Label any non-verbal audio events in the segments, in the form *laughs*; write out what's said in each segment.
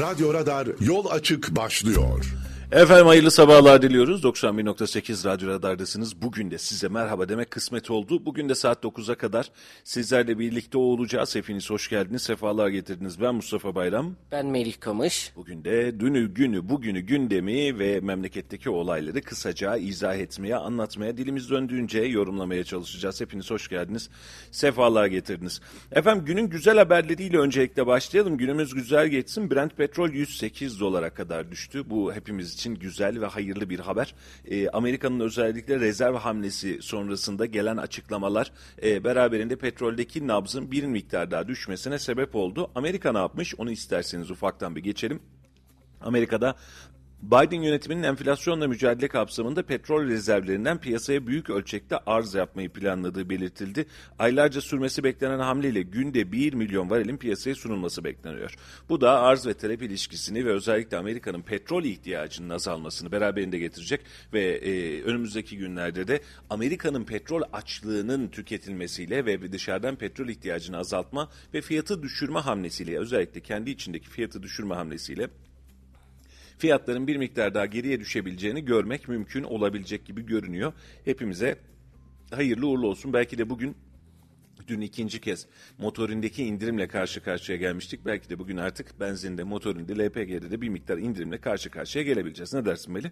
Radyo Radar yol açık başlıyor. Efendim hayırlı sabahlar diliyoruz. 91.8 Radyo Radar'dasınız. Bugün de size merhaba demek kısmet oldu. Bugün de saat 9'a kadar sizlerle birlikte olacağız. Hepiniz hoş geldiniz, sefalar getirdiniz. Ben Mustafa Bayram. Ben Melih Kamış. Bugün de dünü, günü, bugünü, gündemi ve memleketteki olayları kısaca izah etmeye, anlatmaya, dilimiz döndüğünce yorumlamaya çalışacağız. Hepiniz hoş geldiniz, sefalar getirdiniz. Efendim günün güzel haberleriyle öncelikle başlayalım. Günümüz güzel geçsin. Brent petrol 108 dolara kadar düştü. Bu hepimiz için güzel ve hayırlı bir haber. E, Amerika'nın özellikle rezerv hamlesi sonrasında gelen açıklamalar e, beraberinde petroldeki nabzın bir miktar daha düşmesine sebep oldu. Amerika ne yapmış onu isterseniz ufaktan bir geçelim. Amerika'da Biden yönetiminin enflasyonla mücadele kapsamında petrol rezervlerinden piyasaya büyük ölçekte arz yapmayı planladığı belirtildi. Aylarca sürmesi beklenen hamleyle günde 1 milyon varilin piyasaya sunulması bekleniyor. Bu da arz ve talep ilişkisini ve özellikle Amerika'nın petrol ihtiyacının azalmasını beraberinde getirecek ve e, önümüzdeki günlerde de Amerika'nın petrol açlığının tüketilmesiyle ve dışarıdan petrol ihtiyacını azaltma ve fiyatı düşürme hamlesiyle özellikle kendi içindeki fiyatı düşürme hamlesiyle fiyatların bir miktar daha geriye düşebileceğini görmek mümkün olabilecek gibi görünüyor. Hepimize hayırlı uğurlu olsun. Belki de bugün dün ikinci kez motorindeki indirimle karşı karşıya gelmiştik. Belki de bugün artık benzinde, motorinde, LPG'de de bir miktar indirimle karşı karşıya gelebileceğiz. Ne dersin Melih?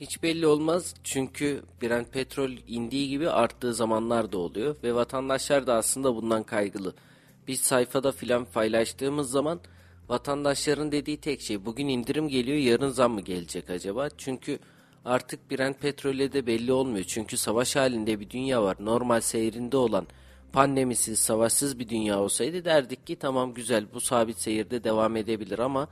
Hiç belli olmaz çünkü Brent petrol indiği gibi arttığı zamanlar da oluyor ve vatandaşlar da aslında bundan kaygılı. Biz sayfada filan paylaştığımız zaman vatandaşların dediği tek şey bugün indirim geliyor yarın zam mı gelecek acaba? Çünkü artık Brent petrolde de belli olmuyor. Çünkü savaş halinde bir dünya var. Normal seyrinde olan pandemisiz, savaşsız bir dünya olsaydı derdik ki tamam güzel bu sabit seyirde devam edebilir ama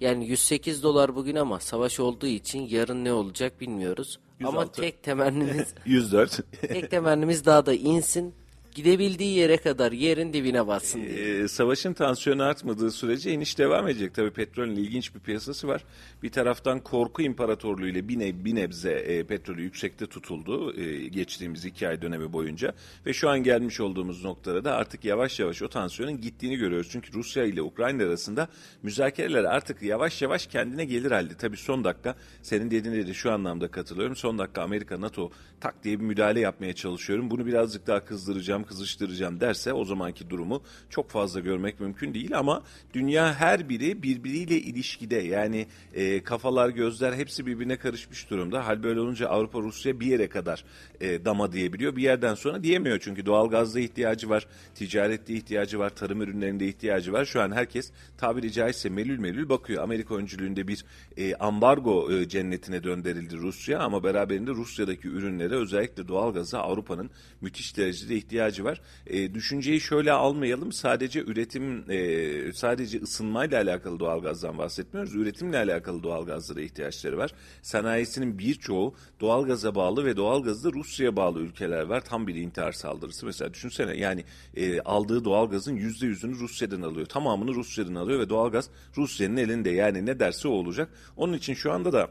yani 108 dolar bugün ama savaş olduğu için yarın ne olacak bilmiyoruz. 106. Ama tek temennimiz *laughs* 104. *laughs* tek temennimiz daha da insin. Gidebildiği yere kadar yerin dibine batsın diye. Ee, savaşın tansiyonu artmadığı sürece iniş devam edecek. Tabii petrolün ilginç bir piyasası var. Bir taraftan korku imparatorluğu ile bir, neb bir nebze e, petrolü yüksekte tutuldu e, geçtiğimiz iki ay dönemi boyunca. Ve şu an gelmiş olduğumuz noktada da artık yavaş yavaş o tansiyonun gittiğini görüyoruz. Çünkü Rusya ile Ukrayna arasında müzakereler artık yavaş yavaş kendine gelir halde. Tabii son dakika senin dediğine de şu anlamda katılıyorum. Son dakika Amerika, NATO tak diye bir müdahale yapmaya çalışıyorum. Bunu birazcık daha kızdıracağım, kızıştıracağım derse o zamanki durumu çok fazla görmek mümkün değil ama dünya her biri birbiriyle ilişkide yani e, kafalar gözler hepsi birbirine karışmış durumda. Hal böyle olunca Avrupa Rusya bir yere kadar e, dama diyebiliyor. Bir yerden sonra diyemiyor çünkü doğal gazda ihtiyacı var, ticarette ihtiyacı var, tarım ürünlerinde ihtiyacı var. Şu an herkes tabiri caizse melül melül bakıyor. Amerika öncülüğünde bir e, ambargo e, cennetine döndürüldü Rusya ama beraberinde Rusya'daki ürünlere özellikle doğal gaza Avrupa'nın müthiş derecede ihtiyacı var. E, düşünceyi şöyle almayalım. Sadece üretim e, sadece ısınmayla alakalı doğalgazdan bahsetmiyoruz. Üretimle alakalı doğalgazlara ihtiyaçları var. Sanayisinin birçoğu doğalgaza bağlı ve doğalgazda Rusya'ya bağlı ülkeler var. Tam bir intihar saldırısı. Mesela düşünsene yani e, aldığı doğalgazın yüzde yüzünü Rusya'dan alıyor. Tamamını Rusya'dan alıyor ve doğalgaz Rusya'nın elinde. Yani ne derse o olacak. Onun için şu anda da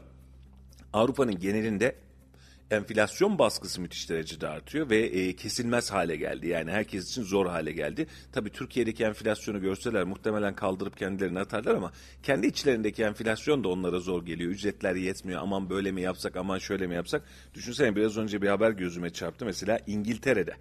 Avrupa'nın genelinde enflasyon baskısı müthiş derecede artıyor ve e, kesilmez hale geldi. Yani herkes için zor hale geldi. Tabii Türkiye'deki enflasyonu görseler muhtemelen kaldırıp kendilerini atarlar ama kendi içlerindeki enflasyon da onlara zor geliyor. Ücretler yetmiyor. Aman böyle mi yapsak, aman şöyle mi yapsak. Düşünsene biraz önce bir haber gözüme çarptı. Mesela İngiltere'de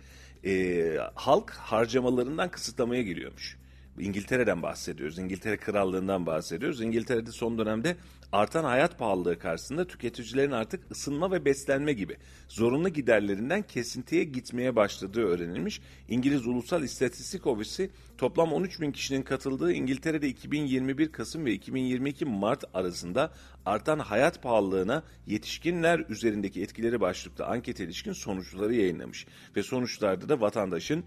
e, halk harcamalarından kısıtlamaya giriyormuş. İngiltere'den bahsediyoruz. İngiltere Krallığından bahsediyoruz. İngiltere'de son dönemde artan hayat pahalılığı karşısında tüketicilerin artık ısınma ve beslenme gibi zorunlu giderlerinden kesintiye gitmeye başladığı öğrenilmiş. İngiliz Ulusal İstatistik Ofisi toplam 13 bin kişinin katıldığı İngiltere'de 2021 Kasım ve 2022 Mart arasında artan hayat pahalılığına yetişkinler üzerindeki etkileri başlıklı anket ilişkin sonuçları yayınlamış. Ve sonuçlarda da vatandaşın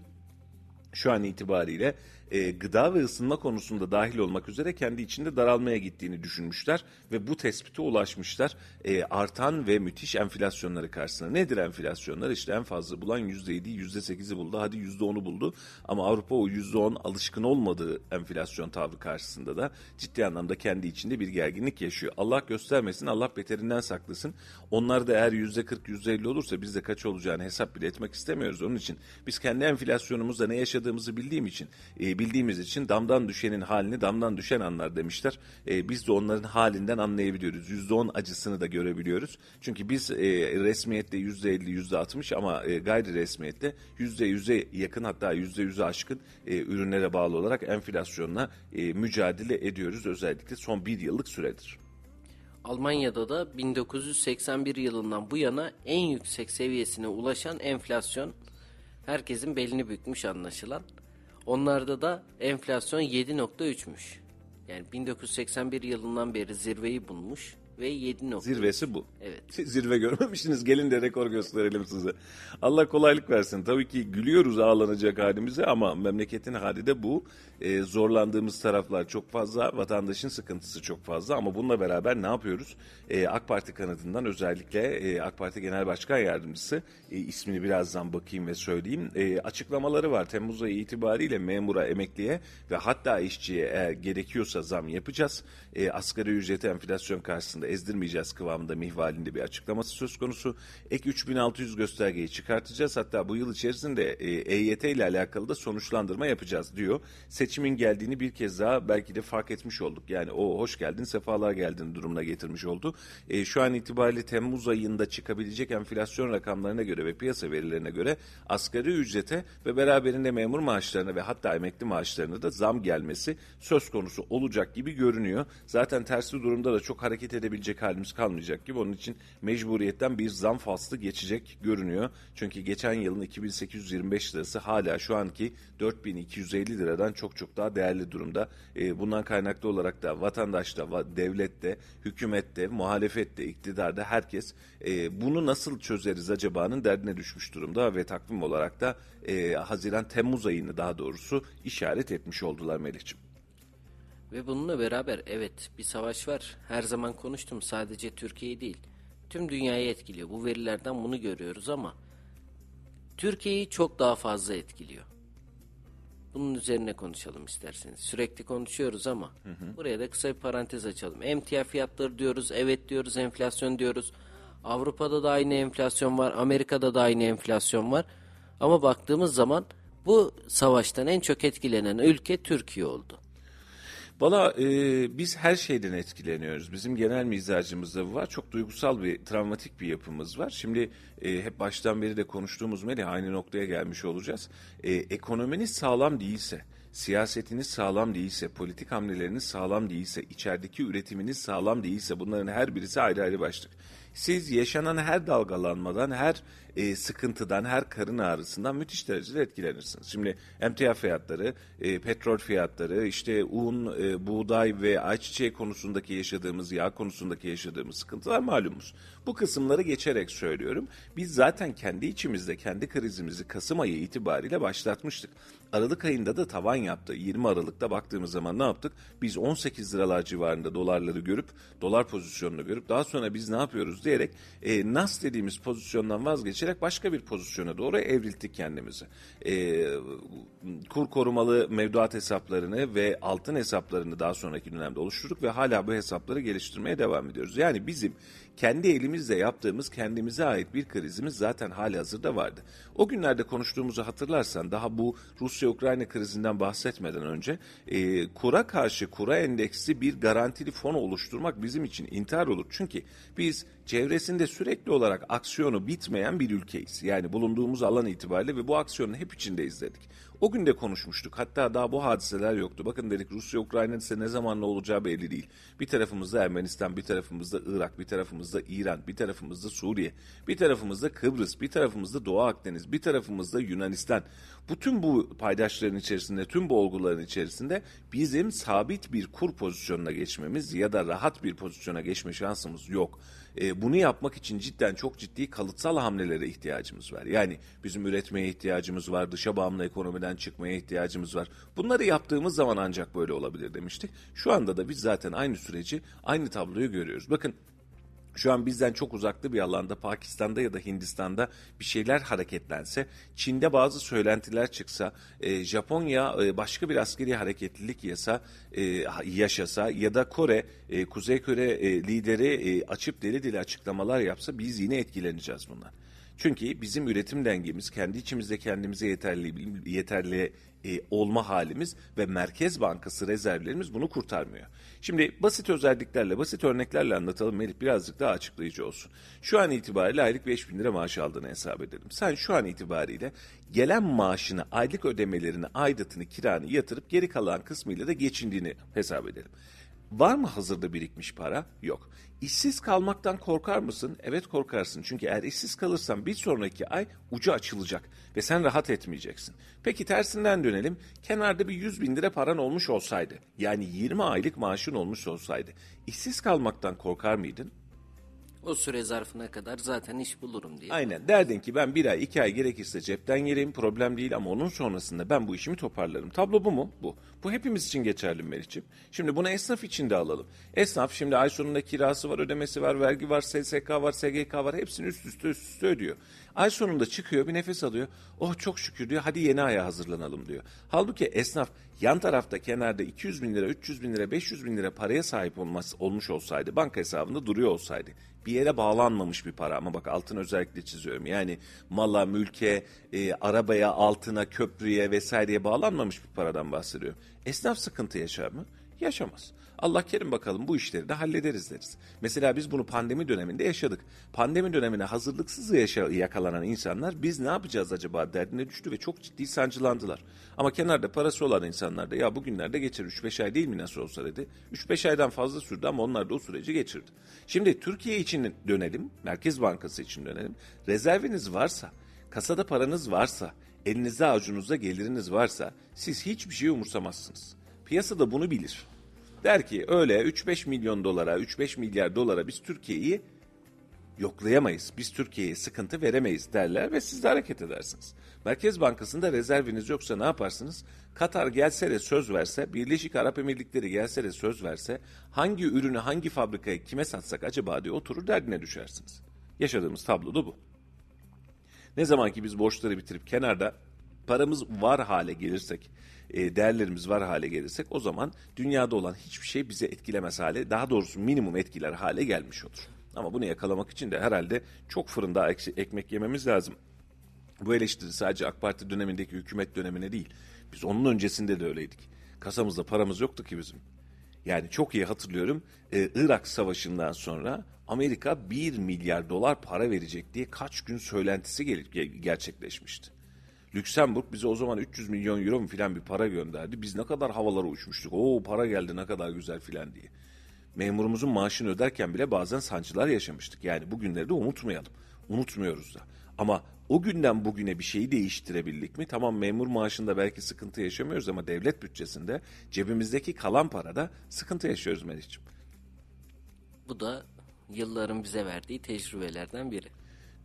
şu an itibariyle e, gıda ve ısınma konusunda dahil olmak üzere kendi içinde daralmaya gittiğini düşünmüşler ve bu tespite ulaşmışlar. E, artan ve müthiş enflasyonları karşısında. Nedir enflasyonlar? İşte en fazla bulan %7'yi %8'i buldu. Hadi %10'u buldu. Ama Avrupa o %10 alışkın olmadığı enflasyon tavrı karşısında da ciddi anlamda kendi içinde bir gerginlik yaşıyor. Allah göstermesin, Allah beterinden saklasın. Onlar da eğer %40, %50 olursa biz de kaç olacağını hesap bile etmek istemiyoruz. Onun için biz kendi enflasyonumuzda ne yaşadığımızı bildiğim için e, bildiğimiz için damdan düşenin halini damdan düşen anlar demişler. E, biz de onların halinden anlayabiliyoruz. %10 acısını da görebiliyoruz. Çünkü biz e, resmiyette %50, %60 ama e, gayri resmiyette %100'e yakın hatta %100'e aşkın e, ürünlere bağlı olarak enflasyonla e, mücadele ediyoruz. Özellikle son bir yıllık süredir. Almanya'da da 1981 yılından bu yana en yüksek seviyesine ulaşan enflasyon herkesin belini bükmüş anlaşılan. Onlarda da enflasyon 7.3'müş. Yani 1981 yılından beri zirveyi bulmuş ve 7 Zirvesi bu. Evet. Siz *laughs* zirve görmemişsiniz. Gelin de rekor gösterelim size. Allah kolaylık versin. Tabii ki gülüyoruz ağlanacak halimize ama memleketin hali de bu. Ee, zorlandığımız taraflar çok fazla. Vatandaşın sıkıntısı çok fazla ama bununla beraber ne yapıyoruz? Ee, AK Parti kanadından özellikle e, AK Parti Genel Başkan Yardımcısı e, ismini birazdan bakayım ve söyleyeyim. E, açıklamaları var. Temmuz ayı itibariyle memura, emekliye ve hatta işçiye eğer gerekiyorsa zam yapacağız. E, asgari ücreti enflasyon karşısında ezdirmeyeceğiz kıvamında mihvalinde bir açıklaması söz konusu. Ek 3600 göstergeyi çıkartacağız. Hatta bu yıl içerisinde e, EYT ile alakalı da sonuçlandırma yapacağız diyor. Seçimin geldiğini bir kez daha belki de fark etmiş olduk. Yani o hoş geldin, sefalar geldin durumuna getirmiş oldu. E, şu an itibariyle Temmuz ayında çıkabilecek enflasyon rakamlarına göre ve piyasa verilerine göre asgari ücrete ve beraberinde memur maaşlarına ve hatta emekli maaşlarına da zam gelmesi söz konusu olacak gibi görünüyor. Zaten tersi durumda da çok hareket edebilecek halimiz kalmayacak gibi. Onun için mecburiyetten bir zam faslı geçecek görünüyor. Çünkü geçen yılın 2825 lirası hala şu anki 4250 liradan çok çok daha değerli durumda. E, bundan kaynaklı olarak da vatandaşta, devlette, hükümette, muhalefette, iktidarda herkes e, bunu nasıl çözeriz acaba'nın derdine düşmüş durumda ve takvim olarak da e, Haziran-Temmuz ayını daha doğrusu işaret etmiş oldular Melih'ciğim. Ve bununla beraber evet bir savaş var. Her zaman konuştum sadece Türkiye değil. Tüm dünyayı etkiliyor. Bu verilerden bunu görüyoruz ama Türkiye'yi çok daha fazla etkiliyor. Bunun üzerine konuşalım isterseniz. Sürekli konuşuyoruz ama hı hı. buraya da kısa bir parantez açalım. Emtia fiyatları diyoruz, evet diyoruz, enflasyon diyoruz. Avrupa'da da aynı enflasyon var, Amerika'da da aynı enflasyon var. Ama baktığımız zaman bu savaştan en çok etkilenen ülke Türkiye oldu. Valla e, biz her şeyden etkileniyoruz. Bizim genel mizacımızda var. Çok duygusal bir, travmatik bir yapımız var. Şimdi e, hep baştan beri de konuştuğumuz Melih aynı noktaya gelmiş olacağız. E, ekonominiz sağlam değilse, siyasetiniz sağlam değilse, politik hamleleriniz sağlam değilse, içerideki üretiminiz sağlam değilse bunların her birisi ayrı ayrı başlık. Siz yaşanan her dalgalanmadan, her e, sıkıntıdan, her karın ağrısından müthiş derecede etkilenirsiniz. Şimdi emtia fiyatları, e, petrol fiyatları, işte un, e, buğday ve ayçiçeği konusundaki yaşadığımız, yağ konusundaki yaşadığımız sıkıntılar malumuz. Bu kısımları geçerek söylüyorum. Biz zaten kendi içimizde, kendi krizimizi Kasım ayı itibariyle başlatmıştık. Aralık ayında da tavan yaptı. 20 Aralık'ta baktığımız zaman ne yaptık? Biz 18 liralar civarında dolarları görüp, dolar pozisyonunu görüp daha sonra biz ne yapıyoruz diyerek e, NAS dediğimiz pozisyondan vazgeçerek başka bir pozisyona doğru evrildik kendimizi. E, kur korumalı mevduat hesaplarını ve altın hesaplarını daha sonraki dönemde oluşturduk ve hala bu hesapları geliştirmeye devam ediyoruz. Yani bizim kendi elimizle yaptığımız kendimize ait bir krizimiz zaten hali hazırda vardı. O günlerde konuştuğumuzu hatırlarsan daha bu Rusya-Ukrayna krizinden bahsetmeden önce e, kura karşı kura endeksi bir garantili fon oluşturmak bizim için intihar olur. Çünkü biz çevresinde sürekli olarak aksiyonu bitmeyen bir ülkeyiz. Yani bulunduğumuz alan itibariyle ve bu aksiyonun hep içinde izledik. O gün de konuşmuştuk. Hatta daha bu hadiseler yoktu. Bakın dedik Rusya Ukrayna ise ne zaman ne olacağı belli değil. Bir tarafımızda Ermenistan, bir tarafımızda Irak, bir tarafımızda İran, bir tarafımızda Suriye, bir tarafımızda Kıbrıs, bir tarafımızda Doğu Akdeniz, bir tarafımızda Yunanistan. Bütün bu paydaşların içerisinde, tüm bu olguların içerisinde bizim sabit bir kur pozisyonuna geçmemiz ya da rahat bir pozisyona geçme şansımız yok. E, bunu yapmak için cidden çok ciddi kalıtsal hamlelere ihtiyacımız var. Yani bizim üretmeye ihtiyacımız var, dışa bağımlı ekonomiden çıkmaya ihtiyacımız var. Bunları yaptığımız zaman ancak böyle olabilir demiştik. Şu anda da biz zaten aynı süreci, aynı tabloyu görüyoruz. Bakın şu an bizden çok uzakta bir alanda Pakistan'da ya da Hindistan'da bir şeyler hareketlense, Çin'de bazı söylentiler çıksa, e, Japonya e, başka bir askeri hareketlilik yasa e, yaşasa ya da Kore, e, Kuzey Kore e, lideri e, açıp deli deli açıklamalar yapsa biz yine etkileneceğiz bundan. Çünkü bizim üretim dengemiz, kendi içimizde kendimize yeterli yeterli e, olma halimiz ve Merkez Bankası rezervlerimiz bunu kurtarmıyor. Şimdi basit özelliklerle, basit örneklerle anlatalım Melih birazcık daha açıklayıcı olsun. Şu an itibariyle aylık 5 bin lira maaş aldığını hesap edelim. Sen şu an itibariyle gelen maaşını, aylık ödemelerini, aidatını, kiranı yatırıp geri kalan kısmıyla da geçindiğini hesap edelim. Var mı hazırda birikmiş para? Yok. İşsiz kalmaktan korkar mısın? Evet korkarsın. Çünkü eğer işsiz kalırsan bir sonraki ay ucu açılacak ve sen rahat etmeyeceksin. Peki tersinden dönelim. Kenarda bir 100 bin lira paran olmuş olsaydı, yani 20 aylık maaşın olmuş olsaydı, işsiz kalmaktan korkar mıydın? O süre zarfına kadar zaten iş bulurum diye. Aynen derdin ki ben bir ay iki ay gerekirse cepten gireyim problem değil ama onun sonrasında ben bu işimi toparlarım. Tablo bu mu? Bu. Bu hepimiz için geçerli Meriç'im. Şimdi bunu esnaf için de alalım. Esnaf şimdi ay sonunda kirası var, ödemesi var, vergi var, SSK var, SGK var hepsini üst üste üst üste ödüyor. Ay sonunda çıkıyor bir nefes alıyor. Oh çok şükür diyor hadi yeni aya hazırlanalım diyor. Halbuki esnaf yan tarafta kenarda 200 bin lira, 300 bin lira, 500 bin lira paraya sahip olması, olmuş olsaydı banka hesabında duruyor olsaydı bir yere bağlanmamış bir para ama bak altın özellikle çiziyorum. Yani mala, mülke, e, arabaya, altına, köprüye vesaireye bağlanmamış bir paradan bahsediyorum. Esnaf sıkıntı yaşar mı? Yaşamaz. Allah kerim bakalım bu işleri de hallederiz deriz. Mesela biz bunu pandemi döneminde yaşadık. Pandemi dönemine hazırlıksız yaşa yakalanan insanlar biz ne yapacağız acaba derdine düştü ve çok ciddi sancılandılar. Ama kenarda parası olan insanlar da ya bugünlerde geçir 3-5 ay değil mi nasıl olsa dedi. 3-5 aydan fazla sürdü ama onlar da o süreci geçirdi. Şimdi Türkiye için dönelim, Merkez Bankası için dönelim. Rezerviniz varsa, kasada paranız varsa, elinizde avucunuzda geliriniz varsa siz hiçbir şey umursamazsınız. Piyasa da bunu bilir. Der ki öyle 3-5 milyon dolara, 3-5 milyar dolara biz Türkiye'yi yoklayamayız. Biz Türkiye'ye sıkıntı veremeyiz derler ve siz de hareket edersiniz. Merkez Bankası'nda rezerviniz yoksa ne yaparsınız? Katar gelse de söz verse, Birleşik Arap Emirlikleri gelse de söz verse, hangi ürünü hangi fabrikaya kime satsak acaba diye oturur derdine düşersiniz. Yaşadığımız tablo da bu. Ne zaman ki biz borçları bitirip kenarda paramız var hale gelirsek, e, değerlerimiz var hale gelirsek o zaman dünyada olan hiçbir şey bize etkilemez hale, daha doğrusu minimum etkiler hale gelmiş olur. Ama bunu yakalamak için de herhalde çok fırında ekmek yememiz lazım. Bu eleştiri sadece AK Parti dönemindeki hükümet dönemine değil. Biz onun öncesinde de öyleydik. Kasamızda paramız yoktu ki bizim. Yani çok iyi hatırlıyorum. Ee, Irak Savaşı'ndan sonra Amerika 1 milyar dolar para verecek diye kaç gün söylentisi gerçekleşmişti. Lüksemburg bize o zaman 300 milyon euro mu filan bir para gönderdi. Biz ne kadar havalara uçmuştuk. Oo para geldi ne kadar güzel filan diye. Memurumuzun maaşını öderken bile bazen sancılar yaşamıştık. Yani bugünleri de unutmayalım. Unutmuyoruz da. Ama o günden bugüne bir şeyi değiştirebildik mi? Tamam memur maaşında belki sıkıntı yaşamıyoruz ama devlet bütçesinde cebimizdeki kalan parada sıkıntı yaşıyoruz Melih'ciğim. Bu da yılların bize verdiği tecrübelerden biri.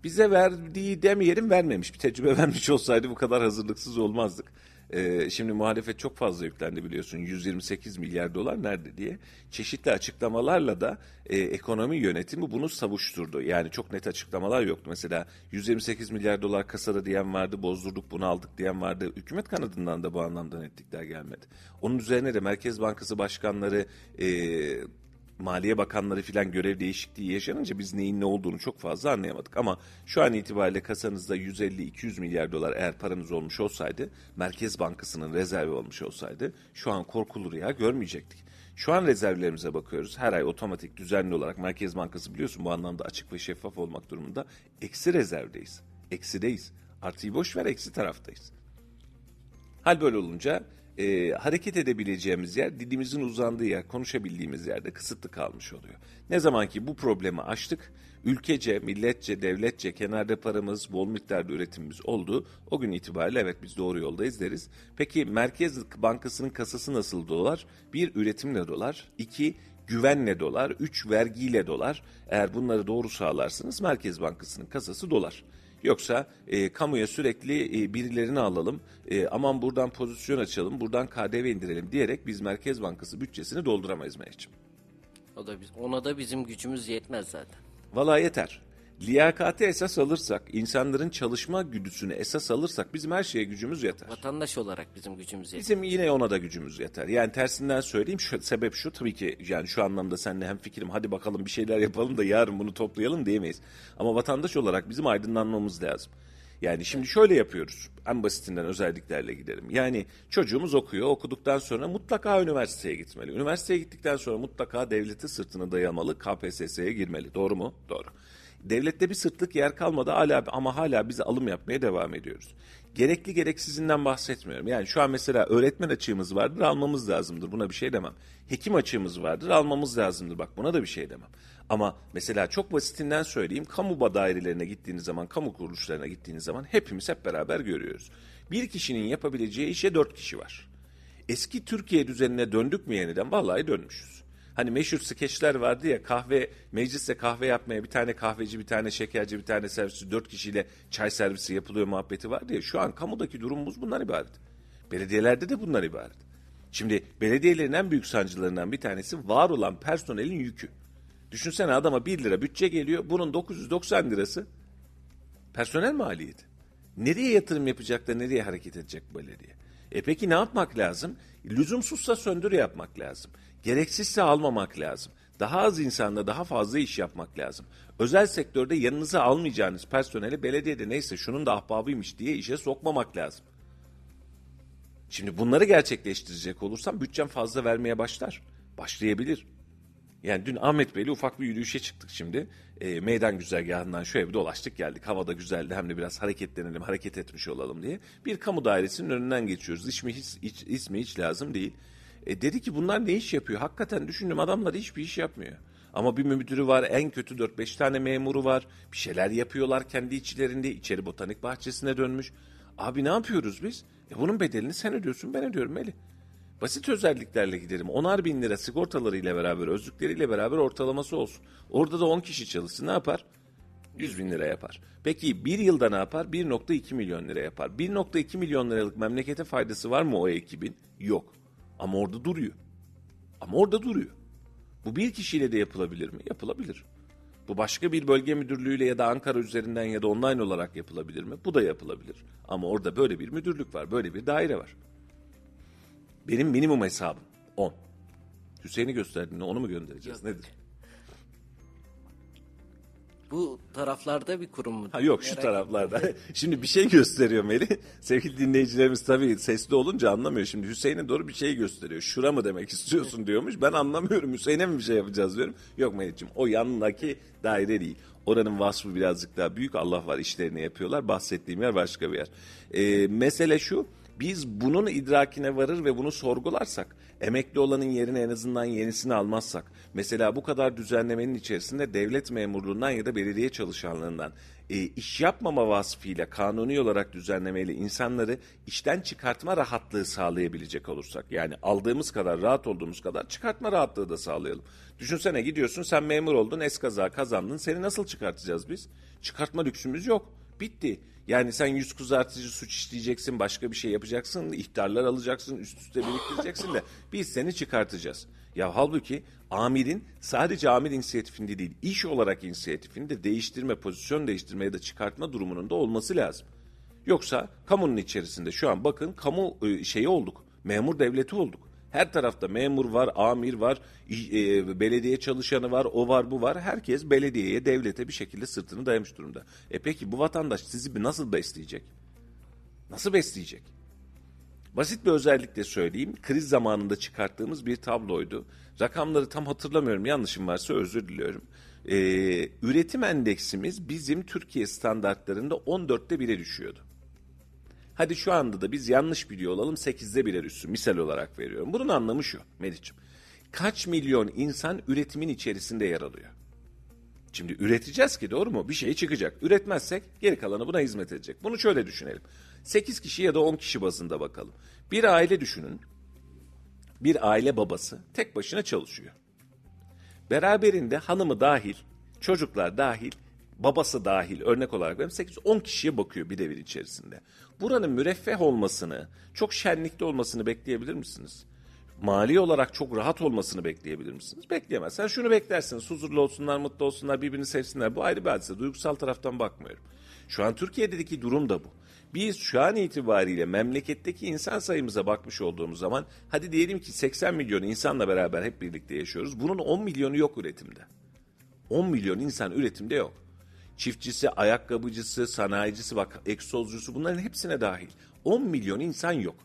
Bize verdiği demeyelim vermemiş. Bir tecrübe *laughs* vermiş olsaydı bu kadar hazırlıksız olmazdık. Ee, şimdi muhalefet çok fazla yüklendi biliyorsun 128 milyar dolar nerede diye. Çeşitli açıklamalarla da e, ekonomi yönetimi bunu savuşturdu. Yani çok net açıklamalar yoktu. Mesela 128 milyar dolar kasada diyen vardı, bozdurduk bunu aldık diyen vardı. Hükümet kanadından da bu anlamda netlikler gelmedi. Onun üzerine de Merkez Bankası başkanları... E, Maliye Bakanları filan görev değişikliği yaşanınca biz neyin ne olduğunu çok fazla anlayamadık. Ama şu an itibariyle kasanızda 150-200 milyar dolar eğer paranız olmuş olsaydı, Merkez Bankası'nın rezervi olmuş olsaydı şu an korkulu rüya görmeyecektik. Şu an rezervlerimize bakıyoruz. Her ay otomatik düzenli olarak Merkez Bankası biliyorsun bu anlamda açık ve şeffaf olmak durumunda. Eksi rezervdeyiz. Eksideyiz. Artıyı boş ver eksi taraftayız. Hal böyle olunca e, hareket edebileceğimiz yer, dilimizin uzandığı yer, konuşabildiğimiz yerde kısıtlı kalmış oluyor. Ne zaman ki bu problemi aştık, ülkece, milletçe, devletçe kenarda paramız, bol miktarda üretimimiz oldu. O gün itibariyle evet biz doğru yoldayız deriz. Peki Merkez Bankası'nın kasası nasıl dolar? Bir, üretimle dolar. iki güvenle dolar. Üç, vergiyle dolar. Eğer bunları doğru sağlarsınız Merkez Bankası'nın kasası dolar. Yoksa e, kamuya sürekli e, birilerini alalım, e, aman buradan pozisyon açalım, buradan KDV indirelim diyerek biz Merkez Bankası bütçesini dolduramayız Mehmetciğim. O da biz, ona da bizim gücümüz yetmez zaten. Valla yeter. Liyakati esas alırsak, insanların çalışma güdüsünü esas alırsak bizim her şeye gücümüz yeter. Vatandaş olarak bizim gücümüz yetiyor. Bizim yine ona da gücümüz yeter. Yani tersinden söyleyeyim şu, sebep şu tabii ki yani şu anlamda seninle hem fikrim hadi bakalım bir şeyler yapalım da yarın bunu toplayalım diyemeyiz. Ama vatandaş olarak bizim aydınlanmamız lazım. Yani şimdi şöyle yapıyoruz. En basitinden özelliklerle gidelim. Yani çocuğumuz okuyor. Okuduktan sonra mutlaka üniversiteye gitmeli. Üniversiteye gittikten sonra mutlaka devleti sırtını dayamalı. KPSS'ye girmeli. Doğru mu? Doğru. Devlette bir sırtlık yer kalmadı hala ama hala biz alım yapmaya devam ediyoruz. Gerekli gereksizinden bahsetmiyorum. Yani şu an mesela öğretmen açığımız vardır almamız lazımdır. Buna bir şey demem. Hekim açığımız vardır almamız lazımdır. Bak buna da bir şey demem. Ama mesela çok basitinden söyleyeyim. Kamu dairelerine gittiğiniz zaman, kamu kuruluşlarına gittiğiniz zaman hepimiz hep beraber görüyoruz. Bir kişinin yapabileceği işe dört kişi var. Eski Türkiye düzenine döndük mü yeniden? Vallahi dönmüşüz. Hani meşhur skeçler vardı ya kahve mecliste kahve yapmaya bir tane kahveci bir tane şekerci bir tane servisçi dört kişiyle çay servisi yapılıyor muhabbeti vardı ya şu an kamudaki durumumuz bundan ibaret. Belediyelerde de bundan ibaret. Şimdi belediyelerin en büyük sancılarından bir tanesi var olan personelin yükü. Düşünsene adama 1 lira bütçe geliyor bunun 990 lirası personel maliyeti. Nereye yatırım yapacak da nereye hareket edecek belediye? E peki ne yapmak lazım? Lüzumsuzsa söndür yapmak lazım. Gereksizse almamak lazım. Daha az insanla daha fazla iş yapmak lazım. Özel sektörde yanınıza almayacağınız personeli belediyede neyse şunun da ahbabıymış diye işe sokmamak lazım. Şimdi bunları gerçekleştirecek olursam bütçem fazla vermeye başlar. Başlayabilir. Yani dün Ahmet Bey'le ufak bir yürüyüşe çıktık şimdi. E, meydan güzergahından şöyle bir dolaştık geldik. Havada güzeldi hem de biraz hareketlenelim, hareket etmiş olalım diye. Bir kamu dairesinin önünden geçiyoruz. İsmi hiç, hiç, ismi hiç lazım değil. E, dedi ki bunlar ne iş yapıyor? Hakikaten düşündüm adamlar hiçbir iş yapmıyor. Ama bir müdürü var, en kötü 4-5 tane memuru var. Bir şeyler yapıyorlar kendi içlerinde. İçeri botanik bahçesine dönmüş. Abi ne yapıyoruz biz? E bunun bedelini sen ödüyorsun, ben ödüyorum Melih. Basit özelliklerle gidelim. Onar bin lira sigortalarıyla beraber, özlükleriyle beraber ortalaması olsun. Orada da 10 kişi çalışsın ne yapar? 100 bin lira yapar. Peki bir yılda ne yapar? 1.2 milyon lira yapar. 1.2 milyon liralık memlekete faydası var mı o ekibin? Yok. Ama orada duruyor. Ama orada duruyor. Bu bir kişiyle de yapılabilir mi? Yapılabilir. Bu başka bir bölge müdürlüğüyle ya da Ankara üzerinden ya da online olarak yapılabilir mi? Bu da yapılabilir. Ama orada böyle bir müdürlük var, böyle bir daire var. Benim minimum hesabım 10. Hüseyin'i gösterdiğinde onu mu göndereceğiz? Yok. Nedir? Bu taraflarda bir kurum mu? Ha yok şu Merak- taraflarda. *laughs* Şimdi bir şey gösteriyor Melih. *laughs* Sevgili dinleyicilerimiz tabii sesli olunca anlamıyor. Şimdi Hüseyin'e doğru bir şey gösteriyor. Şura mı demek istiyorsun diyormuş. Ben anlamıyorum. Hüseyin'e mi bir şey yapacağız diyorum. Yok Melih'ciğim o yanındaki daire değil. Oranın vasfı birazcık daha büyük. Allah var işlerini yapıyorlar. Bahsettiğim yer başka bir yer. Ee, mesele şu. Biz bunun idrakine varır ve bunu sorgularsak, emekli olanın yerine en azından yenisini almazsak, mesela bu kadar düzenlemenin içerisinde devlet memurluğundan ya da belediye çalışanlarından e, iş yapmama vasfıyla kanuni olarak düzenlemeyle insanları işten çıkartma rahatlığı sağlayabilecek olursak, yani aldığımız kadar rahat olduğumuz kadar çıkartma rahatlığı da sağlayalım. Düşünsene gidiyorsun sen memur oldun eskaza kazandın seni nasıl çıkartacağız biz? Çıkartma lüksümüz yok. Bitti. Yani sen yüz kızartıcı suç işleyeceksin, başka bir şey yapacaksın, ihtarlar alacaksın, üst üste biriktireceksin de biz seni çıkartacağız. Ya halbuki amirin sadece amir inisiyatifinde değil, iş olarak inisiyatifini de değiştirme, pozisyon değiştirme ya da çıkartma durumunun da olması lazım. Yoksa kamunun içerisinde şu an bakın kamu e, şeyi olduk, memur devleti olduk. Her tarafta memur var, amir var, e, belediye çalışanı var, o var, bu var. Herkes belediyeye, devlete bir şekilde sırtını dayamış durumda. E peki bu vatandaş sizi bir nasıl besleyecek? Nasıl besleyecek? Basit bir özellik de söyleyeyim. Kriz zamanında çıkarttığımız bir tabloydu. Rakamları tam hatırlamıyorum. Yanlışım varsa özür diliyorum. Ee, üretim endeksimiz bizim Türkiye standartlarında 14'te 1'e düşüyordu. Hadi şu anda da biz yanlış biliyor olalım 8'de 1'e düşsün. Misal olarak veriyorum. Bunun anlamı şu Melih'ciğim. Kaç milyon insan üretimin içerisinde yer alıyor? Şimdi üreteceğiz ki doğru mu? Bir şey çıkacak. Üretmezsek geri kalanı buna hizmet edecek. Bunu şöyle düşünelim. 8 kişi ya da 10 kişi bazında bakalım. Bir aile düşünün. Bir aile babası tek başına çalışıyor. Beraberinde hanımı dahil, çocuklar dahil, babası dahil örnek olarak verim 8-10 kişiye bakıyor bir evin içerisinde. Buranın müreffeh olmasını, çok şenlikli olmasını bekleyebilir misiniz? mali olarak çok rahat olmasını bekleyebilir misiniz? Bekleyemezsiniz. Şunu beklersiniz. Huzurlu olsunlar, mutlu olsunlar, birbirini sevsinler. Bu ayrı bir hadise. Duygusal taraftan bakmıyorum. Şu an Türkiye'deki durum da bu. Biz şu an itibariyle memleketteki insan sayımıza bakmış olduğumuz zaman hadi diyelim ki 80 milyon insanla beraber hep birlikte yaşıyoruz. Bunun 10 milyonu yok üretimde. 10 milyon insan üretimde yok. Çiftçisi, ayakkabıcısı, sanayicisi, bak egzozcusu bunların hepsine dahil. 10 milyon insan yok.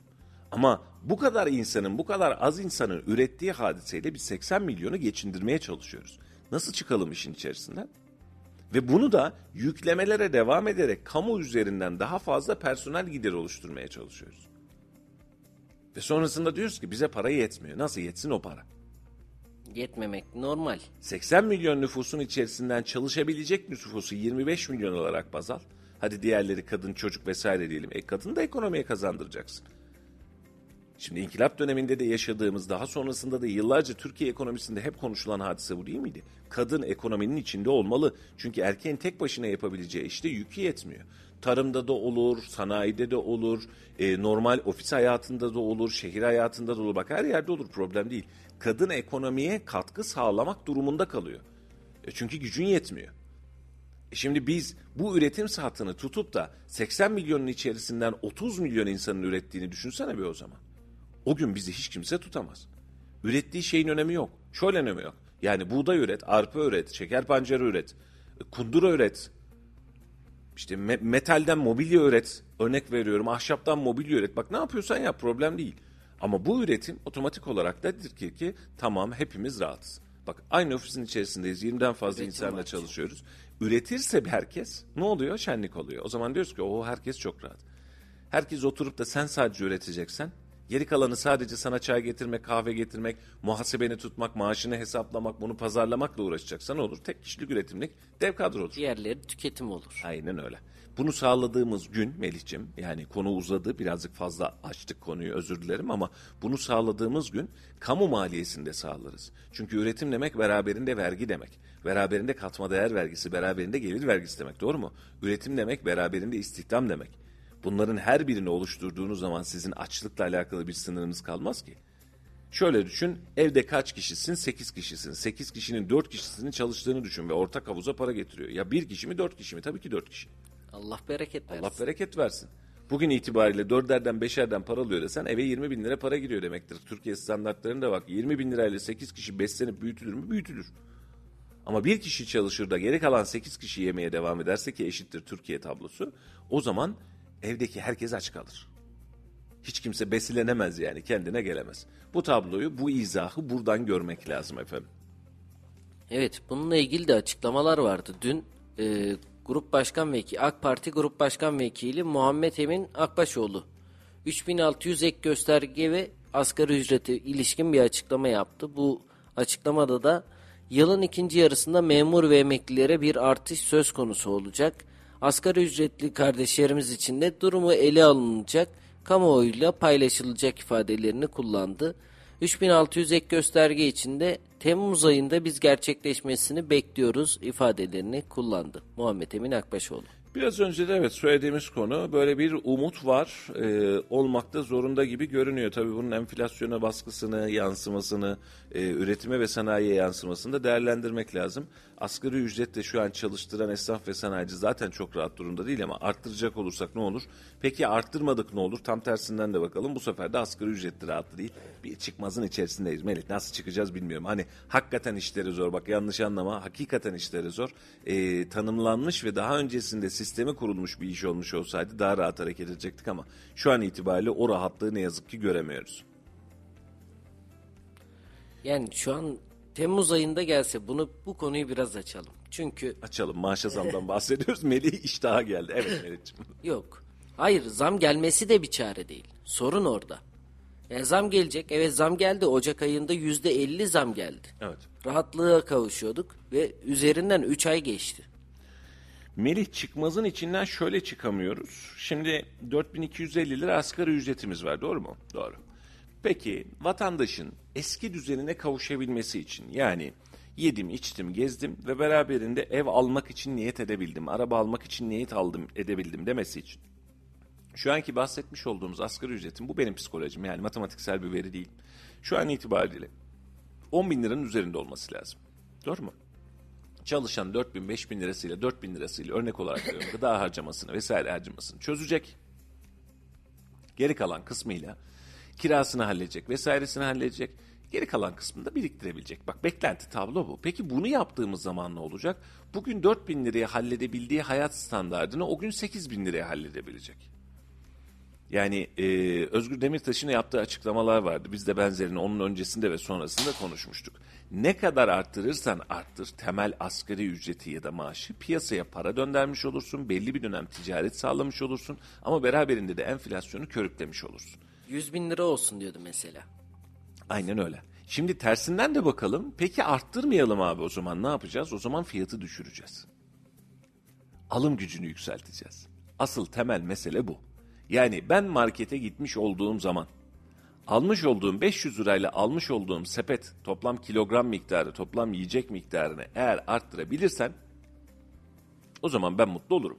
Ama bu kadar insanın, bu kadar az insanın ürettiği hadiseyle biz 80 milyonu geçindirmeye çalışıyoruz. Nasıl çıkalım işin içerisinden? Ve bunu da yüklemelere devam ederek kamu üzerinden daha fazla personel gideri oluşturmaya çalışıyoruz. Ve sonrasında diyoruz ki bize para yetmiyor. Nasıl yetsin o para? Yetmemek normal. 80 milyon nüfusun içerisinden çalışabilecek nüfusu 25 milyon olarak baz al. Hadi diğerleri kadın, çocuk vesaire diyelim. E kadını da ekonomiye kazandıracaksın. Şimdi inkılap döneminde de yaşadığımız daha sonrasında da yıllarca Türkiye ekonomisinde hep konuşulan hadise bu değil miydi? Kadın ekonominin içinde olmalı. Çünkü erkeğin tek başına yapabileceği işte yükü yetmiyor. Tarımda da olur, sanayide de olur, e, normal ofis hayatında da olur, şehir hayatında da olur. Bak her yerde olur problem değil. Kadın ekonomiye katkı sağlamak durumunda kalıyor. E, çünkü gücün yetmiyor. E şimdi biz bu üretim saatini tutup da 80 milyonun içerisinden 30 milyon insanın ürettiğini düşünsene bir o zaman. O gün bizi hiç kimse tutamaz. Ürettiği şeyin önemi yok. Şöyle önemi yok. Yani buğday üret, arpa üret, şeker pancarı üret, kundura üret. İşte me- metalden mobilya üret. Örnek veriyorum ahşaptan mobilya üret. Bak ne yapıyorsan yap problem değil. Ama bu üretim otomatik olarak da ki, ki tamam hepimiz rahatız. Bak aynı ofisin içerisindeyiz. 20'den fazla Üretim insanla var. çalışıyoruz. Üretirse bir herkes ne oluyor? Şenlik oluyor. O zaman diyoruz ki o herkes çok rahat. Herkes oturup da sen sadece üreteceksen geri kalanı sadece sana çay getirmek, kahve getirmek, muhasebeni tutmak, maaşını hesaplamak, bunu pazarlamakla uğraşacaksan olur. Tek kişilik üretimlik dev kadro olur. Diğerleri tüketim olur. Aynen öyle. Bunu sağladığımız gün Melih'ciğim yani konu uzadı birazcık fazla açtık konuyu özür dilerim ama bunu sağladığımız gün kamu maliyesinde sağlarız. Çünkü üretim demek beraberinde vergi demek. Beraberinde katma değer vergisi, beraberinde gelir vergisi demek doğru mu? Üretim demek beraberinde istihdam demek. Bunların her birini oluşturduğunuz zaman sizin açlıkla alakalı bir sınırınız kalmaz ki. Şöyle düşün, evde kaç kişisin? 8 kişisin. 8 kişinin 4 kişisinin çalıştığını düşün ve ortak havuza para getiriyor. Ya bir kişi mi 4 kişi mi? Tabii ki 4 kişi. Allah bereket versin. Allah bereket versin. Bugün itibariyle dörderden beşerden para alıyor desen eve 20 bin lira para giriyor demektir. Türkiye standartlarında bak 20 bin lirayla 8 kişi beslenip büyütülür mü? Büyütülür. Ama bir kişi çalışır da geri kalan 8 kişi yemeye devam ederse ki eşittir Türkiye tablosu. O zaman evdeki herkes aç kalır. Hiç kimse besilenemez yani kendine gelemez. Bu tabloyu, bu izahı buradan görmek lazım efendim. Evet bununla ilgili de açıklamalar vardı. Dün e, Grup Başkan Vekili, AK Parti Grup Başkan Vekili Muhammed Emin Akbaşoğlu 3600 ek gösterge ve asgari ücrete ilişkin bir açıklama yaptı. Bu açıklamada da yılın ikinci yarısında memur ve emeklilere bir artış söz konusu olacak. Asgari ücretli kardeşlerimiz için de durumu ele alınacak, kamuoyuyla paylaşılacak ifadelerini kullandı. 3600 ek gösterge içinde Temmuz ayında biz gerçekleşmesini bekliyoruz ifadelerini kullandı. Muhammed Emin Akbaşoğlu. Biraz önce de evet söylediğimiz konu böyle bir umut var e, olmakta zorunda gibi görünüyor. Tabii bunun enflasyona baskısını, yansımasını, e, üretime ve sanayiye yansımasını da değerlendirmek lazım. Asgari ücretle şu an çalıştıran esnaf ve sanayici zaten çok rahat durumda değil ama arttıracak olursak ne olur? Peki arttırmadık ne olur? Tam tersinden de bakalım. Bu sefer de asgari ücretli rahat değil. Bir çıkmazın içerisindeyiz. Melih nasıl çıkacağız bilmiyorum. Hani hakikaten işleri zor. Bak yanlış anlama. Hakikaten işleri zor. E, tanımlanmış ve daha öncesinde sistemi kurulmuş bir iş olmuş olsaydı daha rahat hareket edecektik ama şu an itibariyle o rahatlığı ne yazık ki göremiyoruz. Yani şu an Temmuz ayında gelse bunu bu konuyu biraz açalım. Çünkü Açalım maaşa zamdan bahsediyoruz. *laughs* Melih iştaha geldi. Evet *laughs* Melih'ciğim. yok. Hayır zam gelmesi de bir çare değil. Sorun orada. Yani zam gelecek. Evet zam geldi. Ocak ayında yüzde elli zam geldi. Evet. Rahatlığa kavuşuyorduk ve üzerinden 3 ay geçti. Melih çıkmazın içinden şöyle çıkamıyoruz. Şimdi 4250 lira asgari ücretimiz var doğru mu? Doğru. Peki vatandaşın eski düzenine kavuşabilmesi için yani yedim, içtim, gezdim ve beraberinde ev almak için niyet edebildim, araba almak için niyet aldım, edebildim demesi için. Şu anki bahsetmiş olduğumuz asgari ücretin bu benim psikolojim yani matematiksel bir veri değil. şu an itibariyle 10 bin liranın üzerinde olması lazım. Doğru mu? Çalışan 4 bin, 5 bin lirasıyla, 4 bin lirasıyla örnek olarak veriyorum gıda harcamasını vesaire harcamasını çözecek. Geri kalan kısmıyla kirasını halledecek vesairesini halledecek. Geri kalan kısmını da biriktirebilecek. Bak beklenti tablo bu. Peki bunu yaptığımız zaman ne olacak? Bugün 4 bin liraya halledebildiği hayat standartını o gün 8 bin liraya halledebilecek. Yani e, Özgür Demirtaş'ın yaptığı açıklamalar vardı. Biz de benzerini onun öncesinde ve sonrasında konuşmuştuk. Ne kadar arttırırsan arttır temel asgari ücreti ya da maaşı piyasaya para döndürmüş olursun. Belli bir dönem ticaret sağlamış olursun. Ama beraberinde de enflasyonu körüklemiş olursun. 100 bin lira olsun diyordu mesela. Aynen öyle. Şimdi tersinden de bakalım. Peki arttırmayalım abi o zaman ne yapacağız? O zaman fiyatı düşüreceğiz. Alım gücünü yükselteceğiz. Asıl temel mesele bu. Yani ben markete gitmiş olduğum zaman almış olduğum 500 lirayla almış olduğum sepet toplam kilogram miktarı, toplam yiyecek miktarını eğer arttırabilirsen o zaman ben mutlu olurum.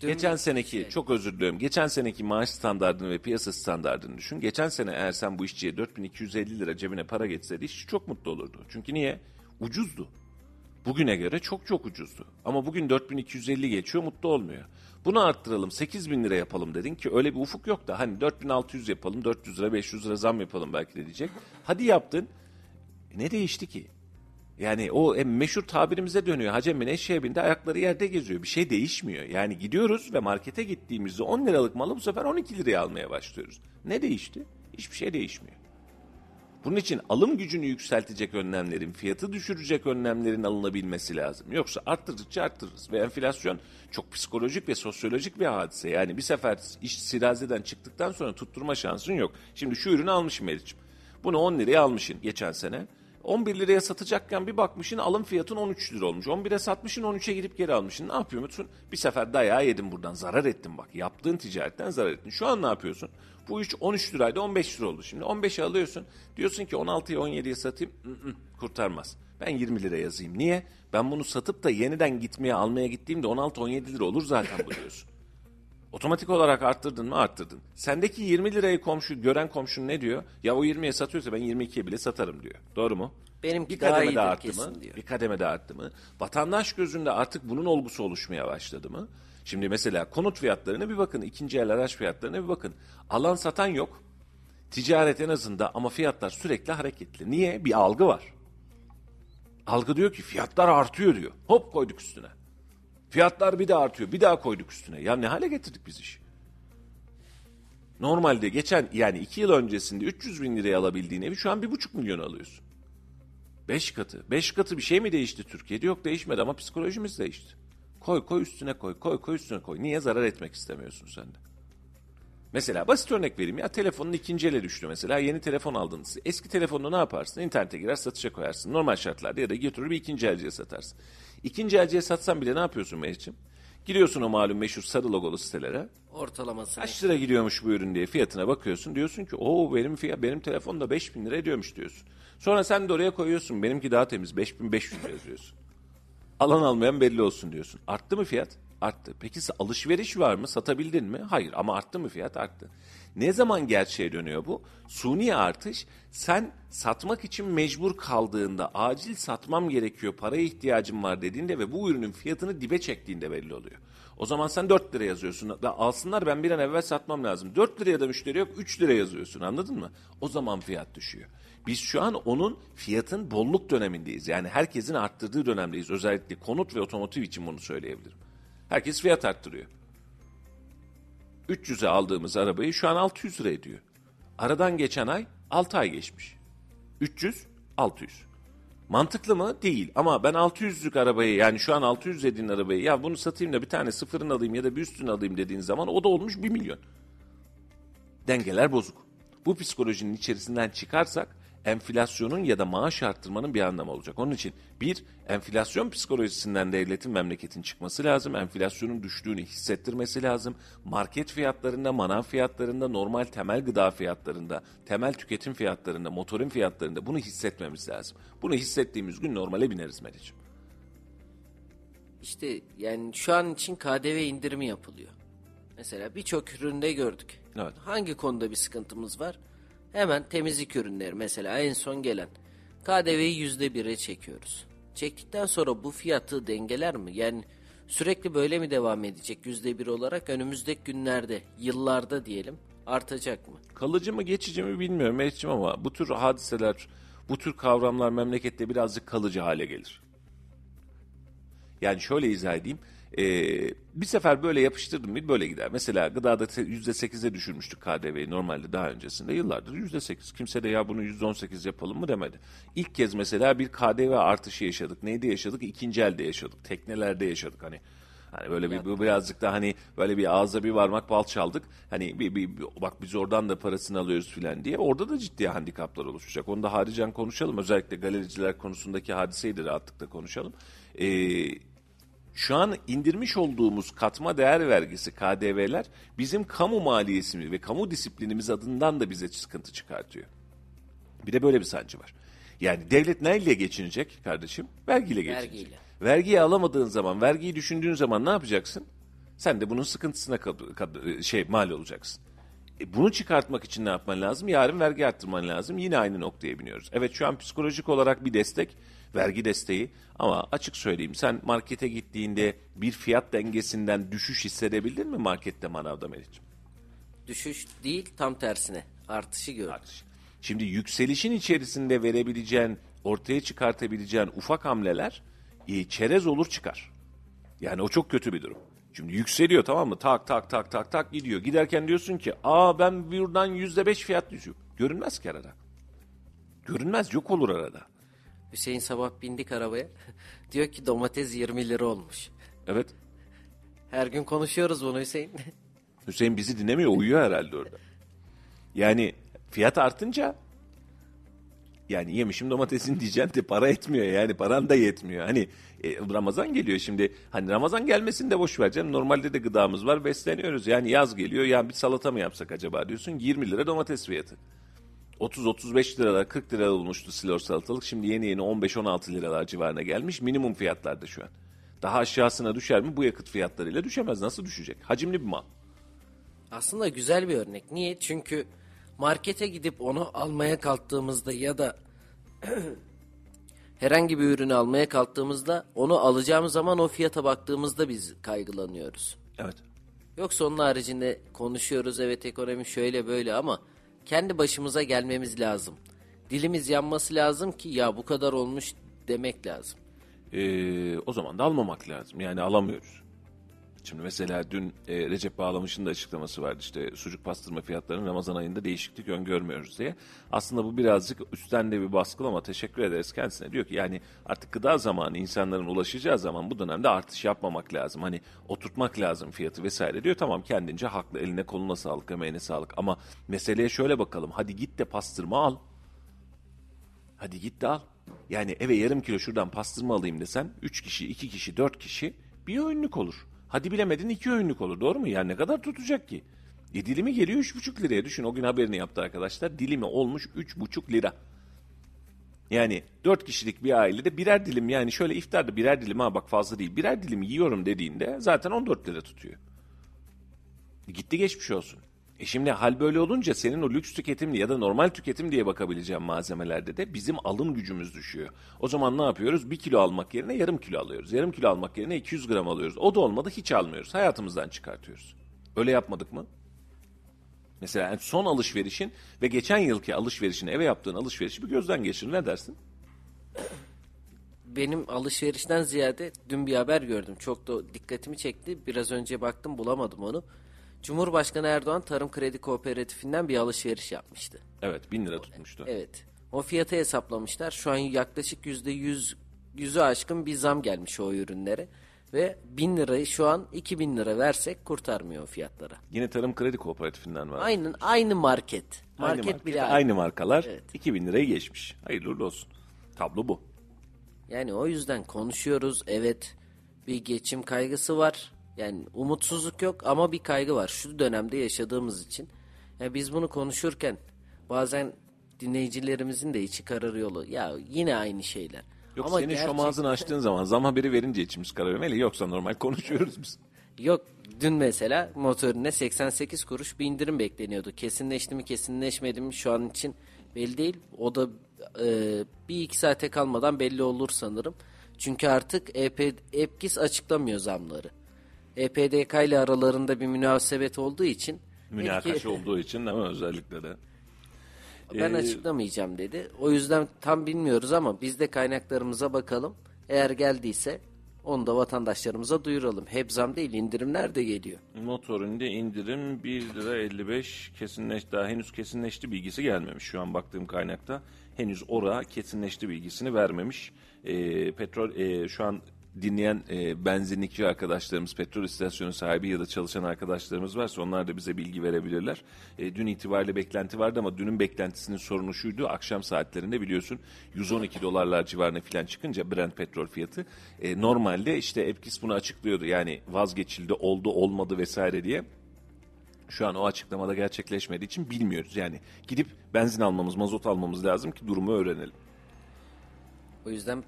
Dün Geçen seneki şey- çok özür diliyorum. Geçen seneki maaş standartını ve piyasa standartını düşün. Geçen sene eğer sen bu işçiye 4250 lira cebine para geçseydi işçi çok mutlu olurdu. Çünkü niye? Ucuzdu. Bugüne göre çok çok ucuzdu. Ama bugün 4250 geçiyor mutlu olmuyor. Bunu arttıralım 8000 lira yapalım dedin ki öyle bir ufuk yok da hani 4600 yapalım 400 lira 500 lira zam yapalım belki de diyecek. Hadi yaptın. E ne değişti ki? Yani o e, meşhur tabirimize dönüyor. Hacem bin eşeğe bindi ayakları yerde geziyor. Bir şey değişmiyor. Yani gidiyoruz ve markete gittiğimizde 10 liralık malı bu sefer 12 liraya almaya başlıyoruz. Ne değişti? Hiçbir şey değişmiyor. Bunun için alım gücünü yükseltecek önlemlerin, fiyatı düşürecek önlemlerin alınabilmesi lazım. Yoksa arttırdıkça arttırırız. Ve enflasyon çok psikolojik ve sosyolojik bir hadise. Yani bir sefer iş sirazeden çıktıktan sonra tutturma şansın yok. Şimdi şu ürünü almışım Meriç'im. Bunu 10 liraya almışsın geçen sene. 11 liraya satacakken bir bakmışsın alım fiyatın 13 lira olmuş. 11'e satmışsın 13'e gidip geri almışsın. Ne yapıyorsun? Bir sefer dayağı yedin buradan. Zarar ettin bak. Yaptığın ticaretten zarar ettin. Şu an ne yapıyorsun? Bu iş 13 liraydı 15 lira oldu şimdi. 15'e alıyorsun. Diyorsun ki 16'ya 17'ye satayım. Mm-mm, kurtarmaz. Ben 20 lira yazayım. Niye? Ben bunu satıp da yeniden gitmeye almaya gittiğimde 16-17 lira olur zaten bu diyorsun. *laughs* Otomatik olarak arttırdın mı arttırdın. Sendeki 20 lirayı komşu gören komşun ne diyor? Ya o 20'ye satıyorsa ben 22'ye bile satarım diyor. Doğru mu? Benimki bir daha kademe de iyidir arttı mı? diyor. Bir kademe de arttı mı? Vatandaş gözünde artık bunun olgusu oluşmaya başladı mı? Şimdi mesela konut fiyatlarına bir bakın, ikinci el araç fiyatlarına bir bakın. Alan satan yok. Ticaret en azından ama fiyatlar sürekli hareketli. Niye? Bir algı var. Algı diyor ki fiyatlar artıyor diyor. Hop koyduk üstüne. Fiyatlar bir de artıyor. Bir daha koyduk üstüne. Ya ne hale getirdik biz işi? Normalde geçen yani iki yıl öncesinde 300 bin liraya alabildiğin evi şu an bir buçuk milyon alıyorsun. Beş katı. Beş katı bir şey mi değişti Türkiye'de? Yok değişmedi ama psikolojimiz değişti. Koy koy üstüne koy, koy koy üstüne koy. Niye zarar etmek istemiyorsun sen de? Mesela basit örnek vereyim ya telefonun ikinci ele düştü mesela yeni telefon aldınız. Eski telefonunu ne yaparsın? İnternete girer satışa koyarsın. Normal şartlarda ya da götürür bir ikinci elciye satarsın. İkinci elciye satsan bile ne yapıyorsun Meriç'im? Giriyorsun o malum meşhur sarı logolu sitelere. Ortalaması. Kaç lira gidiyormuş bu ürün diye fiyatına bakıyorsun. Diyorsun ki o benim fiyat benim telefon da 5000 lira ediyormuş diyorsun. Sonra sen de oraya koyuyorsun. Benimki daha temiz 5500 lira yazıyorsun. Alan almayan belli olsun diyorsun. Arttı mı fiyat? Arttı. Peki alışveriş var mı? Satabildin mi? Hayır ama arttı mı fiyat? Arttı. Ne zaman gerçeğe dönüyor bu? Suni artış sen satmak için mecbur kaldığında acil satmam gerekiyor paraya ihtiyacım var dediğinde ve bu ürünün fiyatını dibe çektiğinde belli oluyor. O zaman sen 4 lira yazıyorsun. Da alsınlar ben bir an evvel satmam lazım. 4 liraya da müşteri yok 3 lira yazıyorsun anladın mı? O zaman fiyat düşüyor. Biz şu an onun fiyatın bolluk dönemindeyiz. Yani herkesin arttırdığı dönemdeyiz. Özellikle konut ve otomotiv için bunu söyleyebilirim. Herkes fiyat arttırıyor. 300'e aldığımız arabayı şu an 600 lira ediyor. Aradan geçen ay 6 ay geçmiş. 300, 600. Mantıklı mı? Değil. Ama ben 600'lük arabayı yani şu an 600 dediğin arabayı ya bunu satayım da bir tane sıfırını alayım ya da bir üstünü alayım dediğin zaman o da olmuş 1 milyon. Dengeler bozuk. Bu psikolojinin içerisinden çıkarsak enflasyonun ya da maaş arttırmanın bir anlamı olacak. Onun için bir, enflasyon psikolojisinden devletin memleketin çıkması lazım. Enflasyonun düştüğünü hissettirmesi lazım. Market fiyatlarında, manav fiyatlarında, normal temel gıda fiyatlarında, temel tüketim fiyatlarında, motorin fiyatlarında bunu hissetmemiz lazım. Bunu hissettiğimiz gün normale bineriz Meriç'im. İşte yani şu an için KDV indirimi yapılıyor. Mesela birçok üründe gördük. Evet. Hangi konuda bir sıkıntımız var? Hemen temizlik ürünleri mesela en son gelen. KDV'yi yüzde bire çekiyoruz. Çektikten sonra bu fiyatı dengeler mi? Yani sürekli böyle mi devam edecek yüzde bir olarak önümüzdeki günlerde, yıllarda diyelim artacak mı? Kalıcı mı geçici mi bilmiyorum Meriç'ciğim ama bu tür hadiseler, bu tür kavramlar memlekette birazcık kalıcı hale gelir. Yani şöyle izah edeyim. Ee, bir sefer böyle yapıştırdım mı böyle gider. Mesela gıdada te- %8'e düşürmüştük KDV'yi normalde daha öncesinde. Yıllardır %8. Kimse de ya bunu %18 yapalım mı demedi. İlk kez mesela bir KDV artışı yaşadık. Neyde yaşadık? İkinci elde yaşadık. Teknelerde yaşadık hani. Hani böyle bir bu birazcık da hani böyle bir ağza bir varmak bal çaldık. Hani bir, bir, bir- bak biz oradan da parasını alıyoruz filan diye. Orada da ciddi handikaplar oluşacak. Onu da haricen konuşalım. Özellikle galericiler konusundaki hadiseyi de rahatlıkla konuşalım. Ee, şu an indirmiş olduğumuz katma değer vergisi KDV'ler bizim kamu maliyesimiz ve kamu disiplinimiz adından da bize sıkıntı çıkartıyor. Bir de böyle bir sancı var. Yani devlet neyle geçinecek kardeşim? Vergiyle geçinecek. Vergiyle. Vergiyi alamadığın zaman, vergiyi düşündüğün zaman ne yapacaksın? Sen de bunun sıkıntısına şey mal olacaksın. E, bunu çıkartmak için ne yapman lazım? Yarın vergi arttırman lazım. Yine aynı noktaya biniyoruz. Evet şu an psikolojik olarak bir destek, vergi desteği ama açık söyleyeyim sen markete gittiğinde bir fiyat dengesinden düşüş hissedebildin mi markette manavda Melih'ciğim? Düşüş değil tam tersine artışı gördük. artış. Şimdi yükselişin içerisinde verebileceğin, ortaya çıkartabileceğin ufak hamleler e, çerez olur çıkar. Yani o çok kötü bir durum. Şimdi yükseliyor tamam mı? Tak tak tak tak tak gidiyor. Giderken diyorsun ki aa ben buradan yüzde beş fiyat düşüyor. Görünmez ki arada. Görünmez yok olur arada. Hüseyin sabah bindik arabaya. *laughs* Diyor ki domates 20 lira olmuş. Evet. Her gün konuşuyoruz bunu Hüseyin. *laughs* Hüseyin bizi dinlemiyor uyuyor herhalde orada. Yani fiyat artınca yani yemişim domatesin *laughs* diyeceksin de para etmiyor yani paran da yetmiyor. Hani e, Ramazan geliyor şimdi hani Ramazan gelmesin de boş ver canım normalde de gıdamız var besleniyoruz. Yani yaz geliyor ya bir salata mı yapsak acaba diyorsun 20 lira domates fiyatı. 30-35 liralar 40 lira olmuştu silor salatalık şimdi yeni yeni 15-16 liralar civarına gelmiş minimum fiyatlarda şu an. Daha aşağısına düşer mi bu yakıt fiyatlarıyla düşemez nasıl düşecek hacimli bir mal. Aslında güzel bir örnek. Niye? Çünkü markete gidip onu almaya kalktığımızda ya da *clears throat* herhangi bir ürünü almaya kalktığımızda onu alacağımız zaman o fiyata baktığımızda biz kaygılanıyoruz. Evet. Yoksa onun haricinde konuşuyoruz evet ekonomi şöyle böyle ama kendi başımıza gelmemiz lazım. Dilimiz yanması lazım ki ya bu kadar olmuş demek lazım. Ee, o zaman da almamak lazım. Yani alamıyoruz. Şimdi mesela dün e, Recep Bağlamış'ın da açıklaması vardı işte sucuk pastırma fiyatlarının Ramazan ayında değişiklik öngörmüyoruz diye. Aslında bu birazcık üstten de bir baskı ama teşekkür ederiz kendisine. Diyor ki yani artık gıda zamanı insanların ulaşacağı zaman bu dönemde artış yapmamak lazım. Hani oturtmak lazım fiyatı vesaire diyor. Tamam kendince haklı eline koluna sağlık emeğine sağlık ama meseleye şöyle bakalım. Hadi git de pastırma al. Hadi git de al. Yani eve yarım kilo şuradan pastırma alayım desen 3 kişi, 2 kişi, 4 kişi bir öğünlük olur. Hadi bilemedin 2 öğünlük olur doğru mu? Yani ne kadar tutacak ki? E dilimi geliyor 3,5 liraya. Düşün o gün haberini yaptı arkadaşlar. Dilimi olmuş 3,5 lira. Yani 4 kişilik bir ailede birer dilim yani şöyle iftarda birer dilim ha bak fazla değil. Birer dilim yiyorum dediğinde zaten 14 lira tutuyor. Gitti geçmiş olsun. E şimdi hal böyle olunca senin o lüks tüketim ya da normal tüketim diye bakabileceğim malzemelerde de bizim alım gücümüz düşüyor. O zaman ne yapıyoruz? Bir kilo almak yerine yarım kilo alıyoruz. Yarım kilo almak yerine 200 gram alıyoruz. O da olmadı hiç almıyoruz. Hayatımızdan çıkartıyoruz. Öyle yapmadık mı? Mesela yani son alışverişin ve geçen yılki alışverişin eve yaptığın alışverişi bir gözden geçir. Ne dersin? Benim alışverişten ziyade dün bir haber gördüm. Çok da dikkatimi çekti. Biraz önce baktım bulamadım onu. Cumhurbaşkanı Erdoğan Tarım Kredi Kooperatifinden bir alışveriş yapmıştı. Evet bin lira tutmuştu. Evet. O fiyatı hesaplamışlar. Şu an yaklaşık yüzde yüz, yüzü aşkın bir zam gelmiş o ürünlere. Ve bin lirayı şu an 2000 lira versek kurtarmıyor o fiyatlara. Yine Tarım Kredi Kooperatifinden var. Aynen aynı market. Aynı Market market, bile aynı. aynı markalar Evet. 2000 lirayı geçmiş. Hayırlı uğurlu olsun. Tablo bu. Yani o yüzden konuşuyoruz. Evet bir geçim kaygısı var. Yani umutsuzluk yok ama bir kaygı var. Şu dönemde yaşadığımız için. Yani biz bunu konuşurken bazen dinleyicilerimizin de içi kararıyor. Ya yine aynı şeyler. Yok ama senin gerçek- şom ağzını açtığın zaman zam haberi verince içimiz kararıyor. Melih yoksa normal konuşuyoruz biz. Yok dün mesela motorine 88 kuruş bir indirim bekleniyordu. Kesinleşti mi kesinleşmedi mi şu an için belli değil. O da e, bir iki saate kalmadan belli olur sanırım. Çünkü artık EP, EPKİS açıklamıyor zamları. EPDK ile aralarında bir münasebet olduğu için Münakaşa olduğu için ama özellikle de. ben Ee, açıklamayacağım dedi. O yüzden tam bilmiyoruz ama biz de kaynaklarımıza bakalım. Eğer geldiyse onu da vatandaşlarımıza duyuralım. Hep zam değil indirimler de geliyor. Motorinde indirim 1 lira 55 kesinleşti. Daha henüz kesinleşti bilgisi gelmemiş şu an baktığım kaynakta. Henüz ora kesinleşti bilgisini vermemiş. Ee, petrol e, şu an dinleyen e, benzinlikçi arkadaşlarımız, petrol istasyonu sahibi ya da çalışan arkadaşlarımız varsa onlar da bize bilgi verebilirler. E, dün itibariyle beklenti vardı ama dünün beklentisinin sorunu şuydu. Akşam saatlerinde biliyorsun 112 dolarlar civarına falan çıkınca Brent petrol fiyatı e, normalde işte Epkis bunu açıklıyordu. Yani vazgeçildi, oldu, olmadı vesaire diye. Şu an o açıklamada gerçekleşmediği için bilmiyoruz. Yani gidip benzin almamız, mazot almamız lazım ki durumu öğrenelim. O yüzden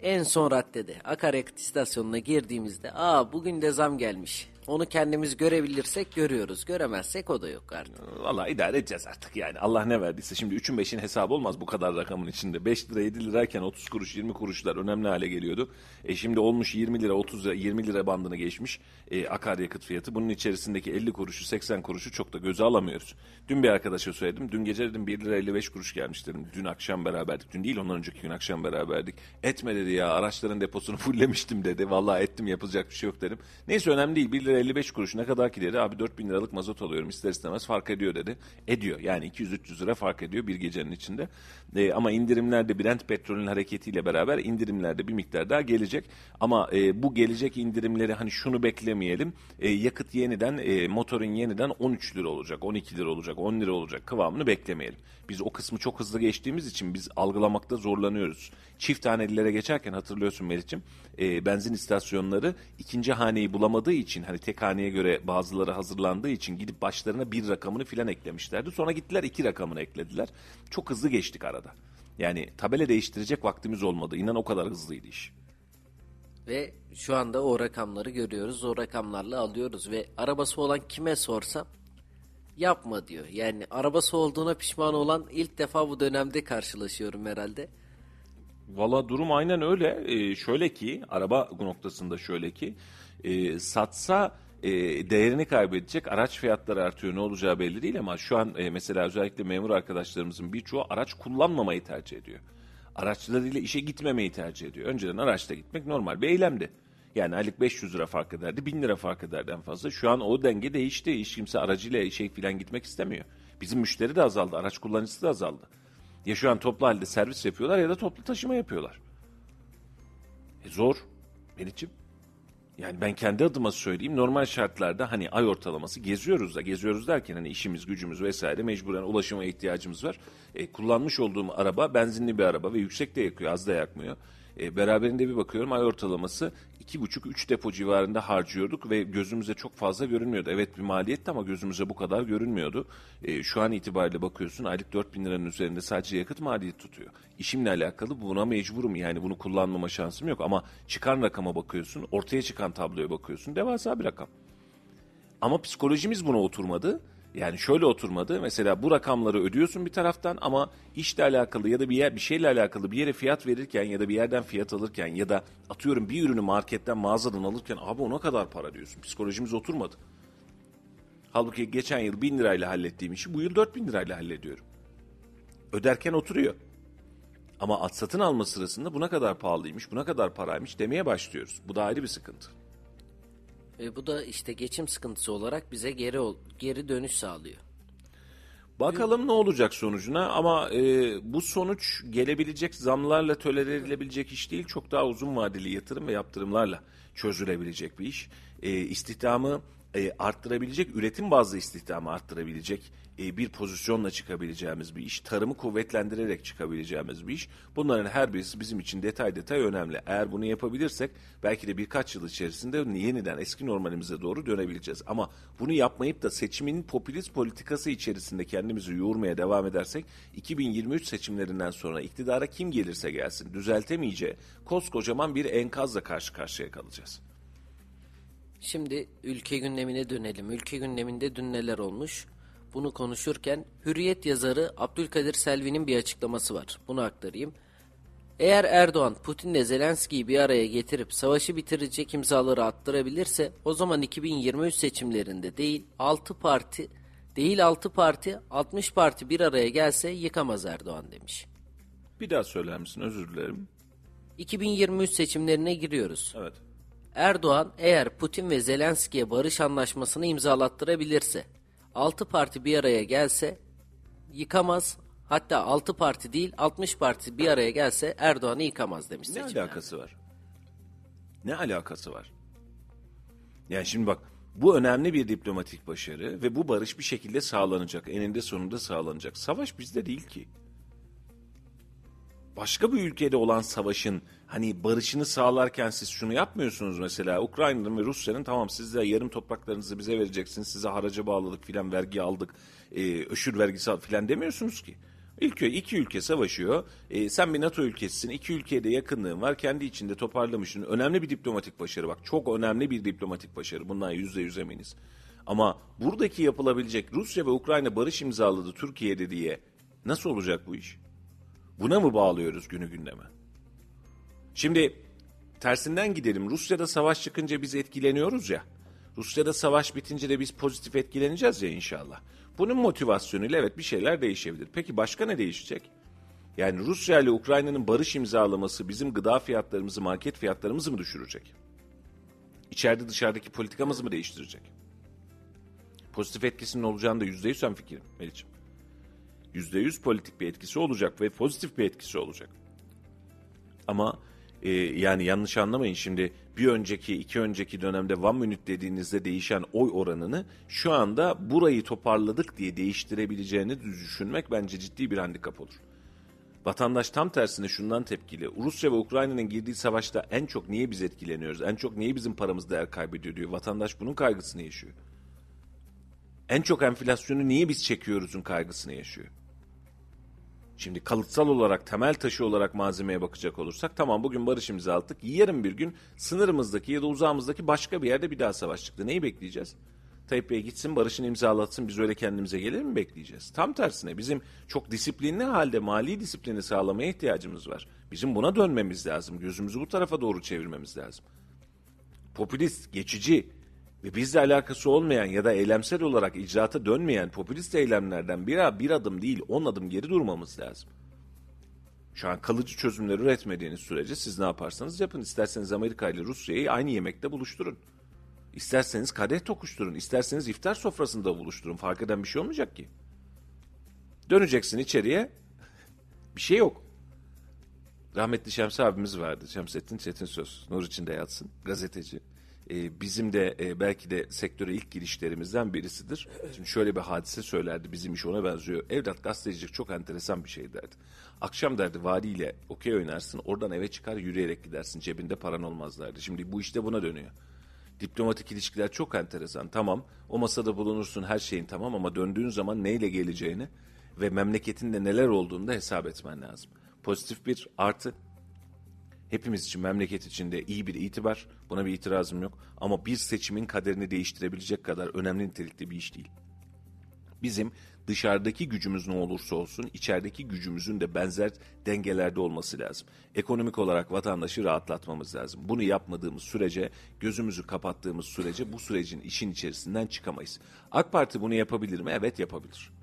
en son raddede akaryakıt istasyonuna girdiğimizde aa bugün de zam gelmiş. Onu kendimiz görebilirsek görüyoruz. Göremezsek o da yok artık. Valla idare edeceğiz artık yani. Allah ne verdiyse. Şimdi 3'ün 5'in hesabı olmaz bu kadar rakamın içinde. 5 lira 7 lirayken 30 kuruş 20 kuruşlar önemli hale geliyordu. E şimdi olmuş 20 lira 30 lira 20 lira bandını geçmiş e, akaryakıt fiyatı. Bunun içerisindeki 50 kuruşu 80 kuruşu çok da göze alamıyoruz. Dün bir arkadaşa söyledim. Dün gece dedim 1 lira 55 kuruş gelmiş dedim. Dün akşam beraberdik. Dün değil ondan önceki gün akşam beraberdik. Etme dedi ya araçların deposunu *laughs* fullemiştim dedi. Vallahi ettim yapılacak bir şey yok dedim. Neyse önemli değil 1 lira 55 kuruş ne kadar ki dedi. Abi 4000 liralık mazot alıyorum ister istemez fark ediyor dedi. Ediyor yani 200-300 lira fark ediyor bir gecenin içinde. E, ama indirimlerde Brent petrolün hareketiyle beraber indirimlerde bir miktar daha gelecek. Ama e, bu gelecek indirimleri hani şunu beklemeyelim. E, yakıt yeniden e, motorun yeniden 13 lira olacak 12 lira olacak 10 lira olacak kıvamını beklemeyelim. Biz o kısmı çok hızlı geçtiğimiz için biz algılamakta zorlanıyoruz. Çift hanelilere geçerken hatırlıyorsun Melih'ciğim e, benzin istasyonları ikinci haneyi bulamadığı için hani tek haneye göre bazıları hazırlandığı için gidip başlarına bir rakamını filan eklemişlerdi. Sonra gittiler iki rakamını eklediler. Çok hızlı geçtik arada. Yani tabela değiştirecek vaktimiz olmadı. İnan o kadar hızlıydı iş. Ve şu anda o rakamları görüyoruz. O rakamlarla alıyoruz. Ve arabası olan kime sorsam yapma diyor. Yani arabası olduğuna pişman olan ilk defa bu dönemde karşılaşıyorum herhalde. Valla durum aynen öyle. Ee, şöyle ki araba noktasında şöyle ki e, satsa e, değerini kaybedecek araç fiyatları artıyor ne olacağı belli değil ama şu an e, mesela özellikle memur arkadaşlarımızın birçoğu araç kullanmamayı tercih ediyor. Araçlarıyla işe gitmemeyi tercih ediyor. Önceden araçla gitmek normal bir eylemdi. Yani aylık 500 lira fark ederdi, 1000 lira fark ederdi en fazla. Şu an o denge değişti. Hiç kimse aracıyla işe falan gitmek istemiyor. Bizim müşteri de azaldı, araç kullanıcısı da azaldı. Ya şu an toplu halde servis yapıyorlar ya da toplu taşıma yapıyorlar. E zor. Melih'ciğim. Yani ben kendi adıma söyleyeyim normal şartlarda hani ay ortalaması geziyoruz da geziyoruz derken hani işimiz gücümüz vesaire mecburen ulaşıma ihtiyacımız var. E, kullanmış olduğum araba benzinli bir araba ve yüksek de yakıyor az da yakmıyor. E, beraberinde bir bakıyorum ay ortalaması 2,5-3 depo civarında harcıyorduk ve gözümüze çok fazla görünmüyordu. Evet bir maliyetti ama gözümüze bu kadar görünmüyordu. E, şu an itibariyle bakıyorsun aylık 4 bin liranın üzerinde sadece yakıt maliyeti tutuyor. İşimle alakalı buna mecburum yani bunu kullanmama şansım yok ama çıkan rakama bakıyorsun ortaya çıkan tabloya bakıyorsun devasa bir rakam. Ama psikolojimiz buna oturmadı. Yani şöyle oturmadı. Mesela bu rakamları ödüyorsun bir taraftan ama işle alakalı ya da bir yer bir şeyle alakalı bir yere fiyat verirken ya da bir yerden fiyat alırken ya da atıyorum bir ürünü marketten mağazadan alırken abi ona kadar para diyorsun. Psikolojimiz oturmadı. Halbuki geçen yıl bin lirayla hallettiğim işi bu yıl dört bin lirayla hallediyorum. Öderken oturuyor. Ama at satın alma sırasında buna kadar pahalıymış, buna kadar paraymış demeye başlıyoruz. Bu da ayrı bir sıkıntı. Ve bu da işte geçim sıkıntısı olarak bize geri geri dönüş sağlıyor. Bakalım ne olacak sonucuna ama e, bu sonuç gelebilecek zamlarla tolere edilebilecek iş değil. Çok daha uzun vadeli yatırım ve yaptırımlarla çözülebilecek bir iş. E, istihdamı e, arttırabilecek, üretim bazlı istihdamı arttırabilecek e, bir pozisyonla çıkabileceğimiz bir iş. Tarımı kuvvetlendirerek çıkabileceğimiz bir iş. Bunların her birisi bizim için detay detay önemli. Eğer bunu yapabilirsek belki de birkaç yıl içerisinde yeniden eski normalimize doğru dönebileceğiz. Ama bunu yapmayıp da seçimin popülist politikası içerisinde kendimizi yoğurmaya devam edersek 2023 seçimlerinden sonra iktidara kim gelirse gelsin düzeltemeyeceği koskocaman bir enkazla karşı karşıya kalacağız. Şimdi ülke gündemine dönelim. Ülke gündeminde dün neler olmuş? Bunu konuşurken Hürriyet yazarı Abdülkadir Selvi'nin bir açıklaması var. Bunu aktarayım. Eğer Erdoğan Putin'le Zelenski'yi bir araya getirip savaşı bitirecek imzaları attırabilirse o zaman 2023 seçimlerinde değil 6 parti değil 6 parti 60 parti bir araya gelse yıkamaz Erdoğan demiş. Bir daha söyler misin? Özür dilerim. 2023 seçimlerine giriyoruz. Evet. Erdoğan eğer Putin ve Zelenski'ye barış anlaşmasını imzalattırabilirse 6 parti bir araya gelse yıkamaz. Hatta 6 parti değil 60 parti bir araya gelse Erdoğan'ı yıkamaz demiş Ne seçimlerde. alakası var? Ne alakası var? Yani şimdi bak bu önemli bir diplomatik başarı ve bu barış bir şekilde sağlanacak. Eninde sonunda sağlanacak. Savaş bizde değil ki. Başka bir ülkede olan savaşın hani barışını sağlarken siz şunu yapmıyorsunuz mesela. Ukrayna'nın ve Rusya'nın tamam siz de yarım topraklarınızı bize vereceksiniz. Size haraca bağladık filan vergi aldık. E, öşür vergisi al filan demiyorsunuz ki. Ülke, iki ülke savaşıyor. E, sen bir NATO ülkesisin. İki ülkeye de yakınlığın var. Kendi içinde toparlamışsın. Önemli bir diplomatik başarı bak. Çok önemli bir diplomatik başarı. Bundan yüzde yüz eminiz. Ama buradaki yapılabilecek Rusya ve Ukrayna barış imzaladı Türkiye'de diye nasıl olacak bu iş? Buna mı bağlıyoruz günü gündeme? Şimdi tersinden gidelim. Rusya'da savaş çıkınca biz etkileniyoruz ya. Rusya'da savaş bitince de biz pozitif etkileneceğiz ya inşallah. Bunun motivasyonuyla evet bir şeyler değişebilir. Peki başka ne değişecek? Yani Rusya ile Ukrayna'nın barış imzalaması bizim gıda fiyatlarımızı, market fiyatlarımızı mı düşürecek? İçeride dışarıdaki politikamızı mı değiştirecek? Pozitif etkisinin olacağını da yüzde yüz fikrim Melih'ciğim. Yüzde yüz politik bir etkisi olacak ve pozitif bir etkisi olacak. Ama e, yani yanlış anlamayın şimdi bir önceki iki önceki dönemde one minute dediğinizde değişen oy oranını şu anda burayı toparladık diye değiştirebileceğini düşünmek bence ciddi bir handikap olur. Vatandaş tam tersine şundan tepkili. Rusya ve Ukrayna'nın girdiği savaşta en çok niye biz etkileniyoruz? En çok niye bizim paramız değer kaybediyor diyor. Vatandaş bunun kaygısını yaşıyor. En çok enflasyonu niye biz çekiyoruzun kaygısını yaşıyor. Şimdi kalıtsal olarak, temel taşı olarak malzemeye bakacak olursak tamam bugün barış imzaladık. Yarın bir gün sınırımızdaki ya da uzağımızdaki başka bir yerde bir daha savaş çıktı. Neyi bekleyeceğiz? Tayyip Bey gitsin barışını imzalatsın biz öyle kendimize gelir mi bekleyeceğiz? Tam tersine bizim çok disiplinli halde mali disiplini sağlamaya ihtiyacımız var. Bizim buna dönmemiz lazım. Gözümüzü bu tarafa doğru çevirmemiz lazım. Popülist, geçici ve bizle alakası olmayan ya da eylemsel olarak icraata dönmeyen popülist eylemlerden bir, bir adım değil on adım geri durmamız lazım. Şu an kalıcı çözümler üretmediğiniz sürece siz ne yaparsanız yapın. İsterseniz Amerika ile Rusya'yı aynı yemekte buluşturun. İsterseniz kadeh tokuşturun. isterseniz iftar sofrasında buluşturun. Fark eden bir şey olmayacak ki. Döneceksin içeriye. Bir şey yok. Rahmetli Şems abimiz vardı. Şemsettin Çetin Söz. Nur içinde yatsın. Gazeteci. Ee, bizim de e, belki de sektöre ilk girişlerimizden birisidir. Şimdi şöyle bir hadise söylerdi. Bizim iş ona benziyor. Evlat gazetecilik çok enteresan bir şey derdi. Akşam derdi valiyle okey oynarsın. Oradan eve çıkar yürüyerek gidersin. Cebinde paran olmaz derdi. Şimdi bu işte buna dönüyor. Diplomatik ilişkiler çok enteresan. Tamam o masada bulunursun her şeyin tamam ama döndüğün zaman neyle geleceğini ve memleketinde neler olduğunu da hesap etmen lazım. Pozitif bir artı hepimiz için memleket için de iyi bir itibar. Buna bir itirazım yok. Ama bir seçimin kaderini değiştirebilecek kadar önemli nitelikte bir iş değil. Bizim dışarıdaki gücümüz ne olursa olsun içerideki gücümüzün de benzer dengelerde olması lazım. Ekonomik olarak vatandaşı rahatlatmamız lazım. Bunu yapmadığımız sürece, gözümüzü kapattığımız sürece bu sürecin işin içerisinden çıkamayız. AK Parti bunu yapabilir mi? Evet yapabilir.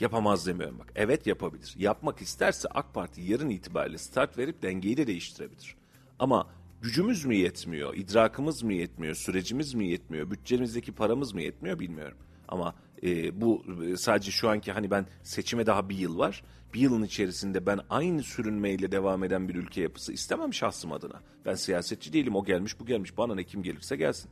Yapamaz demiyorum bak. Evet yapabilir. Yapmak isterse AK Parti yarın itibariyle start verip dengeyi de değiştirebilir. Ama gücümüz mü yetmiyor, idrakımız mı yetmiyor, sürecimiz mi yetmiyor, bütçemizdeki paramız mı yetmiyor bilmiyorum. Ama e, bu e, sadece şu anki hani ben seçime daha bir yıl var. Bir yılın içerisinde ben aynı sürünmeyle devam eden bir ülke yapısı istemem şahsım adına. Ben siyasetçi değilim o gelmiş bu gelmiş bana ne kim gelirse gelsin.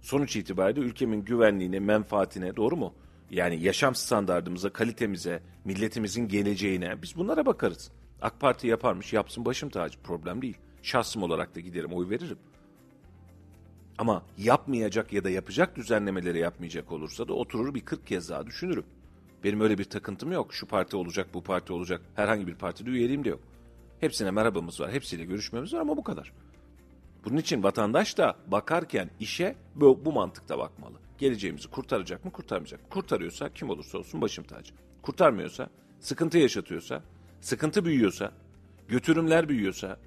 Sonuç itibariyle ülkemin güvenliğine, menfaatine doğru mu? Yani yaşam standartımıza, kalitemize, milletimizin geleceğine biz bunlara bakarız. AK Parti yaparmış yapsın başım tacı problem değil. Şahsım olarak da giderim oy veririm. Ama yapmayacak ya da yapacak düzenlemeleri yapmayacak olursa da oturur bir 40 kez daha düşünürüm. Benim öyle bir takıntım yok. Şu parti olacak, bu parti olacak. Herhangi bir partide üyeliğim de yok. Hepsine merhabamız var. Hepsiyle görüşmemiz var ama bu kadar. Bunun için vatandaş da bakarken işe bu, bu mantıkta bakmalı. Geleceğimizi kurtaracak mı kurtarmayacak mı? Kurtarıyorsa kim olursa olsun başım tacı. Kurtarmıyorsa, sıkıntı yaşatıyorsa, sıkıntı büyüyorsa, götürümler büyüyorsa,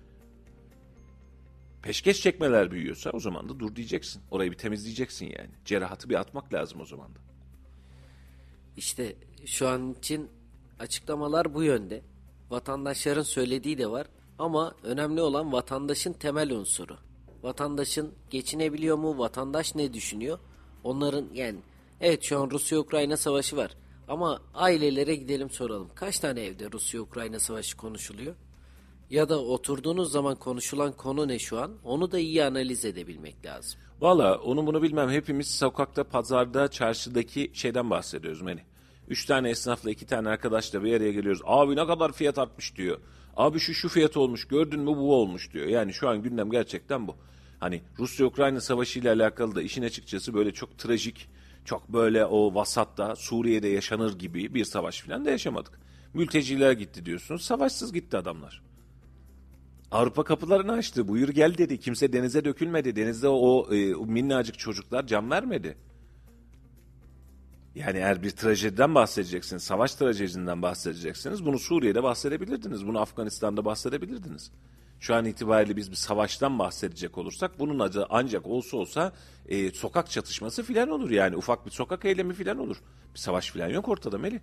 peşkeş çekmeler büyüyorsa o zaman da dur diyeceksin. Orayı bir temizleyeceksin yani. Cerahatı bir atmak lazım o zaman da. İşte şu an için açıklamalar bu yönde. Vatandaşların söylediği de var ama önemli olan vatandaşın temel unsuru. Vatandaşın geçinebiliyor mu? Vatandaş ne düşünüyor? Onların yani evet şu an Rusya-Ukrayna savaşı var. Ama ailelere gidelim soralım. Kaç tane evde Rusya-Ukrayna savaşı konuşuluyor? Ya da oturduğunuz zaman konuşulan konu ne şu an? Onu da iyi analiz edebilmek lazım. Valla onu bunu bilmem. Hepimiz sokakta, pazarda, çarşıdaki şeyden bahsediyoruz Meni. Üç tane esnafla iki tane arkadaşla bir araya geliyoruz. Abi ne kadar fiyat artmış diyor. Abi şu şu fiyat olmuş gördün mü bu olmuş diyor. Yani şu an gündem gerçekten bu. Hani Rusya-Ukrayna savaşı ile alakalı da işin açıkçası böyle çok trajik, çok böyle o vasatta Suriye'de yaşanır gibi bir savaş falan da yaşamadık. Mülteciler gitti diyorsunuz. Savaşsız gitti adamlar. Avrupa kapılarını açtı. Buyur gel dedi. Kimse denize dökülmedi. Denizde o, e, o minnacık çocuklar can vermedi. Yani eğer bir trajediden bahsedeceksiniz, savaş trajedisinden bahsedeceksiniz, bunu Suriye'de bahsedebilirdiniz, bunu Afganistan'da bahsedebilirdiniz. Şu an itibariyle biz bir savaştan bahsedecek olursak bunun adı ancak olsa olsa e, sokak çatışması filan olur yani ufak bir sokak eylemi filan olur. Bir savaş filan yok ortada Meli.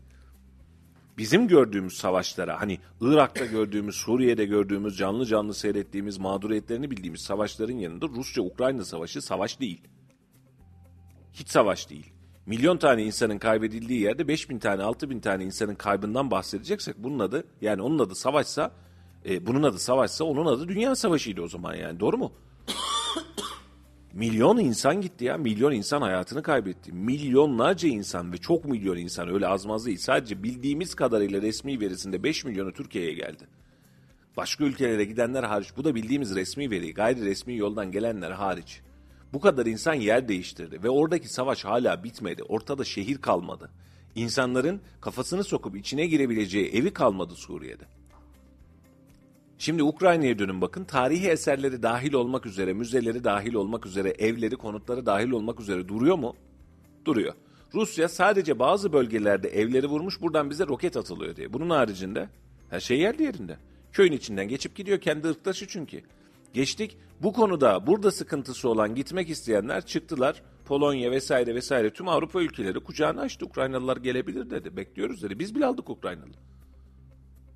Bizim gördüğümüz savaşlara hani Irak'ta gördüğümüz, Suriye'de gördüğümüz, canlı canlı seyrettiğimiz, mağduriyetlerini bildiğimiz savaşların yanında Rusya-Ukrayna savaşı savaş değil. Hiç savaş değil. Milyon tane insanın kaybedildiği yerde 5000 tane, 6000 tane insanın kaybından bahsedeceksek bunun adı yani onun adı savaşsa e, bunun adı savaşsa onun adı dünya savaşıydı o zaman yani doğru mu? milyon insan gitti ya. Milyon insan hayatını kaybetti. Milyonlarca insan ve çok milyon insan öyle azmaz değil. Sadece bildiğimiz kadarıyla resmi verisinde 5 milyonu Türkiye'ye geldi. Başka ülkelere gidenler hariç bu da bildiğimiz resmi veri gayri resmi yoldan gelenler hariç. Bu kadar insan yer değiştirdi ve oradaki savaş hala bitmedi. Ortada şehir kalmadı. İnsanların kafasını sokup içine girebileceği evi kalmadı Suriye'de. Şimdi Ukrayna'ya dönün bakın. Tarihi eserleri dahil olmak üzere, müzeleri dahil olmak üzere, evleri, konutları dahil olmak üzere duruyor mu? Duruyor. Rusya sadece bazı bölgelerde evleri vurmuş buradan bize roket atılıyor diye. Bunun haricinde her şey yerli yerinde. Köyün içinden geçip gidiyor kendi ırktaşı çünkü. Geçtik bu konuda burada sıkıntısı olan gitmek isteyenler çıktılar. Polonya vesaire vesaire tüm Avrupa ülkeleri kucağını açtı. Ukraynalılar gelebilir dedi. Bekliyoruz dedi. Biz bile aldık Ukraynalı.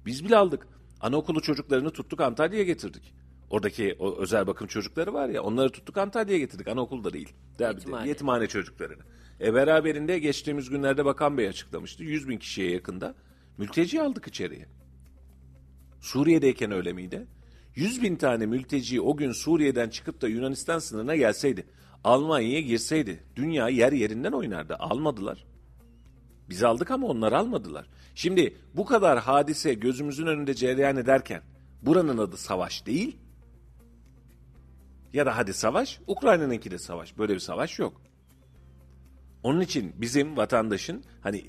Biz bile aldık. Anaokulu çocuklarını tuttuk Antalya'ya getirdik. Oradaki o özel bakım çocukları var ya onları tuttuk Antalya'ya getirdik. Anaokulda değil. Yetimhane. Yetimhane çocuklarını. E beraberinde geçtiğimiz günlerde Bakan Bey açıklamıştı. 100 bin kişiye yakında mülteci aldık içeriye. Suriye'deyken öyle miydi? 100 bin tane mülteci o gün Suriye'den çıkıp da Yunanistan sınırına gelseydi, Almanya'ya girseydi, dünya yer yerinden oynardı. Almadılar. Biz aldık ama onlar almadılar. Şimdi bu kadar hadise gözümüzün önünde cereyan ederken buranın adı savaş değil. Ya da hadi savaş, Ukrayna'nınki de savaş. Böyle bir savaş yok. Onun için bizim vatandaşın hani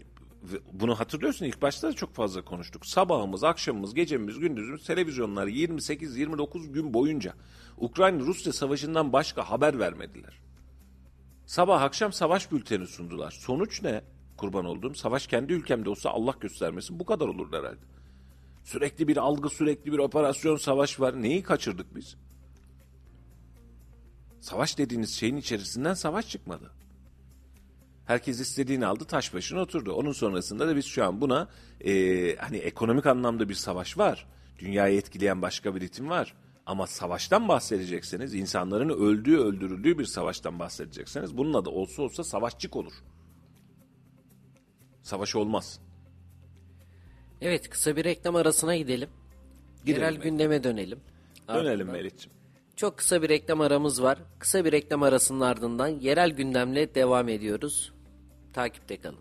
bunu hatırlıyorsun ilk başta da çok fazla konuştuk. Sabahımız, akşamımız, gecemiz, gündüzümüz televizyonlar 28-29 gün boyunca Ukrayna-Rusya savaşından başka haber vermediler. Sabah akşam savaş bülteni sundular. Sonuç ne? Kurban olduğum savaş kendi ülkemde olsa Allah göstermesin bu kadar olur herhalde. Sürekli bir algı, sürekli bir operasyon, savaş var. Neyi kaçırdık biz? Savaş dediğiniz şeyin içerisinden savaş çıkmadı. Herkes istediğini aldı taş başına oturdu. Onun sonrasında da biz şu an buna e, hani ekonomik anlamda bir savaş var. Dünyayı etkileyen başka bir ritim var. Ama savaştan bahsedecekseniz, insanların öldüğü, öldürüldüğü bir savaştan bahsedecekseniz bunun adı olsa olsa savaşçık olur. Savaş olmaz. Evet kısa bir reklam arasına gidelim. Gidelim Melih. gündeme dönelim. Dönelim Melih'ciğim. Çok kısa bir reklam aramız var. Kısa bir reklam arasının ardından yerel gündemle devam ediyoruz. Takipte kalın.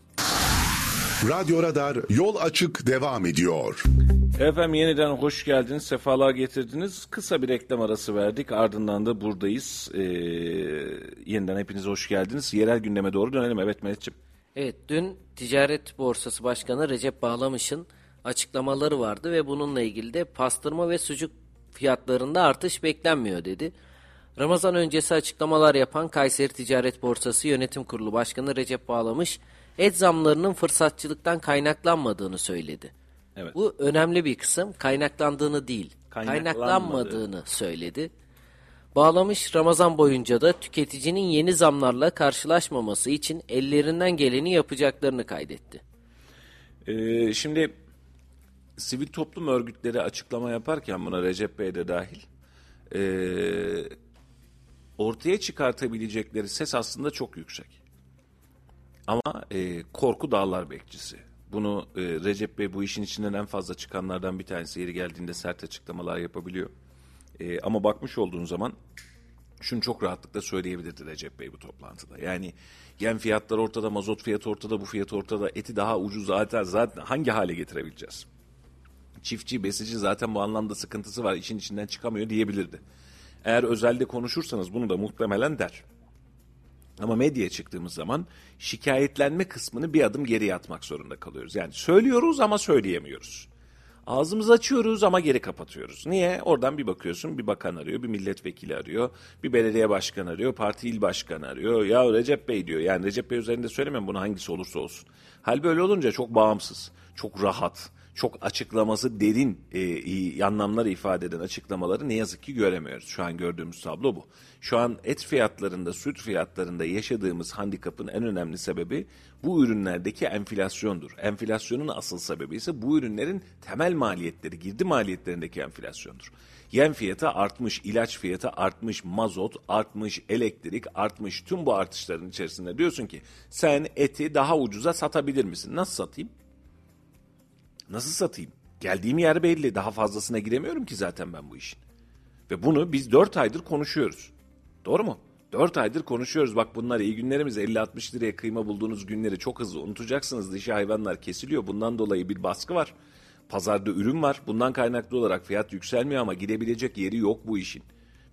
Radyo Radar yol açık devam ediyor. Efendim yeniden hoş geldiniz, sefalar getirdiniz. Kısa bir reklam arası verdik, ardından da buradayız. Ee, yeniden hepiniz hoş geldiniz. Yerel gündeme doğru dönelim. Evet Melih'ciğim. Evet dün Ticaret Borsası Başkanı Recep Bağlamış'ın açıklamaları vardı ve bununla ilgili de pastırma ve sucuk fiyatlarında artış beklenmiyor dedi. Ramazan öncesi açıklamalar yapan Kayseri Ticaret Borsası Yönetim Kurulu Başkanı Recep Bağlamış, et zamlarının fırsatçılıktan kaynaklanmadığını söyledi. Evet. Bu önemli bir kısım. Kaynaklandığını değil, Kaynaklanmadığı. kaynaklanmadığını söyledi. Bağlamış Ramazan boyunca da tüketicinin yeni zamlarla karşılaşmaması için ellerinden geleni yapacaklarını kaydetti. Ee, şimdi sivil toplum örgütleri açıklama yaparken buna Recep Bey de dahil ee, ortaya çıkartabilecekleri ses aslında çok yüksek. Ama e, korku dağlar bekçisi. Bunu e, Recep Bey bu işin içinden en fazla çıkanlardan bir tanesi. Yeri geldiğinde sert açıklamalar yapabiliyor. E, ama bakmış olduğun zaman şunu çok rahatlıkla söyleyebilirdi Recep Bey bu toplantıda. Yani yem fiyatlar ortada, mazot fiyatı ortada, bu fiyat ortada, eti daha ucuz zaten zaten hangi hale getirebileceğiz? Çiftçi, besici zaten bu anlamda sıkıntısı var, işin içinden çıkamıyor diyebilirdi. Eğer özelde konuşursanız bunu da muhtemelen der. Ama medyaya çıktığımız zaman şikayetlenme kısmını bir adım geriye atmak zorunda kalıyoruz. Yani söylüyoruz ama söyleyemiyoruz. Ağzımızı açıyoruz ama geri kapatıyoruz. Niye? Oradan bir bakıyorsun bir bakan arıyor, bir milletvekili arıyor, bir belediye başkanı arıyor, parti il başkanı arıyor. Ya Recep Bey diyor. Yani Recep Bey üzerinde söylemem bunu hangisi olursa olsun. Hal böyle olunca çok bağımsız, çok rahat, çok açıklaması derin e, anlamlar ifade eden açıklamaları ne yazık ki göremiyoruz. Şu an gördüğümüz tablo bu. Şu an et fiyatlarında, süt fiyatlarında yaşadığımız handikapın en önemli sebebi bu ürünlerdeki enflasyondur. Enflasyonun asıl sebebi ise bu ürünlerin temel maliyetleri, girdi maliyetlerindeki enflasyondur. Yem fiyatı artmış, ilaç fiyatı artmış, mazot artmış, elektrik artmış. Tüm bu artışların içerisinde diyorsun ki sen eti daha ucuza satabilir misin? Nasıl satayım? Nasıl satayım? Geldiğim yer belli. Daha fazlasına giremiyorum ki zaten ben bu işin. Ve bunu biz 4 aydır konuşuyoruz. Doğru mu? 4 aydır konuşuyoruz. Bak bunlar iyi günlerimiz. 50-60 liraya kıyma bulduğunuz günleri çok hızlı unutacaksınız. Dişi hayvanlar kesiliyor. Bundan dolayı bir baskı var. Pazarda ürün var. Bundan kaynaklı olarak fiyat yükselmiyor ama gidebilecek yeri yok bu işin.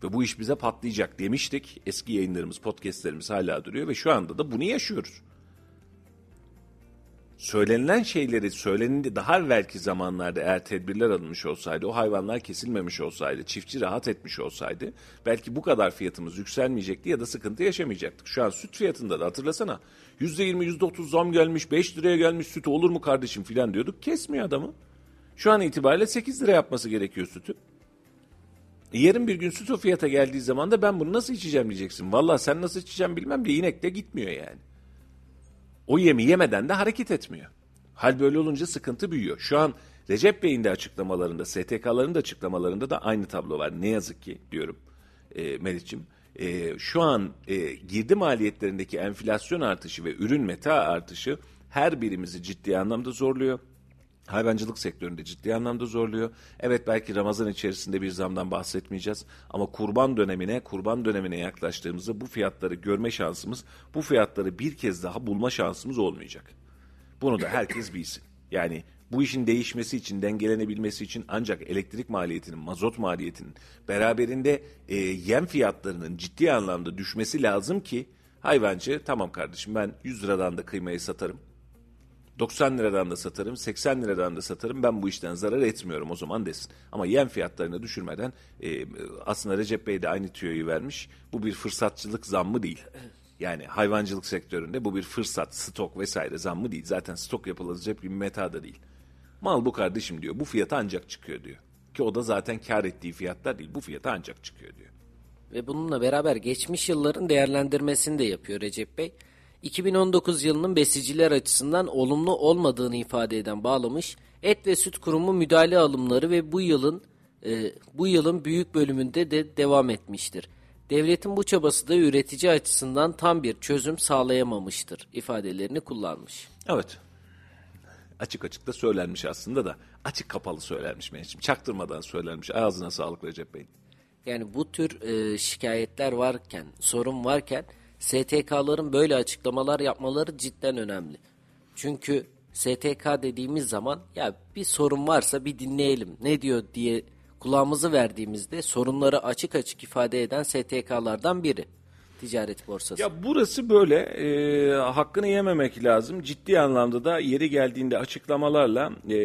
Ve bu iş bize patlayacak demiştik. Eski yayınlarımız, podcastlerimiz hala duruyor ve şu anda da bunu yaşıyoruz söylenilen şeyleri söylenildi daha evvelki zamanlarda eğer tedbirler alınmış olsaydı, o hayvanlar kesilmemiş olsaydı, çiftçi rahat etmiş olsaydı belki bu kadar fiyatımız yükselmeyecekti ya da sıkıntı yaşamayacaktık. Şu an süt fiyatında da hatırlasana %20 %30 zam gelmiş 5 liraya gelmiş süt olur mu kardeşim filan diyorduk kesmiyor adamı. Şu an itibariyle 8 lira yapması gerekiyor sütü. Yarın bir gün süt o fiyata geldiği zaman da ben bunu nasıl içeceğim diyeceksin. Valla sen nasıl içeceğim bilmem de inek de gitmiyor yani. O yemi yemeden de hareket etmiyor. Hal böyle olunca sıkıntı büyüyor. Şu an Recep Bey'in de açıklamalarında, STK'ların da açıklamalarında da aynı tablo var. Ne yazık ki diyorum e, Meriç'im. E, şu an e, girdi maliyetlerindeki enflasyon artışı ve ürün meta artışı her birimizi ciddi anlamda zorluyor hayvancılık sektöründe ciddi anlamda zorluyor. Evet belki Ramazan içerisinde bir zamdan bahsetmeyeceğiz ama kurban dönemine, kurban dönemine yaklaştığımızda bu fiyatları görme şansımız, bu fiyatları bir kez daha bulma şansımız olmayacak. Bunu da herkes bilsin. Yani bu işin değişmesi için, dengelenebilmesi için ancak elektrik maliyetinin, mazot maliyetinin beraberinde e, yem fiyatlarının ciddi anlamda düşmesi lazım ki hayvancı tamam kardeşim ben 100 liradan da kıymayı satarım 90 liradan da satarım, 80 liradan da satarım. Ben bu işten zarar etmiyorum o zaman desin. Ama yem fiyatlarını düşürmeden e, aslında Recep Bey de aynı tüyoyu vermiş. Bu bir fırsatçılık zammı değil. Yani hayvancılık sektöründe bu bir fırsat, stok vesaire zammı değil. Zaten stok yapılacak bir meta da değil. Mal bu kardeşim diyor. Bu fiyata ancak çıkıyor diyor. Ki o da zaten kar ettiği fiyatlar değil. Bu fiyata ancak çıkıyor diyor. Ve bununla beraber geçmiş yılların değerlendirmesini de yapıyor Recep Bey. 2019 yılının besiciler açısından olumlu olmadığını ifade eden bağlamış, et ve süt kurumu müdahale alımları ve bu yılın e, bu yılın büyük bölümünde de devam etmiştir. Devletin bu çabası da üretici açısından tam bir çözüm sağlayamamıştır ifadelerini kullanmış. Evet. Açık açık da söylenmiş aslında da. Açık kapalı söylenmiş Mehmetciğim. Çaktırmadan söylenmiş. Ağzına sağlık Recep Bey. Yani bu tür e, şikayetler varken, sorun varken STK'ların böyle açıklamalar yapmaları cidden önemli. Çünkü STK dediğimiz zaman ya bir sorun varsa bir dinleyelim ne diyor diye kulağımızı verdiğimizde sorunları açık açık ifade eden STK'lardan biri. Ticaret borsası. Ya burası böyle e, hakkını yememek lazım. Ciddi anlamda da yeri geldiğinde açıklamalarla e,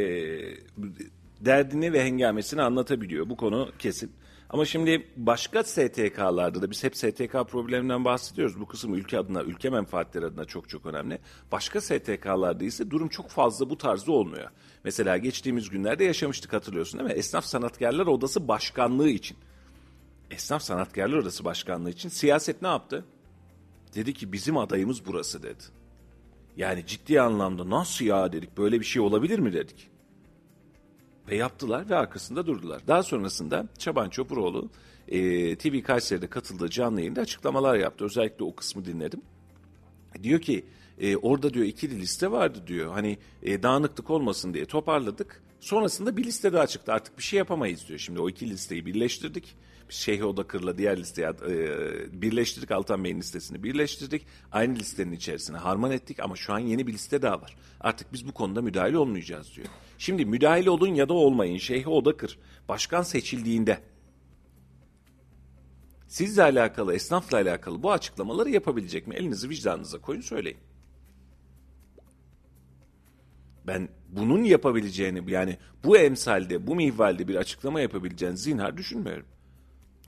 derdini ve hengamesini anlatabiliyor. Bu konu kesin. Ama şimdi başka STK'larda da biz hep STK probleminden bahsediyoruz. Bu kısım ülke adına, ülke menfaatleri adına çok çok önemli. Başka STK'larda ise durum çok fazla bu tarzda olmuyor. Mesela geçtiğimiz günlerde yaşamıştık hatırlıyorsun değil mi? Esnaf Sanatkarlar Odası Başkanlığı için. Esnaf Sanatkarlar Odası Başkanlığı için siyaset ne yaptı? Dedi ki bizim adayımız burası dedi. Yani ciddi anlamda nasıl ya dedik böyle bir şey olabilir mi dedik. Ve yaptılar ve arkasında durdular. Daha sonrasında Çaban Çopuroğlu e, TV Kayseri'de katıldığı canlı yayında açıklamalar yaptı. Özellikle o kısmı dinledim. Diyor ki e, orada diyor ikili liste vardı diyor. Hani e, dağınıklık olmasın diye toparladık. Sonrasında bir liste daha çıktı. Artık bir şey yapamayız diyor. Şimdi o iki listeyi birleştirdik. Şeyh Odakır'la diğer listeye birleştirdik. Altan Bey'in listesini birleştirdik. Aynı listenin içerisine harman ettik ama şu an yeni bir liste daha var. Artık biz bu konuda müdahale olmayacağız diyor. Şimdi müdahale olun ya da olmayın. Şeyh Odakır başkan seçildiğinde sizle alakalı, esnafla alakalı bu açıklamaları yapabilecek mi? Elinizi vicdanınıza koyun söyleyin. Ben bunun yapabileceğini yani bu emsalde, bu mihvalde bir açıklama yapabileceğini zinhar düşünmüyorum.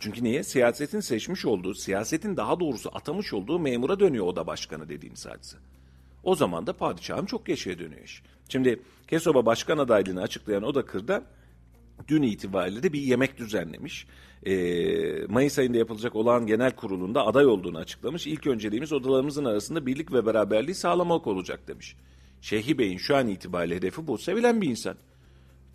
Çünkü niye? Siyasetin seçmiş olduğu, siyasetin daha doğrusu atamış olduğu memura dönüyor oda başkanı dediğimiz hadise. O zaman da padişahım çok geçeye dönüyor iş. Şimdi Kesoba başkan adaylığını açıklayan Oda Kır'da dün itibariyle de bir yemek düzenlemiş. Ee, Mayıs ayında yapılacak olağan genel kurulunda aday olduğunu açıklamış. İlk önceliğimiz odalarımızın arasında birlik ve beraberliği sağlamak olacak demiş. Şeyhi Bey'in şu an itibariyle hedefi bu. Sevilen bir insan.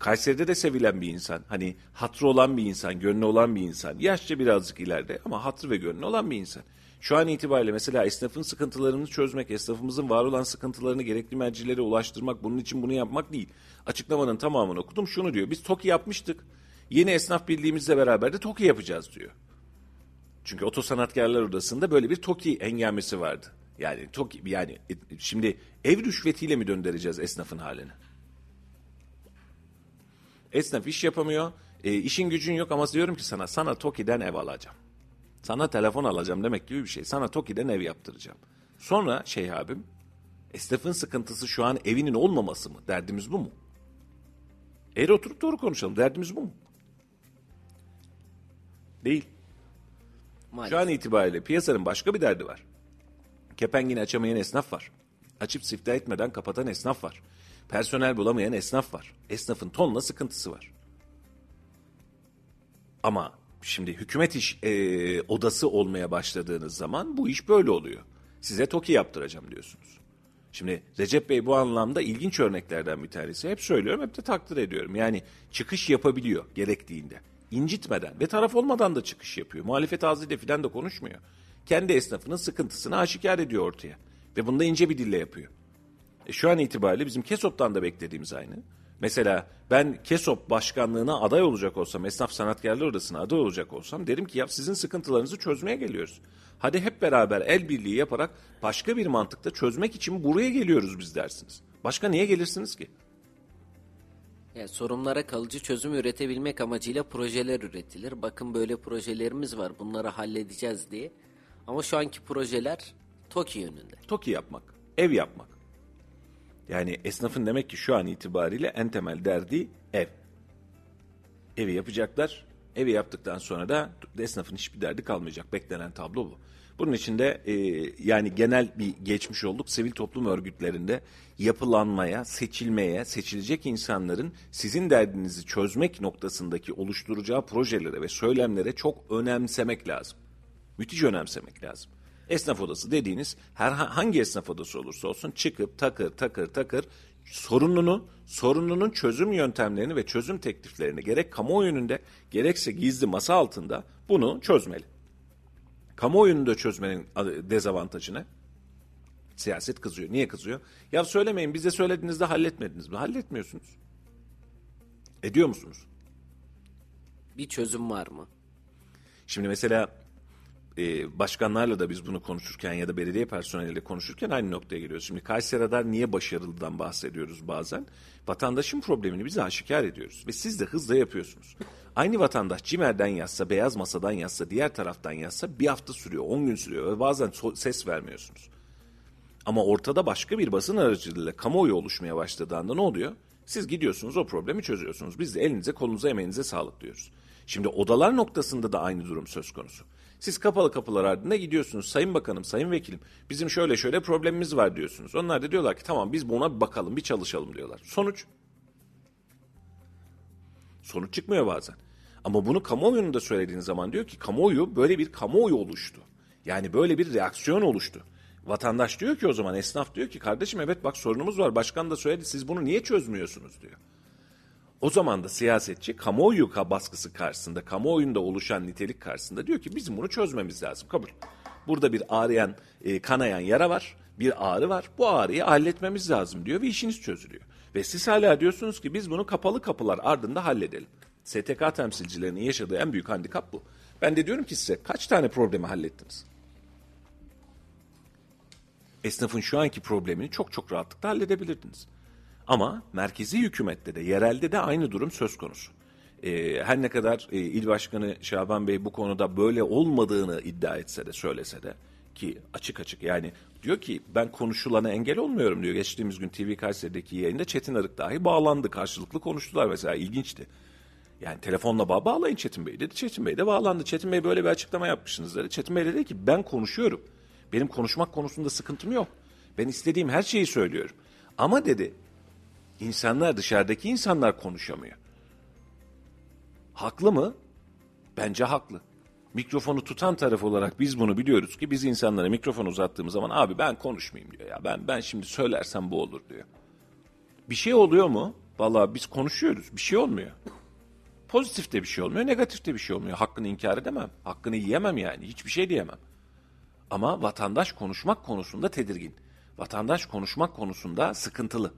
Kayseri'de de sevilen bir insan. Hani hatrı olan bir insan, gönlü olan bir insan. Yaşça birazcık ileride ama hatrı ve gönlü olan bir insan. Şu an itibariyle mesela esnafın sıkıntılarını çözmek, esnafımızın var olan sıkıntılarını gerekli mercilere ulaştırmak, bunun için bunu yapmak değil. Açıklamanın tamamını okudum. Şunu diyor, biz TOKİ yapmıştık. Yeni esnaf birliğimizle beraber de TOKİ yapacağız diyor. Çünkü Oto Sanatkarlar Odası'nda böyle bir TOKİ engelmesi vardı. Yani TOKİ, yani e, şimdi ev rüşvetiyle mi döndüreceğiz esnafın halini? Esnaf iş yapamıyor, e, işin gücün yok ama diyorum ki sana, sana TOKİ'den ev alacağım. Sana telefon alacağım demek gibi bir şey. Sana TOKİ'den ev yaptıracağım. Sonra şey abim, esnafın sıkıntısı şu an evinin olmaması mı? Derdimiz bu mu? Eğer oturup doğru konuşalım. Derdimiz bu mu? Değil. Maalesef. Şu an itibariyle piyasanın başka bir derdi var. Kepengini açamayan esnaf var. Açıp siftah etmeden kapatan esnaf var. Personel bulamayan esnaf var. Esnafın tonla sıkıntısı var. Ama şimdi hükümet iş e, odası olmaya başladığınız zaman bu iş böyle oluyor. Size TOKİ yaptıracağım diyorsunuz. Şimdi Recep Bey bu anlamda ilginç örneklerden bir tanesi. Hep söylüyorum, hep de takdir ediyorum. Yani çıkış yapabiliyor gerektiğinde. İncitmeden ve taraf olmadan da çıkış yapıyor. Muhalefet ağzıyla filan da konuşmuyor. Kendi esnafının sıkıntısını aşikar ediyor ortaya. Ve bunu da ince bir dille yapıyor. E şu an itibariyle bizim KESOP'tan da beklediğimiz aynı. Mesela ben KESOP başkanlığına aday olacak olsam, Esnaf Sanatkarlar Odası'na aday olacak olsam derim ki ya sizin sıkıntılarınızı çözmeye geliyoruz. Hadi hep beraber el birliği yaparak başka bir mantıkta çözmek için buraya geliyoruz biz dersiniz. Başka niye gelirsiniz ki? Yani sorunlara kalıcı çözüm üretebilmek amacıyla projeler üretilir. Bakın böyle projelerimiz var. Bunları halledeceğiz diye. Ama şu anki projeler TOKİ yönünde. TOKİ yapmak, ev yapmak. Yani esnafın demek ki şu an itibariyle en temel derdi ev. Evi yapacaklar. Evi yaptıktan sonra da esnafın hiçbir derdi kalmayacak. Beklenen tablo bu. Bunun için de e, yani genel bir geçmiş olduk. Sivil toplum örgütlerinde yapılanmaya, seçilmeye, seçilecek insanların sizin derdinizi çözmek noktasındaki oluşturacağı projelere ve söylemlere çok önemsemek lazım. Müthiş önemsemek lazım. Esnaf odası dediğiniz her hangi esnaf odası olursa olsun çıkıp takır takır takır sorununu, sorununun çözüm yöntemlerini ve çözüm tekliflerini gerek kamuoyunun gerekse gizli masa altında bunu çözmeli. Kamuoyunun da çözmenin dezavantajı ne? Siyaset kızıyor. Niye kızıyor? Ya söylemeyin bize söylediğinizde halletmediniz mi? Halletmiyorsunuz. Ediyor musunuz? Bir çözüm var mı? Şimdi mesela e, başkanlarla da biz bunu konuşurken ya da belediye personeliyle konuşurken aynı noktaya geliyoruz. Şimdi Kayseri Radar niye başarılıdan bahsediyoruz bazen? Vatandaşın problemini bize aşikar ediyoruz ve siz de hızla yapıyorsunuz. Aynı vatandaş Cimer'den yazsa, Beyaz Masa'dan yazsa, diğer taraftan yazsa bir hafta sürüyor, on gün sürüyor ve bazen so- ses vermiyorsunuz. Ama ortada başka bir basın aracılığıyla kamuoyu oluşmaya başladığında ne oluyor? Siz gidiyorsunuz o problemi çözüyorsunuz. Biz de elinize kolunuza emeğinize sağlık diyoruz. Şimdi odalar noktasında da aynı durum söz konusu. Siz kapalı kapılar ardında gidiyorsunuz. Sayın Bakanım, Sayın Vekilim bizim şöyle şöyle problemimiz var diyorsunuz. Onlar da diyorlar ki tamam biz buna bir bakalım, bir çalışalım diyorlar. Sonuç? Sonuç çıkmıyor bazen. Ama bunu kamuoyunda söylediğiniz zaman diyor ki kamuoyu böyle bir kamuoyu oluştu. Yani böyle bir reaksiyon oluştu. Vatandaş diyor ki o zaman esnaf diyor ki kardeşim evet bak sorunumuz var başkan da söyledi siz bunu niye çözmüyorsunuz diyor. O zaman da siyasetçi kamuoyu baskısı karşısında, kamuoyunda oluşan nitelik karşısında diyor ki bizim bunu çözmemiz lazım. Kabul. Burada bir ağrıyan, e, kanayan yara var, bir ağrı var. Bu ağrıyı halletmemiz lazım diyor ve işiniz çözülüyor. Ve siz hala diyorsunuz ki biz bunu kapalı kapılar ardında halledelim. STK temsilcilerinin yaşadığı en büyük handikap bu. Ben de diyorum ki size kaç tane problemi hallettiniz? Esnafın şu anki problemini çok çok rahatlıkla halledebilirdiniz. Ama merkezi hükümette de yerelde de aynı durum söz konusu. Ee, her ne kadar e, il başkanı Şaban Bey bu konuda böyle olmadığını iddia etse de söylese de ki açık açık yani diyor ki ben konuşulana engel olmuyorum diyor. Geçtiğimiz gün TV Kayseri'deki yayında Çetin Arık dahi bağlandı karşılıklı konuştular mesela ilginçti. Yani telefonla bağ bağlayın Çetin Bey dedi. Çetin Bey de bağlandı. Çetin Bey böyle bir açıklama yapmışsınız dedi. Çetin Bey dedi ki ben konuşuyorum. Benim konuşmak konusunda sıkıntım yok. Ben istediğim her şeyi söylüyorum. Ama dedi insanlar dışarıdaki insanlar konuşamıyor. Haklı mı? Bence haklı. Mikrofonu tutan taraf olarak biz bunu biliyoruz ki biz insanlara mikrofon uzattığımız zaman abi ben konuşmayayım diyor ya. Ben ben şimdi söylersem bu olur diyor. Bir şey oluyor mu? Vallahi biz konuşuyoruz. Bir şey olmuyor. Pozitif de bir şey olmuyor, negatif de bir şey olmuyor. Hakkını inkar edemem. Hakkını yiyemem yani. Hiçbir şey diyemem. Ama vatandaş konuşmak konusunda tedirgin. Vatandaş konuşmak konusunda sıkıntılı.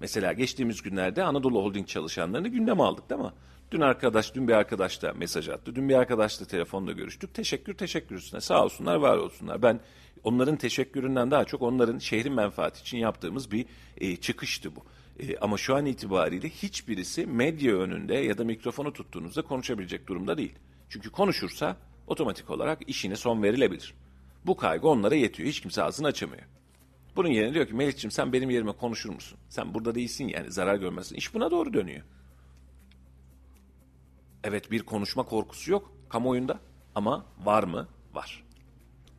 Mesela geçtiğimiz günlerde Anadolu Holding çalışanlarını gündeme aldık değil mi? Dün arkadaş, dün bir arkadaş da mesaj attı. Dün bir arkadaşla telefonla görüştük. Teşekkür teşekkür üstüne. Sağ olsunlar, var olsunlar. Ben onların teşekküründen daha çok onların şehrin menfaati için yaptığımız bir e, çıkıştı bu. E, ama şu an itibariyle hiçbirisi medya önünde ya da mikrofonu tuttuğunuzda konuşabilecek durumda değil. Çünkü konuşursa otomatik olarak işine son verilebilir. Bu kaygı onlara yetiyor. Hiç kimse ağzını açamıyor. Bunun yerine diyor ki Melih'ciğim sen benim yerime konuşur musun? Sen burada değilsin yani zarar görmezsin. İş buna doğru dönüyor. Evet bir konuşma korkusu yok kamuoyunda ama var mı? Var.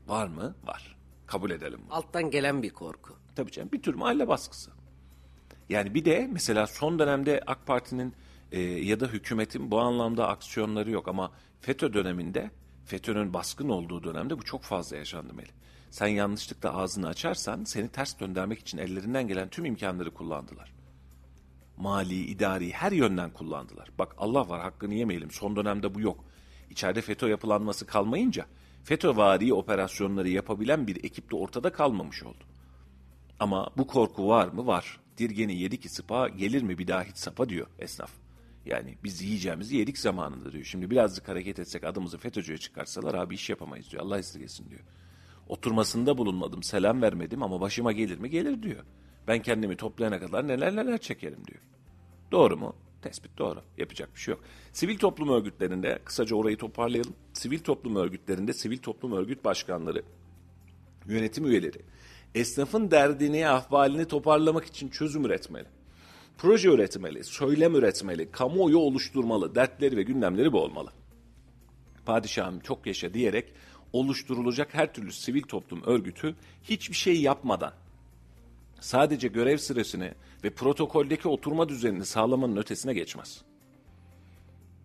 Var mı? Var. Kabul edelim bunu. Alttan gelen bir korku. Tabii canım bir tür mahalle baskısı. Yani bir de mesela son dönemde AK Parti'nin e, ya da hükümetin bu anlamda aksiyonları yok ama FETÖ döneminde FETÖ'nün baskın olduğu dönemde bu çok fazla yaşandı Melih. Sen yanlışlıkla ağzını açarsan seni ters döndürmek için ellerinden gelen tüm imkanları kullandılar. Mali, idari her yönden kullandılar. Bak Allah var hakkını yemeyelim son dönemde bu yok. İçeride FETÖ yapılanması kalmayınca FETÖ-vari operasyonları yapabilen bir ekip de ortada kalmamış oldu. Ama bu korku var mı? Var. Dirgeni yedi ki sıpa gelir mi bir daha hiç sapa diyor esnaf. Yani biz yiyeceğimizi yedik zamanında diyor. Şimdi birazcık hareket etsek adımızı FETÖ'cüye çıkarsalar abi iş yapamayız diyor. Allah esirgesin diyor. Oturmasında bulunmadım, selam vermedim ama başıma gelir mi? Gelir diyor. Ben kendimi toplayana kadar neler neler çekerim diyor. Doğru mu? Tespit doğru. Yapacak bir şey yok. Sivil toplum örgütlerinde, kısaca orayı toparlayalım. Sivil toplum örgütlerinde sivil toplum örgüt başkanları, yönetim üyeleri, esnafın derdini, ahvalini toparlamak için çözüm üretmeli. Proje üretmeli, söylem üretmeli, kamuoyu oluşturmalı, dertleri ve gündemleri bu olmalı. Padişahım çok yaşa diyerek oluşturulacak her türlü sivil toplum örgütü hiçbir şey yapmadan sadece görev süresini ve protokoldeki oturma düzenini sağlamanın ötesine geçmez.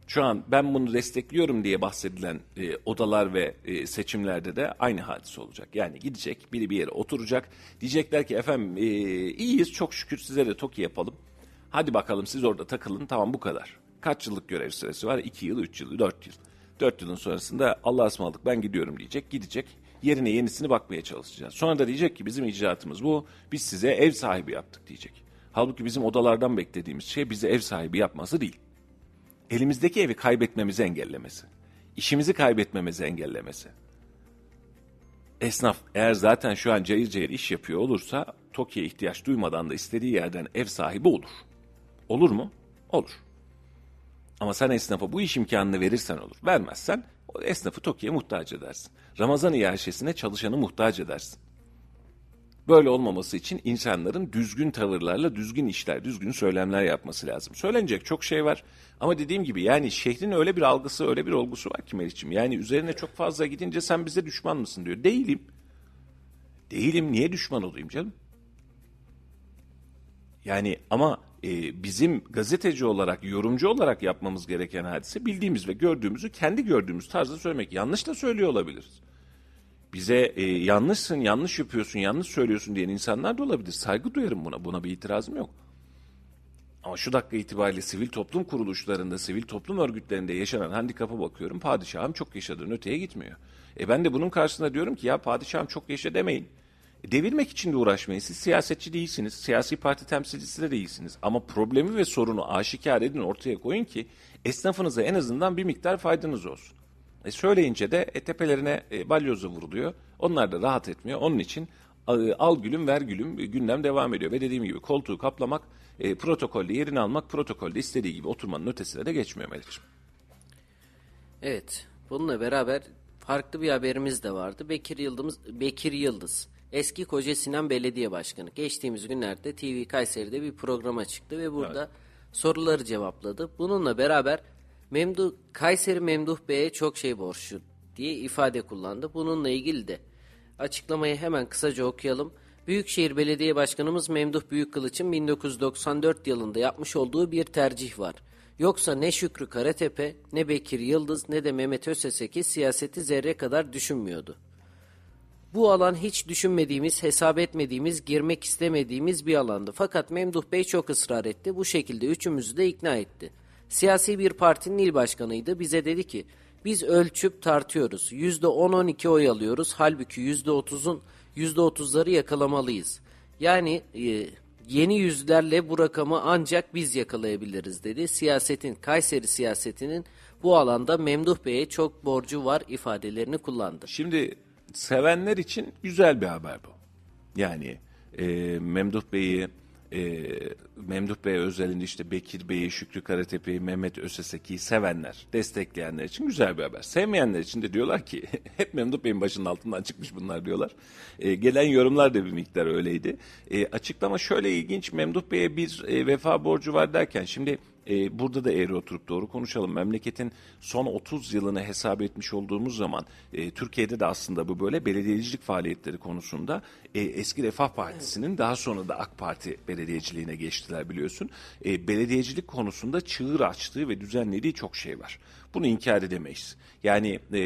Şu an ben bunu destekliyorum diye bahsedilen e, odalar ve e, seçimlerde de aynı hadise olacak. Yani gidecek biri bir yere oturacak. Diyecekler ki efendim e, iyiyiz çok şükür size de TOKİ yapalım. Hadi bakalım siz orada takılın tamam bu kadar. Kaç yıllık görev süresi var? 2 yıl, 3 yıl, 4 yıl. 4 yılın sonrasında Allah'a ısmarladık ben gidiyorum diyecek. Gidecek yerine yenisini bakmaya çalışacağız. Sonra da diyecek ki bizim icraatımız bu. Biz size ev sahibi yaptık diyecek. Halbuki bizim odalardan beklediğimiz şey bize ev sahibi yapması değil. Elimizdeki evi kaybetmemizi engellemesi. İşimizi kaybetmemizi engellemesi. Esnaf eğer zaten şu an cayır cayır iş yapıyor olursa TOKİ'ye ihtiyaç duymadan da istediği yerden ev sahibi olur. Olur mu? Olur. Ama sen esnafa bu iş imkanını verirsen olur. Vermezsen o esnafı TOKİ'ye muhtaç edersin. Ramazan iaşesine çalışanı muhtaç edersin. Böyle olmaması için insanların düzgün tavırlarla düzgün işler, düzgün söylemler yapması lazım. Söylenecek çok şey var ama dediğim gibi yani şehrin öyle bir algısı, öyle bir olgusu var ki Meriç'im. Yani üzerine çok fazla gidince sen bize düşman mısın diyor. Değilim. Değilim niye düşman olayım canım? Yani ama e, bizim gazeteci olarak, yorumcu olarak yapmamız gereken hadise bildiğimiz ve gördüğümüzü kendi gördüğümüz tarzda söylemek. Yanlış da söylüyor olabiliriz. Bize e, yanlışsın, yanlış yapıyorsun, yanlış söylüyorsun diyen insanlar da olabilir. Saygı duyarım buna. Buna bir itirazım yok. Ama şu dakika itibariyle sivil toplum kuruluşlarında, sivil toplum örgütlerinde yaşanan handikapa bakıyorum. Padişahım çok yaşadığın öteye gitmiyor. E ben de bunun karşısında diyorum ki ya padişahım çok yaşa demeyin. Devirmek için de uğraşmayın. Siz siyasetçi değilsiniz. Siyasi parti temsilcisi de değilsiniz. Ama problemi ve sorunu aşikar edin ortaya koyun ki esnafınıza en azından bir miktar faydanız olsun. E söyleyince de e, tepelerine e, balyoza vuruluyor. Onlar da rahat etmiyor. Onun için e, al gülüm ver gülüm e, gündem devam ediyor. Ve dediğim gibi koltuğu kaplamak, e, protokolde yerini almak, protokolde istediği gibi oturmanın ötesine de geçmiyor Melih'ciğim. Evet. Bununla beraber farklı bir haberimiz de vardı. Bekir Yıldız, Bekir Yıldız eski Koca Sinan Belediye Başkanı. Geçtiğimiz günlerde TV Kayseri'de bir programa çıktı ve burada soruları cevapladı. Bununla beraber Memduh, Kayseri Memduh Bey'e çok şey borçlu diye ifade kullandı. Bununla ilgili de açıklamayı hemen kısaca okuyalım. Büyükşehir Belediye Başkanımız Memduh Büyükkılıç'ın 1994 yılında yapmış olduğu bir tercih var. Yoksa ne Şükrü Karatepe, ne Bekir Yıldız, ne de Mehmet Özeseki siyaseti zerre kadar düşünmüyordu. Bu alan hiç düşünmediğimiz, hesap etmediğimiz, girmek istemediğimiz bir alandı. Fakat Memduh Bey çok ısrar etti. Bu şekilde üçümüzü de ikna etti. Siyasi bir partinin il başkanıydı. Bize dedi ki biz ölçüp tartıyoruz. %10-12 oy alıyoruz. Halbuki %30'un %30'ları yakalamalıyız. Yani e, yeni yüzlerle bu rakamı ancak biz yakalayabiliriz dedi. Siyasetin, Kayseri siyasetinin bu alanda Memduh Bey'e çok borcu var ifadelerini kullandı. Şimdi sevenler için güzel bir haber bu. Yani e, Memduh Bey'i e, Memduh Bey özelinde işte Bekir Bey'i, Şükrü Karatepe'yi, Mehmet Öseseki'yi sevenler, destekleyenler için güzel bir haber. Sevmeyenler için de diyorlar ki *laughs* hep Memduh Bey'in başının altından çıkmış bunlar diyorlar. E, gelen yorumlar da bir miktar öyleydi. E, açıklama şöyle ilginç. Memduh Bey'e bir e, vefa borcu var derken şimdi e, burada da eğri oturup doğru konuşalım. Memleketin son 30 yılını hesap etmiş olduğumuz zaman e, Türkiye'de de aslında bu böyle belediyecilik faaliyetleri konusunda e, eski Refah Partisi'nin daha sonra da AK Parti belediyeciliğine geçtiler biliyorsun. E, belediyecilik konusunda çığır açtığı ve düzenlediği çok şey var. Bunu inkar edemeyiz. Yani e,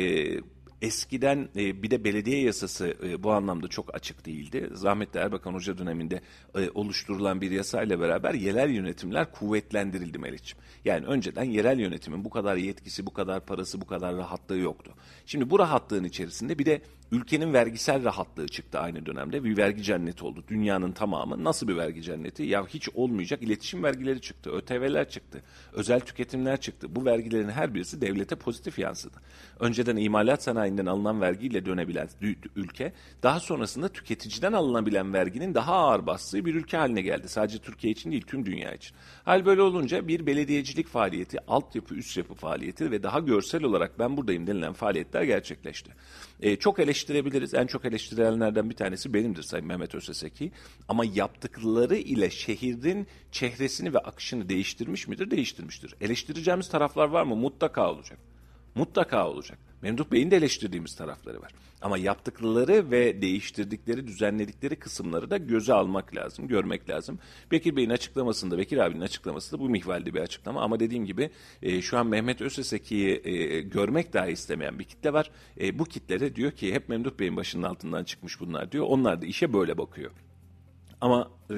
Eskiden e, bir de belediye yasası e, bu anlamda çok açık değildi. Zahmetli Erbakan Hoca döneminde e, oluşturulan bir yasayla beraber yerel yönetimler kuvvetlendirildi Meriç'im. Yani önceden yerel yönetimin bu kadar yetkisi, bu kadar parası, bu kadar rahatlığı yoktu. Şimdi bu rahatlığın içerisinde bir de ülkenin vergisel rahatlığı çıktı aynı dönemde. Bir vergi cenneti oldu. Dünyanın tamamı nasıl bir vergi cenneti? Ya hiç olmayacak iletişim vergileri çıktı, ÖTV'ler çıktı, özel tüketimler çıktı. Bu vergilerin her birisi devlete pozitif yansıdı. Önceden imalat sanayinden alınan vergiyle dönebilen ülke, daha sonrasında tüketiciden alınabilen verginin daha ağır bastığı bir ülke haline geldi. Sadece Türkiye için değil, tüm dünya için. Hal böyle olunca bir belediyecilik faaliyeti, altyapı, üst yapı faaliyeti ve daha görsel olarak ben buradayım denilen faaliyetler gerçekleşti. Ee, çok eleştirebiliriz. En çok eleştirilenlerden bir tanesi benimdir Sayın Mehmet Özeseki. Ama yaptıkları ile şehrin çehresini ve akışını değiştirmiş midir? Değiştirmiştir. Eleştireceğimiz taraflar var mı? Mutlaka olacak. Mutlaka olacak. Memduh Bey'in de eleştirdiğimiz tarafları var. Ama yaptıkları ve değiştirdikleri, düzenledikleri kısımları da göze almak lazım, görmek lazım. Bekir Bey'in açıklamasında, Bekir abinin açıklaması da bu mihvalde bir açıklama. Ama dediğim gibi e, şu an Mehmet Öseseki'yi e, görmek dahi istemeyen bir kitle var. E, bu kitle diyor ki hep Memduh Bey'in başının altından çıkmış bunlar diyor. Onlar da işe böyle bakıyor. Ama e,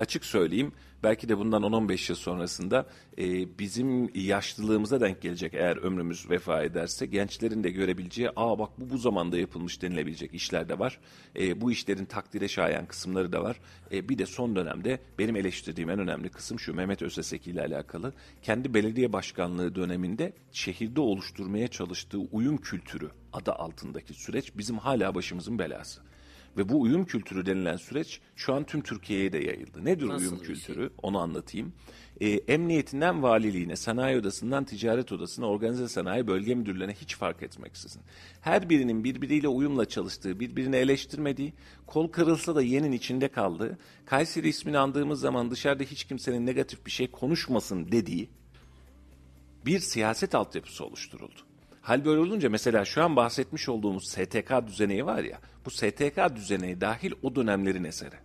açık söyleyeyim belki de bundan 10-15 yıl sonrasında e, bizim yaşlılığımıza denk gelecek eğer ömrümüz vefa ederse gençlerin de görebileceği aa bak bu bu zamanda yapılmış denilebilecek işler de var. E, bu işlerin takdire şayan kısımları da var. E, bir de son dönemde benim eleştirdiğim en önemli kısım şu Mehmet Özeseki ile alakalı. Kendi belediye başkanlığı döneminde şehirde oluşturmaya çalıştığı uyum kültürü adı altındaki süreç bizim hala başımızın belası. Ve bu uyum kültürü denilen süreç şu an tüm Türkiye'ye de yayıldı. Nedir Nasıl uyum kültürü? şey? Onu anlatayım. E, emniyetinden valiliğine, sanayi odasından ticaret odasına, organize sanayi bölge müdürlerine hiç fark etmeksizin. Her birinin birbiriyle uyumla çalıştığı, birbirini eleştirmediği, kol kırılsa da yenin içinde kaldığı, Kayseri ismini andığımız zaman dışarıda hiç kimsenin negatif bir şey konuşmasın dediği bir siyaset altyapısı oluşturuldu. Hal böyle olunca mesela şu an bahsetmiş olduğumuz STK düzeneği var ya, bu STK düzeneği dahil o dönemlerin eseri.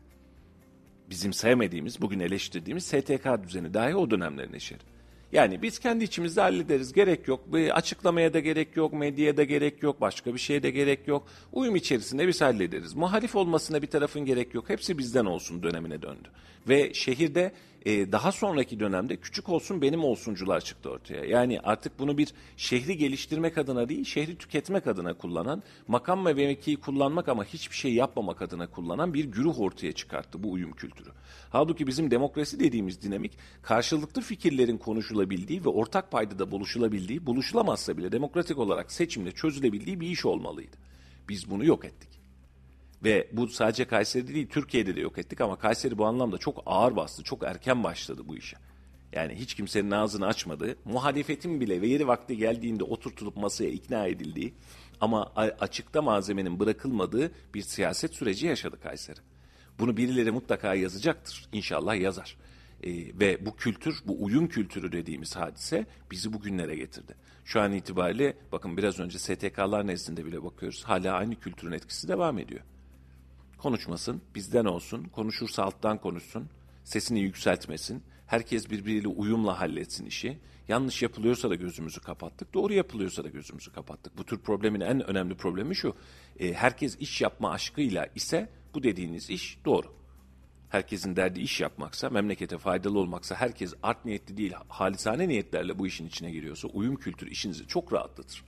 Bizim sevmediğimiz, bugün eleştirdiğimiz STK düzeni dahi o dönemlerin eseri. Yani biz kendi içimizde hallederiz. Gerek yok. Bir açıklamaya da gerek yok. Medyaya da gerek yok. Başka bir şeye de gerek yok. Uyum içerisinde biz hallederiz. Muhalif olmasına bir tarafın gerek yok. Hepsi bizden olsun dönemine döndü. Ve şehirde e, daha sonraki dönemde küçük olsun benim olsuncular çıktı ortaya. Yani artık bunu bir şehri geliştirmek adına değil, şehri tüketmek adına kullanan, makam ve mevkiyi kullanmak ama hiçbir şey yapmamak adına kullanan bir güruh ortaya çıkarttı bu uyum kültürü. Halbuki bizim demokrasi dediğimiz dinamik karşılıklı fikirlerin konuşulabildiği ve ortak paydada buluşulabildiği, buluşulamazsa bile demokratik olarak seçimle çözülebildiği bir iş olmalıydı. Biz bunu yok ettik. Ve bu sadece Kayseri'de değil Türkiye'de de yok ettik ama Kayseri bu anlamda çok ağır bastı, çok erken başladı bu işe. Yani hiç kimsenin ağzını açmadığı, muhalefetin bile ve yeri vakti geldiğinde oturtulup masaya ikna edildiği ama açıkta malzemenin bırakılmadığı bir siyaset süreci yaşadı Kayseri. Bunu birileri mutlaka yazacaktır. İnşallah yazar. Ee, ve bu kültür, bu uyum kültürü dediğimiz hadise bizi bugünlere getirdi. Şu an itibariyle bakın biraz önce STK'lar nezdinde bile bakıyoruz. Hala aynı kültürün etkisi devam ediyor. Konuşmasın, bizden olsun, konuşursa alttan konuşsun, sesini yükseltmesin, herkes birbiriyle uyumla halletsin işi. Yanlış yapılıyorsa da gözümüzü kapattık, doğru yapılıyorsa da gözümüzü kapattık. Bu tür problemin en önemli problemi şu, e, herkes iş yapma aşkıyla ise bu dediğiniz iş doğru. Herkesin derdi iş yapmaksa, memlekete faydalı olmaksa, herkes art niyetli değil, halisane niyetlerle bu işin içine giriyorsa, uyum kültürü işinizi çok rahatlatır.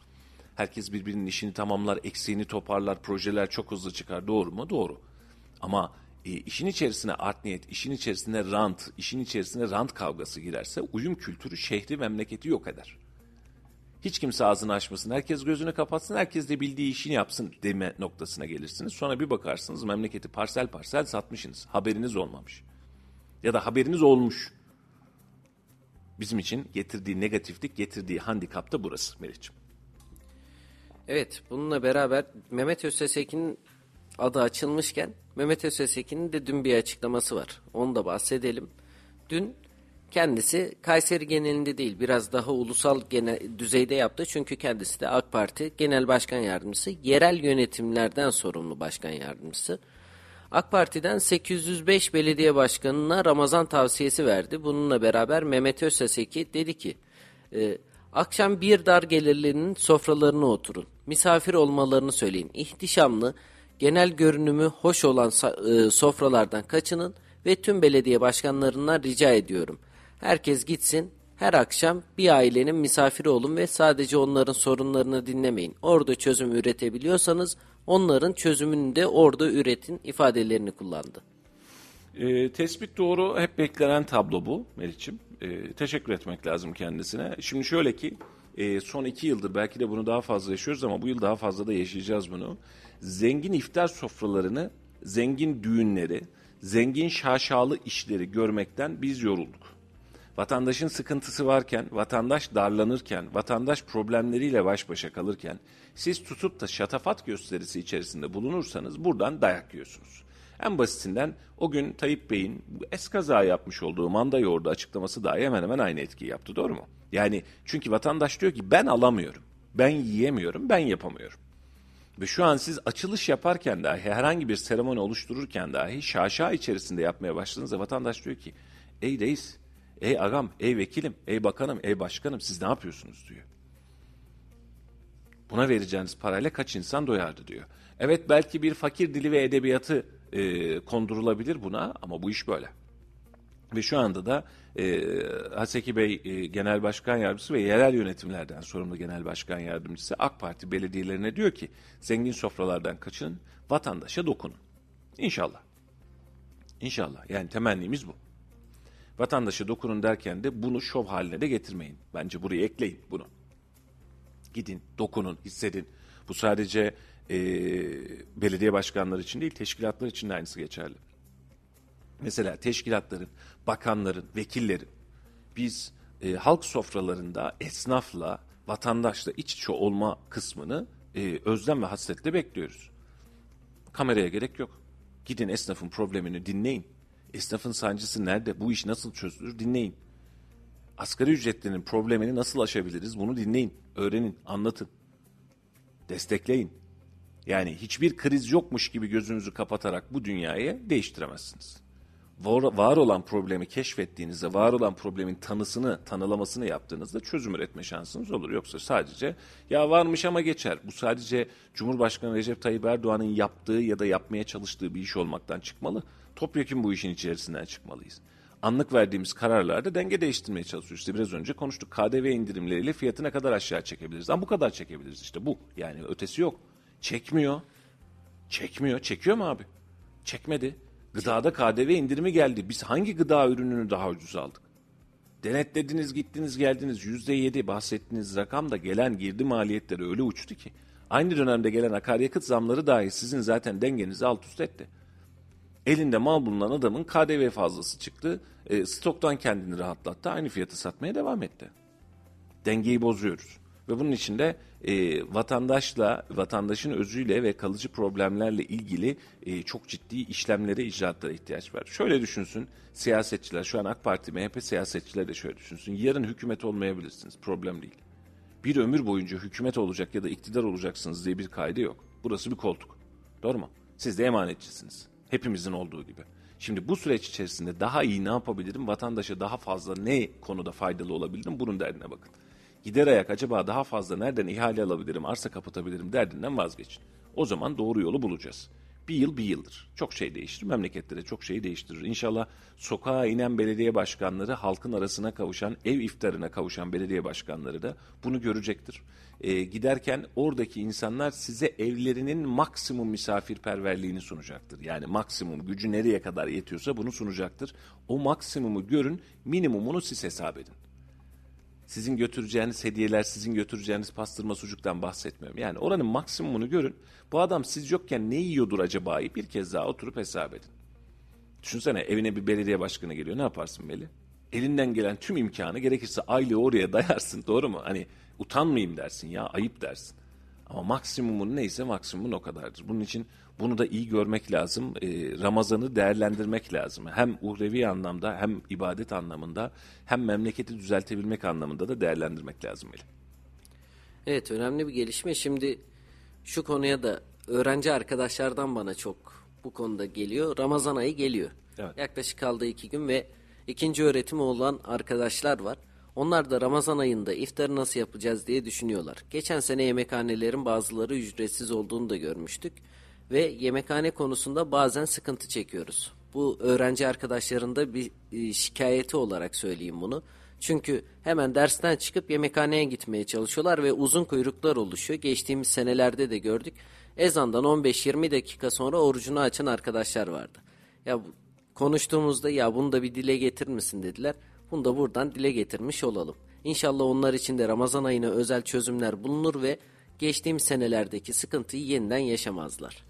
Herkes birbirinin işini tamamlar, eksiğini toparlar, projeler çok hızlı çıkar. Doğru mu? Doğru. Ama e, işin içerisine art niyet, işin içerisine rant, işin içerisine rant kavgası girerse uyum kültürü şehri, memleketi yok eder. Hiç kimse ağzını açmasın, herkes gözünü kapatsın, herkes de bildiği işini yapsın deme noktasına gelirsiniz. Sonra bir bakarsınız memleketi parsel parsel satmışsınız. Haberiniz olmamış. Ya da haberiniz olmuş. Bizim için getirdiği negatiflik, getirdiği handikap da burası Melih'ciğim. Evet, bununla beraber Mehmet Öztesekin'in adı açılmışken Mehmet Öztesekin'in de dün bir açıklaması var. Onu da bahsedelim. Dün kendisi Kayseri genelinde değil biraz daha ulusal genel, düzeyde yaptı. Çünkü kendisi de AK Parti Genel Başkan Yardımcısı, yerel yönetimlerden sorumlu başkan yardımcısı. AK Parti'den 805 belediye başkanına Ramazan tavsiyesi verdi. Bununla beraber Mehmet Özteseki dedi ki, e, akşam bir dar gelirlinin sofralarına oturun. Misafir olmalarını söyleyin. İhtişamlı, genel görünümü hoş olan e, sofralardan kaçının ve tüm belediye başkanlarından rica ediyorum. Herkes gitsin, her akşam bir ailenin misafiri olun ve sadece onların sorunlarını dinlemeyin. Orada çözüm üretebiliyorsanız onların çözümünü de orada üretin ifadelerini kullandı. E, tespit doğru. Hep beklenen tablo bu Melih'ciğim. E, teşekkür etmek lazım kendisine. Şimdi şöyle ki e, son iki yıldır belki de bunu daha fazla yaşıyoruz ama bu yıl daha fazla da yaşayacağız bunu. Zengin iftar sofralarını, zengin düğünleri, zengin şaşalı işleri görmekten biz yorulduk. Vatandaşın sıkıntısı varken, vatandaş darlanırken, vatandaş problemleriyle baş başa kalırken siz tutup da şatafat gösterisi içerisinde bulunursanız buradan dayak yiyorsunuz. En basitinden o gün Tayyip Bey'in eskaza yapmış olduğu manda yoğurdu açıklaması dahi hemen hemen aynı etkiyi yaptı doğru mu? Yani çünkü vatandaş diyor ki ben alamıyorum, ben yiyemiyorum, ben yapamıyorum. Ve şu an siz açılış yaparken dahi herhangi bir seremoni oluştururken dahi şaşa içerisinde yapmaya başladığınızda vatandaş diyor ki ey reis, ey agam, ey vekilim, ey bakanım, ey başkanım siz ne yapıyorsunuz diyor. Buna vereceğiniz parayla kaç insan doyardı diyor. Evet belki bir fakir dili ve edebiyatı e, kondurulabilir buna ama bu iş böyle. Ve şu anda da e, Haseki Bey e, Genel Başkan Yardımcısı ve yerel yönetimlerden sorumlu Genel Başkan Yardımcısı AK Parti belediyelerine diyor ki zengin sofralardan kaçın, vatandaşa dokunun. İnşallah. İnşallah. Yani temennimiz bu. Vatandaşa dokunun derken de bunu şov haline de getirmeyin. Bence buraya ekleyin bunu. Gidin, dokunun, hissedin. Bu sadece e, belediye başkanları için değil teşkilatlar için de aynısı geçerli. Mesela teşkilatların, bakanların, vekillerin biz e, halk sofralarında esnafla, vatandaşla iç içe olma kısmını e, özlem ve hasretle bekliyoruz. Kameraya gerek yok. Gidin esnafın problemini dinleyin. Esnafın sancısı nerede? Bu iş nasıl çözülür? Dinleyin. Asgari ücretlinin problemini nasıl aşabiliriz? Bunu dinleyin, öğrenin, anlatın. Destekleyin. Yani hiçbir kriz yokmuş gibi gözünüzü kapatarak bu dünyayı değiştiremezsiniz. Var, var olan problemi keşfettiğinizde, var olan problemin tanısını, tanılamasını yaptığınızda çözüm üretme şansınız olur. Yoksa sadece ya varmış ama geçer. Bu sadece Cumhurbaşkanı Recep Tayyip Erdoğan'ın yaptığı ya da yapmaya çalıştığı bir iş olmaktan çıkmalı. Topyekun bu işin içerisinden çıkmalıyız. Anlık verdiğimiz kararlarda denge değiştirmeye çalışıyoruz. İşte biraz önce konuştuk. KDV indirimleriyle fiyatı ne kadar aşağı çekebiliriz? Ama bu kadar çekebiliriz işte bu. Yani ötesi yok. Çekmiyor. Çekmiyor. Çekiyor mu abi? Çekmedi. Gıdada KDV indirimi geldi. Biz hangi gıda ürününü daha ucuz aldık? Denetlediniz, gittiniz, geldiniz. Yüzde yedi bahsettiğiniz rakam da gelen girdi maliyetleri öyle uçtu ki. Aynı dönemde gelen akaryakıt zamları dahi sizin zaten dengenizi alt üst etti. Elinde mal bulunan adamın KDV fazlası çıktı. E, stoktan kendini rahatlattı. Aynı fiyatı satmaya devam etti. Dengeyi bozuyoruz. Ve bunun içinde e, vatandaşla, vatandaşın özüyle ve kalıcı problemlerle ilgili e, çok ciddi işlemlere, icraatlara ihtiyaç var. Şöyle düşünsün siyasetçiler, şu an AK Parti, MHP siyasetçiler de şöyle düşünsün. Yarın hükümet olmayabilirsiniz, problem değil. Bir ömür boyunca hükümet olacak ya da iktidar olacaksınız diye bir kaydı yok. Burası bir koltuk. Doğru mu? Siz de emanetçisiniz. Hepimizin olduğu gibi. Şimdi bu süreç içerisinde daha iyi ne yapabilirim? Vatandaşa daha fazla ne konuda faydalı olabilirim? Bunun derdine bakın. Gider ayak acaba daha fazla nereden ihale alabilirim, arsa kapatabilirim derdinden vazgeçin. O zaman doğru yolu bulacağız. Bir yıl bir yıldır. Çok şey değiştirir. Memleketlere çok şey değiştirir. İnşallah sokağa inen belediye başkanları, halkın arasına kavuşan, ev iftarına kavuşan belediye başkanları da bunu görecektir. Ee, giderken oradaki insanlar size evlerinin maksimum misafirperverliğini sunacaktır. Yani maksimum gücü nereye kadar yetiyorsa bunu sunacaktır. O maksimumu görün, minimumunu siz hesap edin sizin götüreceğiniz hediyeler, sizin götüreceğiniz pastırma sucuktan bahsetmiyorum. Yani oranın maksimumunu görün. Bu adam siz yokken ne yiyordur acaba? Bir kez daha oturup hesap edin. Düşünsene evine bir belediye başkanı geliyor. Ne yaparsın Meli? Elinden gelen tüm imkanı gerekirse aylığı oraya dayarsın. Doğru mu? Hani utanmayayım dersin ya ayıp dersin. Ama maksimumun neyse maksimumun o kadardır. Bunun için bunu da iyi görmek lazım. Ee, Ramazan'ı değerlendirmek lazım. Hem uhrevi anlamda hem ibadet anlamında hem memleketi düzeltebilmek anlamında da değerlendirmek lazım. Melih. Evet önemli bir gelişme. Şimdi şu konuya da öğrenci arkadaşlardan bana çok bu konuda geliyor. Ramazan ayı geliyor. Evet. Yaklaşık kaldığı iki gün ve ikinci öğretimi olan arkadaşlar var. Onlar da Ramazan ayında iftarı nasıl yapacağız diye düşünüyorlar. Geçen sene yemekhanelerin bazıları ücretsiz olduğunu da görmüştük. Ve yemekhane konusunda bazen sıkıntı çekiyoruz. Bu öğrenci arkadaşların da bir e, şikayeti olarak söyleyeyim bunu. Çünkü hemen dersten çıkıp yemekhaneye gitmeye çalışıyorlar ve uzun kuyruklar oluşuyor. Geçtiğimiz senelerde de gördük. Ezandan 15-20 dakika sonra orucunu açan arkadaşlar vardı. Ya konuştuğumuzda ya bunu da bir dile getirir misin dediler. Bunu da buradan dile getirmiş olalım. İnşallah onlar için de Ramazan ayına özel çözümler bulunur ve geçtiğimiz senelerdeki sıkıntıyı yeniden yaşamazlar.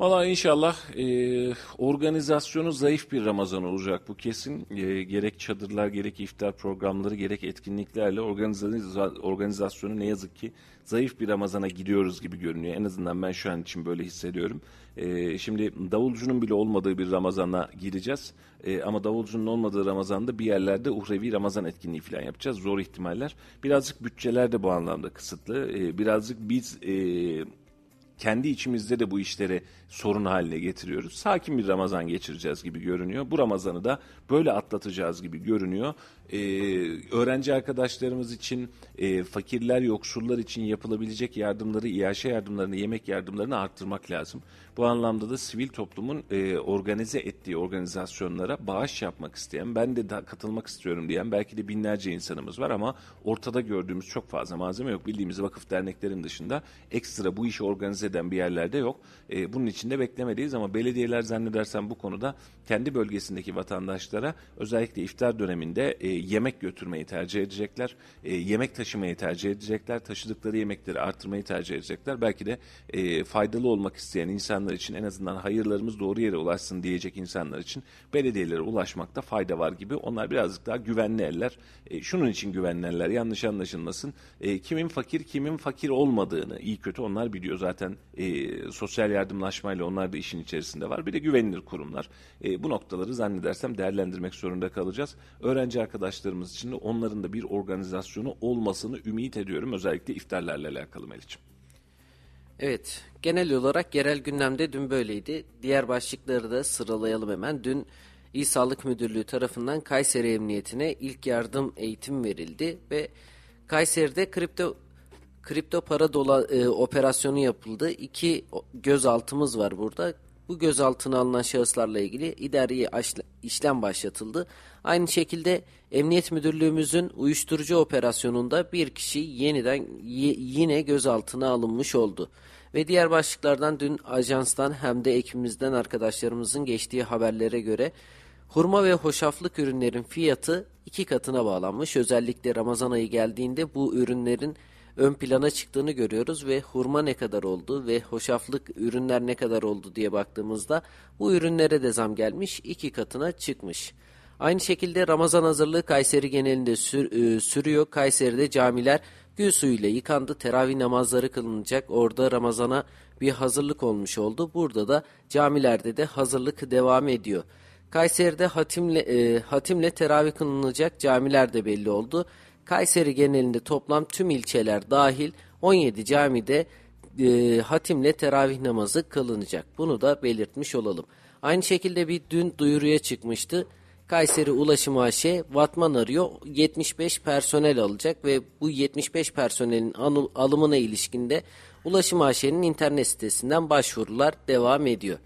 Valla inşallah e, organizasyonu zayıf bir Ramazan olacak bu kesin. E, gerek çadırlar, gerek iftar programları, gerek etkinliklerle organiza- organizasyonu ne yazık ki zayıf bir Ramazan'a gidiyoruz gibi görünüyor. En azından ben şu an için böyle hissediyorum. E, şimdi davulcunun bile olmadığı bir Ramazan'a gireceğiz. E, ama davulcunun olmadığı Ramazan'da bir yerlerde uhrevi Ramazan etkinliği falan yapacağız. Zor ihtimaller. Birazcık bütçeler de bu anlamda kısıtlı. E, birazcık biz... E, kendi içimizde de bu işleri sorun haline getiriyoruz. Sakin bir Ramazan geçireceğiz gibi görünüyor. Bu Ramazan'ı da böyle atlatacağız gibi görünüyor. Ee, öğrenci arkadaşlarımız için, e, fakirler, yoksullar için yapılabilecek yardımları, iaşe yardımlarını, yemek yardımlarını arttırmak lazım. Bu anlamda da sivil toplumun e, organize ettiği organizasyonlara bağış yapmak isteyen, ben de da katılmak istiyorum diyen belki de binlerce insanımız var ama ortada gördüğümüz çok fazla malzeme yok. Bildiğimiz vakıf derneklerin dışında ekstra bu işi organize eden bir yerlerde yok. E, bunun için de beklemeliyiz ama belediyeler zannedersem bu konuda kendi bölgesindeki vatandaşlara özellikle iftar döneminde e, yemek götürmeyi tercih edecekler. E, yemek taşımayı tercih edecekler. Taşıdıkları yemekleri artırmayı tercih edecekler. Belki de e, faydalı olmak isteyen insanlar için en azından hayırlarımız doğru yere ulaşsın diyecek insanlar için belediyelere ulaşmakta fayda var gibi. Onlar birazcık daha güvenli eller. E, şunun için güvenli eller yanlış anlaşılmasın. E, kimin fakir kimin fakir olmadığını iyi kötü onlar biliyor zaten e, sosyal yardımlaşmayla onlar da işin içerisinde var. Bir de güvenilir kurumlar. E, bu noktaları zannedersem değerlendirmek zorunda kalacağız. Öğrenci arkadaşlarımız için de onların da bir organizasyonu olmasını ümit ediyorum. Özellikle iftarlarla alakalı Melih'ciğim. Evet, genel olarak yerel gündemde dün böyleydi. Diğer başlıkları da sıralayalım hemen. Dün İl Sağlık Müdürlüğü tarafından Kayseri Emniyetine ilk yardım eğitim verildi ve Kayseri'de kripto kripto para dola, e, operasyonu yapıldı. İki gözaltımız var burada. Bu gözaltına alınan şahıslarla ilgili idari işlem başlatıldı. Aynı şekilde Emniyet Müdürlüğümüzün uyuşturucu operasyonunda bir kişi yeniden yine gözaltına alınmış oldu. Ve diğer başlıklardan dün ajanstan hem de ekibimizden arkadaşlarımızın geçtiği haberlere göre hurma ve hoşaflık ürünlerin fiyatı iki katına bağlanmış. Özellikle Ramazan ayı geldiğinde bu ürünlerin ön plana çıktığını görüyoruz ve hurma ne kadar oldu ve hoşaflık ürünler ne kadar oldu diye baktığımızda bu ürünlere de zam gelmiş iki katına çıkmış. Aynı şekilde Ramazan hazırlığı Kayseri genelinde sür, e, sürüyor. Kayseri'de camiler gül suyuyla yıkandı. Teravih namazları kılınacak. Orada Ramazan'a bir hazırlık olmuş oldu. Burada da camilerde de hazırlık devam ediyor. Kayseri'de hatimle, e, hatimle teravih kılınacak camiler de belli oldu. Kayseri genelinde toplam tüm ilçeler dahil 17 camide e, hatimle teravih namazı kılınacak. Bunu da belirtmiş olalım. Aynı şekilde bir dün duyuruya çıkmıştı. Kayseri Ulaşım AŞ Vatman arıyor 75 personel alacak ve bu 75 personelin alımına ilişkinde Ulaşım AŞ'nin internet sitesinden başvurular devam ediyor.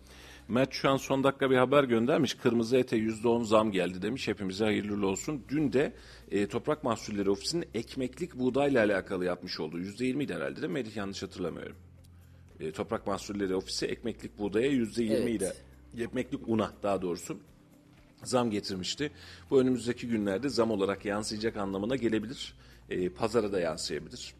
Mert şu an son dakika bir haber göndermiş. Kırmızı ete %10 zam geldi demiş. Hepimize hayırlı olsun. Dün de e, Toprak Mahsulleri Ofisi'nin ekmeklik buğdayla alakalı yapmış olduğu %20 herhalde değil mi? Melih yanlış hatırlamıyorum. E, Toprak Mahsulleri Ofisi ekmeklik buğdaya %20 evet. ile ekmeklik una daha doğrusu zam getirmişti. Bu önümüzdeki günlerde zam olarak yansıyacak anlamına gelebilir. E, pazara da yansıyabilir.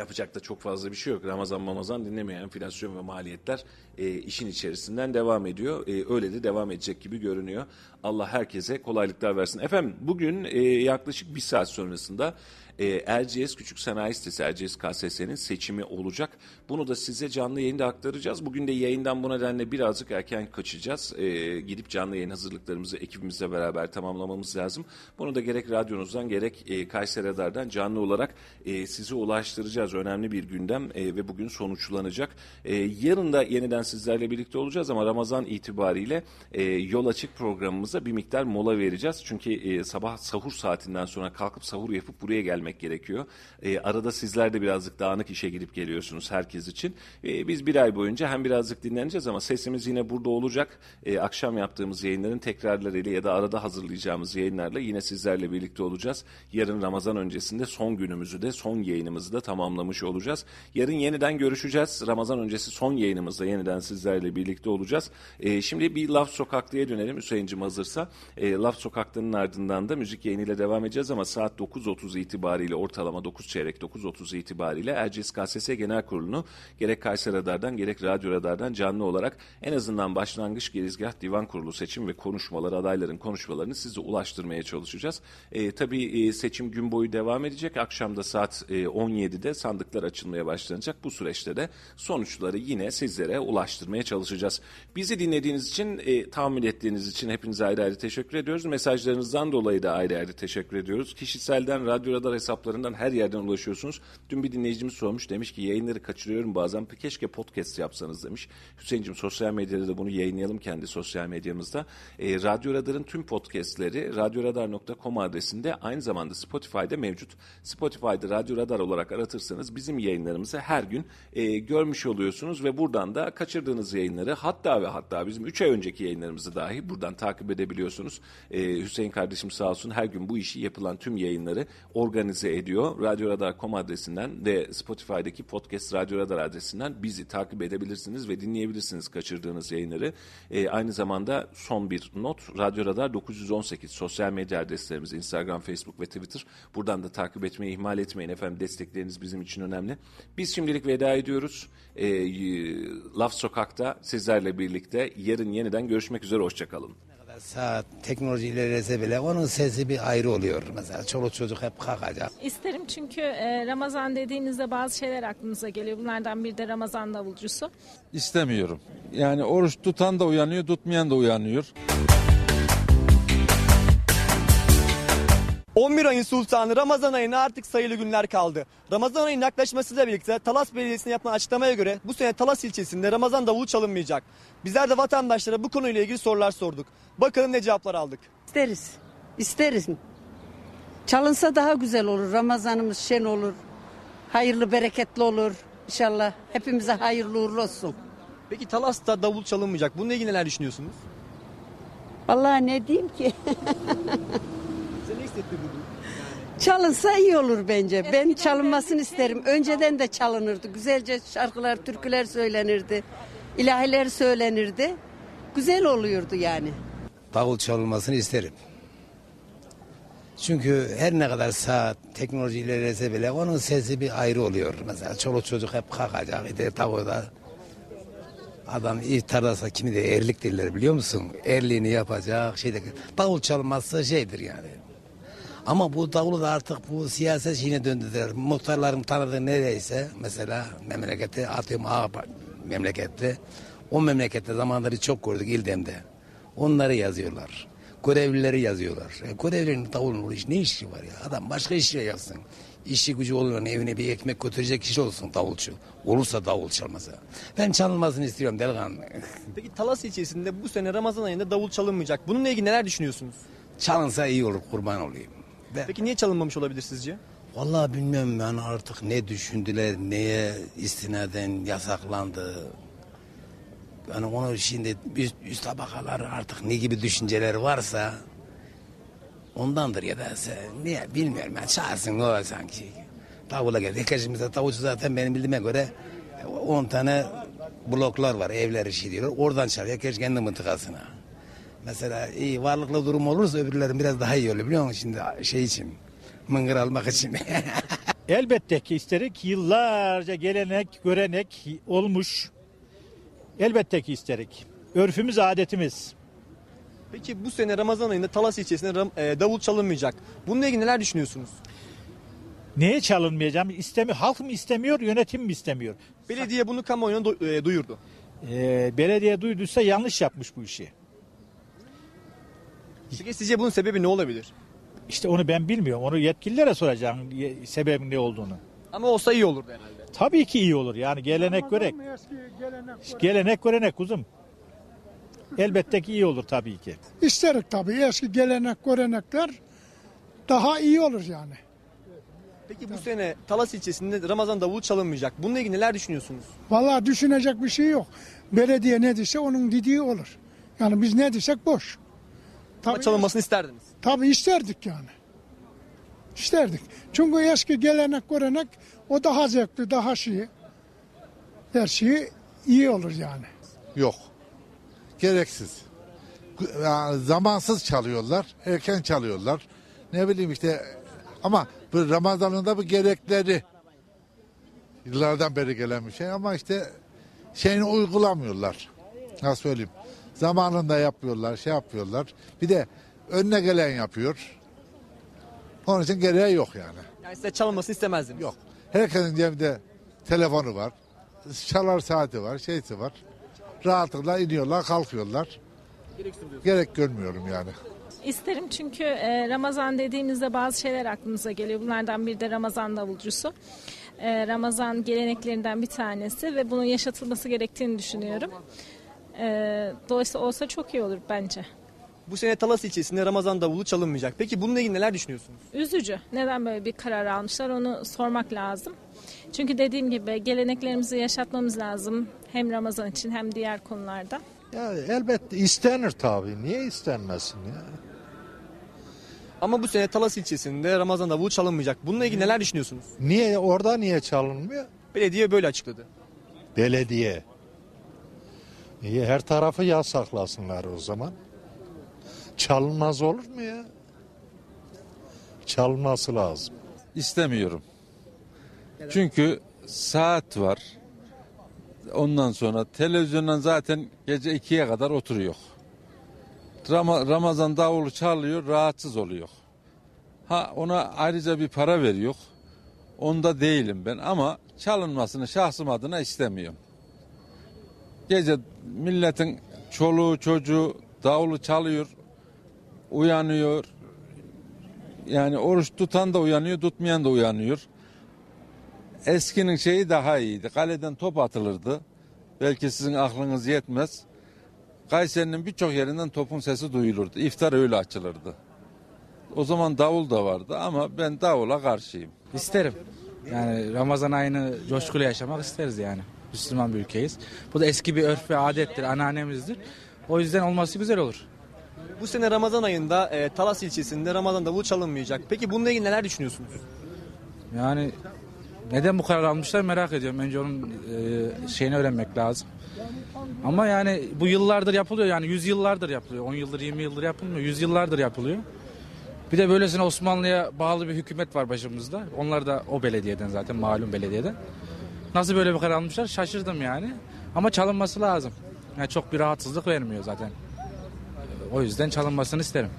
Yapacak da çok fazla bir şey yok. Ramazan mamazan dinlemeyen enflasyon ve maliyetler e, işin içerisinden devam ediyor. E, öyle de devam edecek gibi görünüyor. Allah herkese kolaylıklar versin. Efendim bugün e, yaklaşık bir saat sonrasında e, Erciyes Küçük Sanayi Sitesi, Erciyes KSS'nin seçimi olacak. Bunu da size canlı yayında aktaracağız. Bugün de yayından bu nedenle birazcık erken kaçacağız. E, gidip canlı yayın hazırlıklarımızı ekibimizle beraber tamamlamamız lazım. Bunu da gerek radyonuzdan gerek e, Kayseri Radar'dan canlı olarak e, size ulaştıracağız. Önemli bir gündem e, ve bugün sonuçlanacak. E, yarın da yeniden sizlerle birlikte olacağız ama Ramazan itibariyle e, yol açık programımıza bir miktar mola vereceğiz. Çünkü e, sabah sahur saatinden sonra kalkıp sahur yapıp buraya gelmek gerekiyor. E, arada sizler de birazcık dağınık işe gidip geliyorsunuz herkes için. E, biz bir ay boyunca hem birazcık dinleneceğiz ama sesimiz yine burada olacak. E, akşam yaptığımız yayınların tekrarlarıyla ya da arada hazırlayacağımız yayınlarla yine sizlerle birlikte olacağız. Yarın Ramazan öncesinde son günümüzü de son yayınımızı da tamamlamış olacağız. Yarın yeniden görüşeceğiz. Ramazan öncesi son yayınımızda yeniden sizlerle birlikte olacağız. E, şimdi bir Laf Sokaklı'ya dönelim Hüseyin'cim hazırsa. E, Laf Sokaklı'nın ardından da müzik yayınıyla devam edeceğiz ama saat 9.30 itibariyle ortalama 9 çeyrek 9.30 itibariyle Erciyes KSS Genel Kurulu'nu gerek Kayseri Radar'dan gerek Radyo Radar'dan canlı olarak en azından başlangıç girizgah divan kurulu seçim ve konuşmaları adayların konuşmalarını size ulaştırmaya çalışacağız. E, tabii e, seçim gün boyu devam edecek. Akşamda saat e, 17'de sandıklar açılmaya başlanacak. Bu süreçte de sonuçları yine sizlere ulaştırmaya çalışacağız. Bizi dinlediğiniz için, e, tahammül ettiğiniz için hepinize ayrı ayrı teşekkür ediyoruz. Mesajlarınızdan dolayı da ayrı ayrı teşekkür ediyoruz. Kişiselden, Radyo Radar hesaplarından her yerden ulaşıyorsunuz. Dün bir dinleyicimiz sormuş. Demiş ki yayınları kaçırıyorum bazen. Keşke podcast yapsanız demiş. Hüseyin'cim sosyal medyada da bunu yayınlayalım kendi sosyal medyamızda. E, Radyo Radar'ın tüm podcastleri radyoradar.com adresinde aynı zamanda Spotify'da mevcut. Spotify'da Radyo Radar olarak aratırsanız bizim yayınlarımızı her gün e, görmüş oluyorsunuz ve buradan da kaçırdığınız yayınları hatta ve hatta bizim 3 ay önceki yayınlarımızı dahi buradan takip edebiliyorsunuz. E, Hüseyin kardeşim sağ olsun her gün bu işi yapılan tüm yayınları organize organize ediyor. Radyoradar.com adresinden ve Spotify'daki podcast Radyo Radar adresinden bizi takip edebilirsiniz ve dinleyebilirsiniz kaçırdığınız yayınları. E, aynı zamanda son bir not Radyo Radar 918 sosyal medya adreslerimiz Instagram, Facebook ve Twitter. Buradan da takip etmeyi ihmal etmeyin efendim. Destekleriniz bizim için önemli. Biz şimdilik veda ediyoruz. E, Laf Sokak'ta sizlerle birlikte yarın yeniden görüşmek üzere. Hoşçakalın. Saat teknoloji ilerlese bile onun sesi bir ayrı oluyor. Mesela çoluk çocuk hep kalkacak. İsterim çünkü e, Ramazan dediğinizde bazı şeyler aklınıza geliyor. Bunlardan biri de Ramazan davulcusu. İstemiyorum. Yani oruç tutan da uyanıyor, tutmayan da uyanıyor. 11 ayın sultanı Ramazan ayına artık sayılı günler kaldı. Ramazan ayının yaklaşmasıyla birlikte Talas Belediyesi'ne yapılan açıklamaya göre bu sene Talas ilçesinde Ramazan davulu çalınmayacak. Bizler de vatandaşlara bu konuyla ilgili sorular sorduk. Bakalım ne cevaplar aldık. İsteriz. İsteriz. Çalınsa daha güzel olur. Ramazanımız şen olur. Hayırlı bereketli olur. İnşallah hepimize hayırlı uğurlu olsun. Peki Talas'ta davul çalınmayacak. Bununla ilgili neler düşünüyorsunuz? Vallahi ne diyeyim ki? *laughs* Size ne hissettirdi bu? Çalınsa iyi olur bence. Ben çalınmasını isterim. Önceden de çalınırdı. Güzelce şarkılar, türküler söylenirdi. İlahiler söylenirdi. Güzel oluyordu yani. Davul çalınmasını isterim. Çünkü her ne kadar saat teknoloji ilerlese bile onun sesi bir ayrı oluyor. Mesela çoluk çocuk hep kalkacak. İşte davulda adam iftardasa kimi de erlik derler biliyor musun? Erliğini yapacak. Şeyde, davul çalmazsa şeydir yani. Ama bu davulu da artık bu siyaset şeyine döndüler. Muhtarların tanıdığı nereyse mesela memlekette atıyorum A memlekette. O memlekette zamanları çok gördük İldem'de. Onları yazıyorlar. Görevlileri yazıyorlar. E, görevlinin davulun iş ne işi var ya? Adam başka işle yapsın. İşi gücü olan evine bir ekmek götürecek kişi olsun davulcu. Olursa davul çalmasa. Ben çalınmasını istiyorum delikanlı. *laughs* Peki Talas ilçesinde bu sene Ramazan ayında davul çalınmayacak. Bununla ilgili neler düşünüyorsunuz? Çalınsa iyi olur kurban olayım. Ben- Peki niye çalınmamış olabilir sizce? Vallahi bilmiyorum yani artık ne düşündüler, neye istinaden yasaklandı. Yani onu şimdi üst, üst tabakalar artık ne gibi düşünceler varsa ondandır ya da se- niye bilmiyorum ben ne olur sanki. Davula geldi. Herkesimizde davulcu zaten benim bildiğime göre 10 tane bloklar var evler işi diyorlar. Oradan çalıyor herkes kendi mıntıkasına. Mesela iyi varlıklı durum olursa öbürlerin biraz daha iyi oluyor biliyor musun şimdi şey için. Mıngır almak için. *laughs* Elbette ki isterik. Yıllarca gelenek, görenek olmuş. Elbette ki isterik. Örfümüz, adetimiz. Peki bu sene Ramazan ayında Talas ilçesinde ram- e, davul çalınmayacak. Bununla ilgili neler düşünüyorsunuz? Neye çalınmayacağım? İstemi halk mı istemiyor, yönetim mi istemiyor? Belediye bunu kamuoyuna du- e, duyurdu. Ee, belediye duyduysa yanlış yapmış bu işi. Peki sizce bunun sebebi ne olabilir? İşte onu ben bilmiyorum. Onu yetkililere soracağım ye- sebebin ne olduğunu. Ama olsa iyi olurdu herhalde. Tabii ki iyi olur. Yani gelenek görek. Gelenek görenek kuzum. Elbette ki iyi olur tabii ki. İsterik tabii eski gelenek görenekler daha iyi olur yani. Peki bu sene Talas ilçesinde Ramazan davulu çalınmayacak. Bununla ilgili neler düşünüyorsunuz? Vallahi düşünecek bir şey yok. Belediye ne dese onun dediği olur. Yani biz ne desek boş. Tabii, çalınmasını isterdiniz. tabii isterdik yani. İsterdik. Çünkü eski gelenek görenek o daha zevkli, daha şey. Her şey iyi olur yani. Yok. Gereksiz. Yani zamansız çalıyorlar, erken çalıyorlar. Ne bileyim işte ama bu Ramazan'ın da bu gerekleri yıllardan beri gelen bir şey ama işte şeyini uygulamıyorlar. Nasıl söyleyeyim? Zamanında yapıyorlar, şey yapıyorlar. Bir de önüne gelen yapıyor. Onun için gereği yok yani. Yani size çalınmasını istemezdiniz. Yok. Herkesin cebinde telefonu var. Çalar saati var, şeysi var. Rahatlıkla iniyorlar, kalkıyorlar. Gerek görmüyorum yani. İsterim çünkü e, Ramazan dediğimizde bazı şeyler aklımıza geliyor. Bunlardan biri de Ramazan davulcusu. E, Ramazan geleneklerinden bir tanesi ve bunun yaşatılması gerektiğini düşünüyorum. E, dolayısıyla olsa çok iyi olur bence. Bu sene Talas ilçesinde Ramazan davulu çalınmayacak. Peki bununla ilgili neler düşünüyorsunuz? Üzücü. Neden böyle bir karar almışlar onu sormak lazım. Çünkü dediğim gibi geleneklerimizi yaşatmamız lazım. Hem Ramazan için hem diğer konularda. Ya elbette istenir tabii. Niye istenmesin ya? Ama bu sene Talas ilçesinde Ramazan davulu çalınmayacak. Bununla ilgili neler düşünüyorsunuz? Niye orada niye çalınmıyor? Belediye böyle açıkladı. Belediye. İyi her tarafı yasaklasınlar o zaman. Çalınmaz olur mu ya? Çalınması lazım. İstemiyorum. Çünkü saat var. Ondan sonra televizyondan zaten gece ikiye kadar oturuyor. Rama- Ramazan davulu çalıyor, rahatsız oluyor. Ha ona ayrıca bir para veriyor. Onda değilim ben ama çalınmasını şahsım adına istemiyorum. Gece milletin çoluğu çocuğu davulu çalıyor, uyanıyor. Yani oruç tutan da uyanıyor, tutmayan da uyanıyor. Eskinin şeyi daha iyiydi. Kaleden top atılırdı. Belki sizin aklınız yetmez. Kayseri'nin birçok yerinden topun sesi duyulurdu. İftar öyle açılırdı. O zaman davul da vardı ama ben davula karşıyım. İsterim. Yani Ramazan ayını coşkuyla yaşamak isteriz yani. Müslüman bir ülkeyiz. Bu da eski bir örf ve adettir, anneannemizdir. O yüzden olması güzel olur. Bu sene Ramazan ayında e, Talas ilçesinde Ramazan davulu çalınmayacak. Peki bununla ilgili neler düşünüyorsunuz? Yani neden bu karar almışlar merak ediyorum. Önce onun e, şeyini öğrenmek lazım. Ama yani bu yıllardır yapılıyor yani 100 yıllardır yapılıyor. 10 yıldır 20 yıldır yapılmıyor. 100 yıllardır yapılıyor. Bir de böylesine Osmanlı'ya bağlı bir hükümet var başımızda. Onlar da o belediyeden zaten malum belediyeden. Nasıl böyle bir karar almışlar şaşırdım yani. Ama çalınması lazım. Yani çok bir rahatsızlık vermiyor zaten. O yüzden çalınmasını isterim.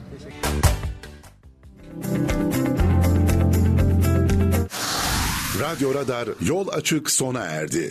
Radyo Radar yol açık sona erdi.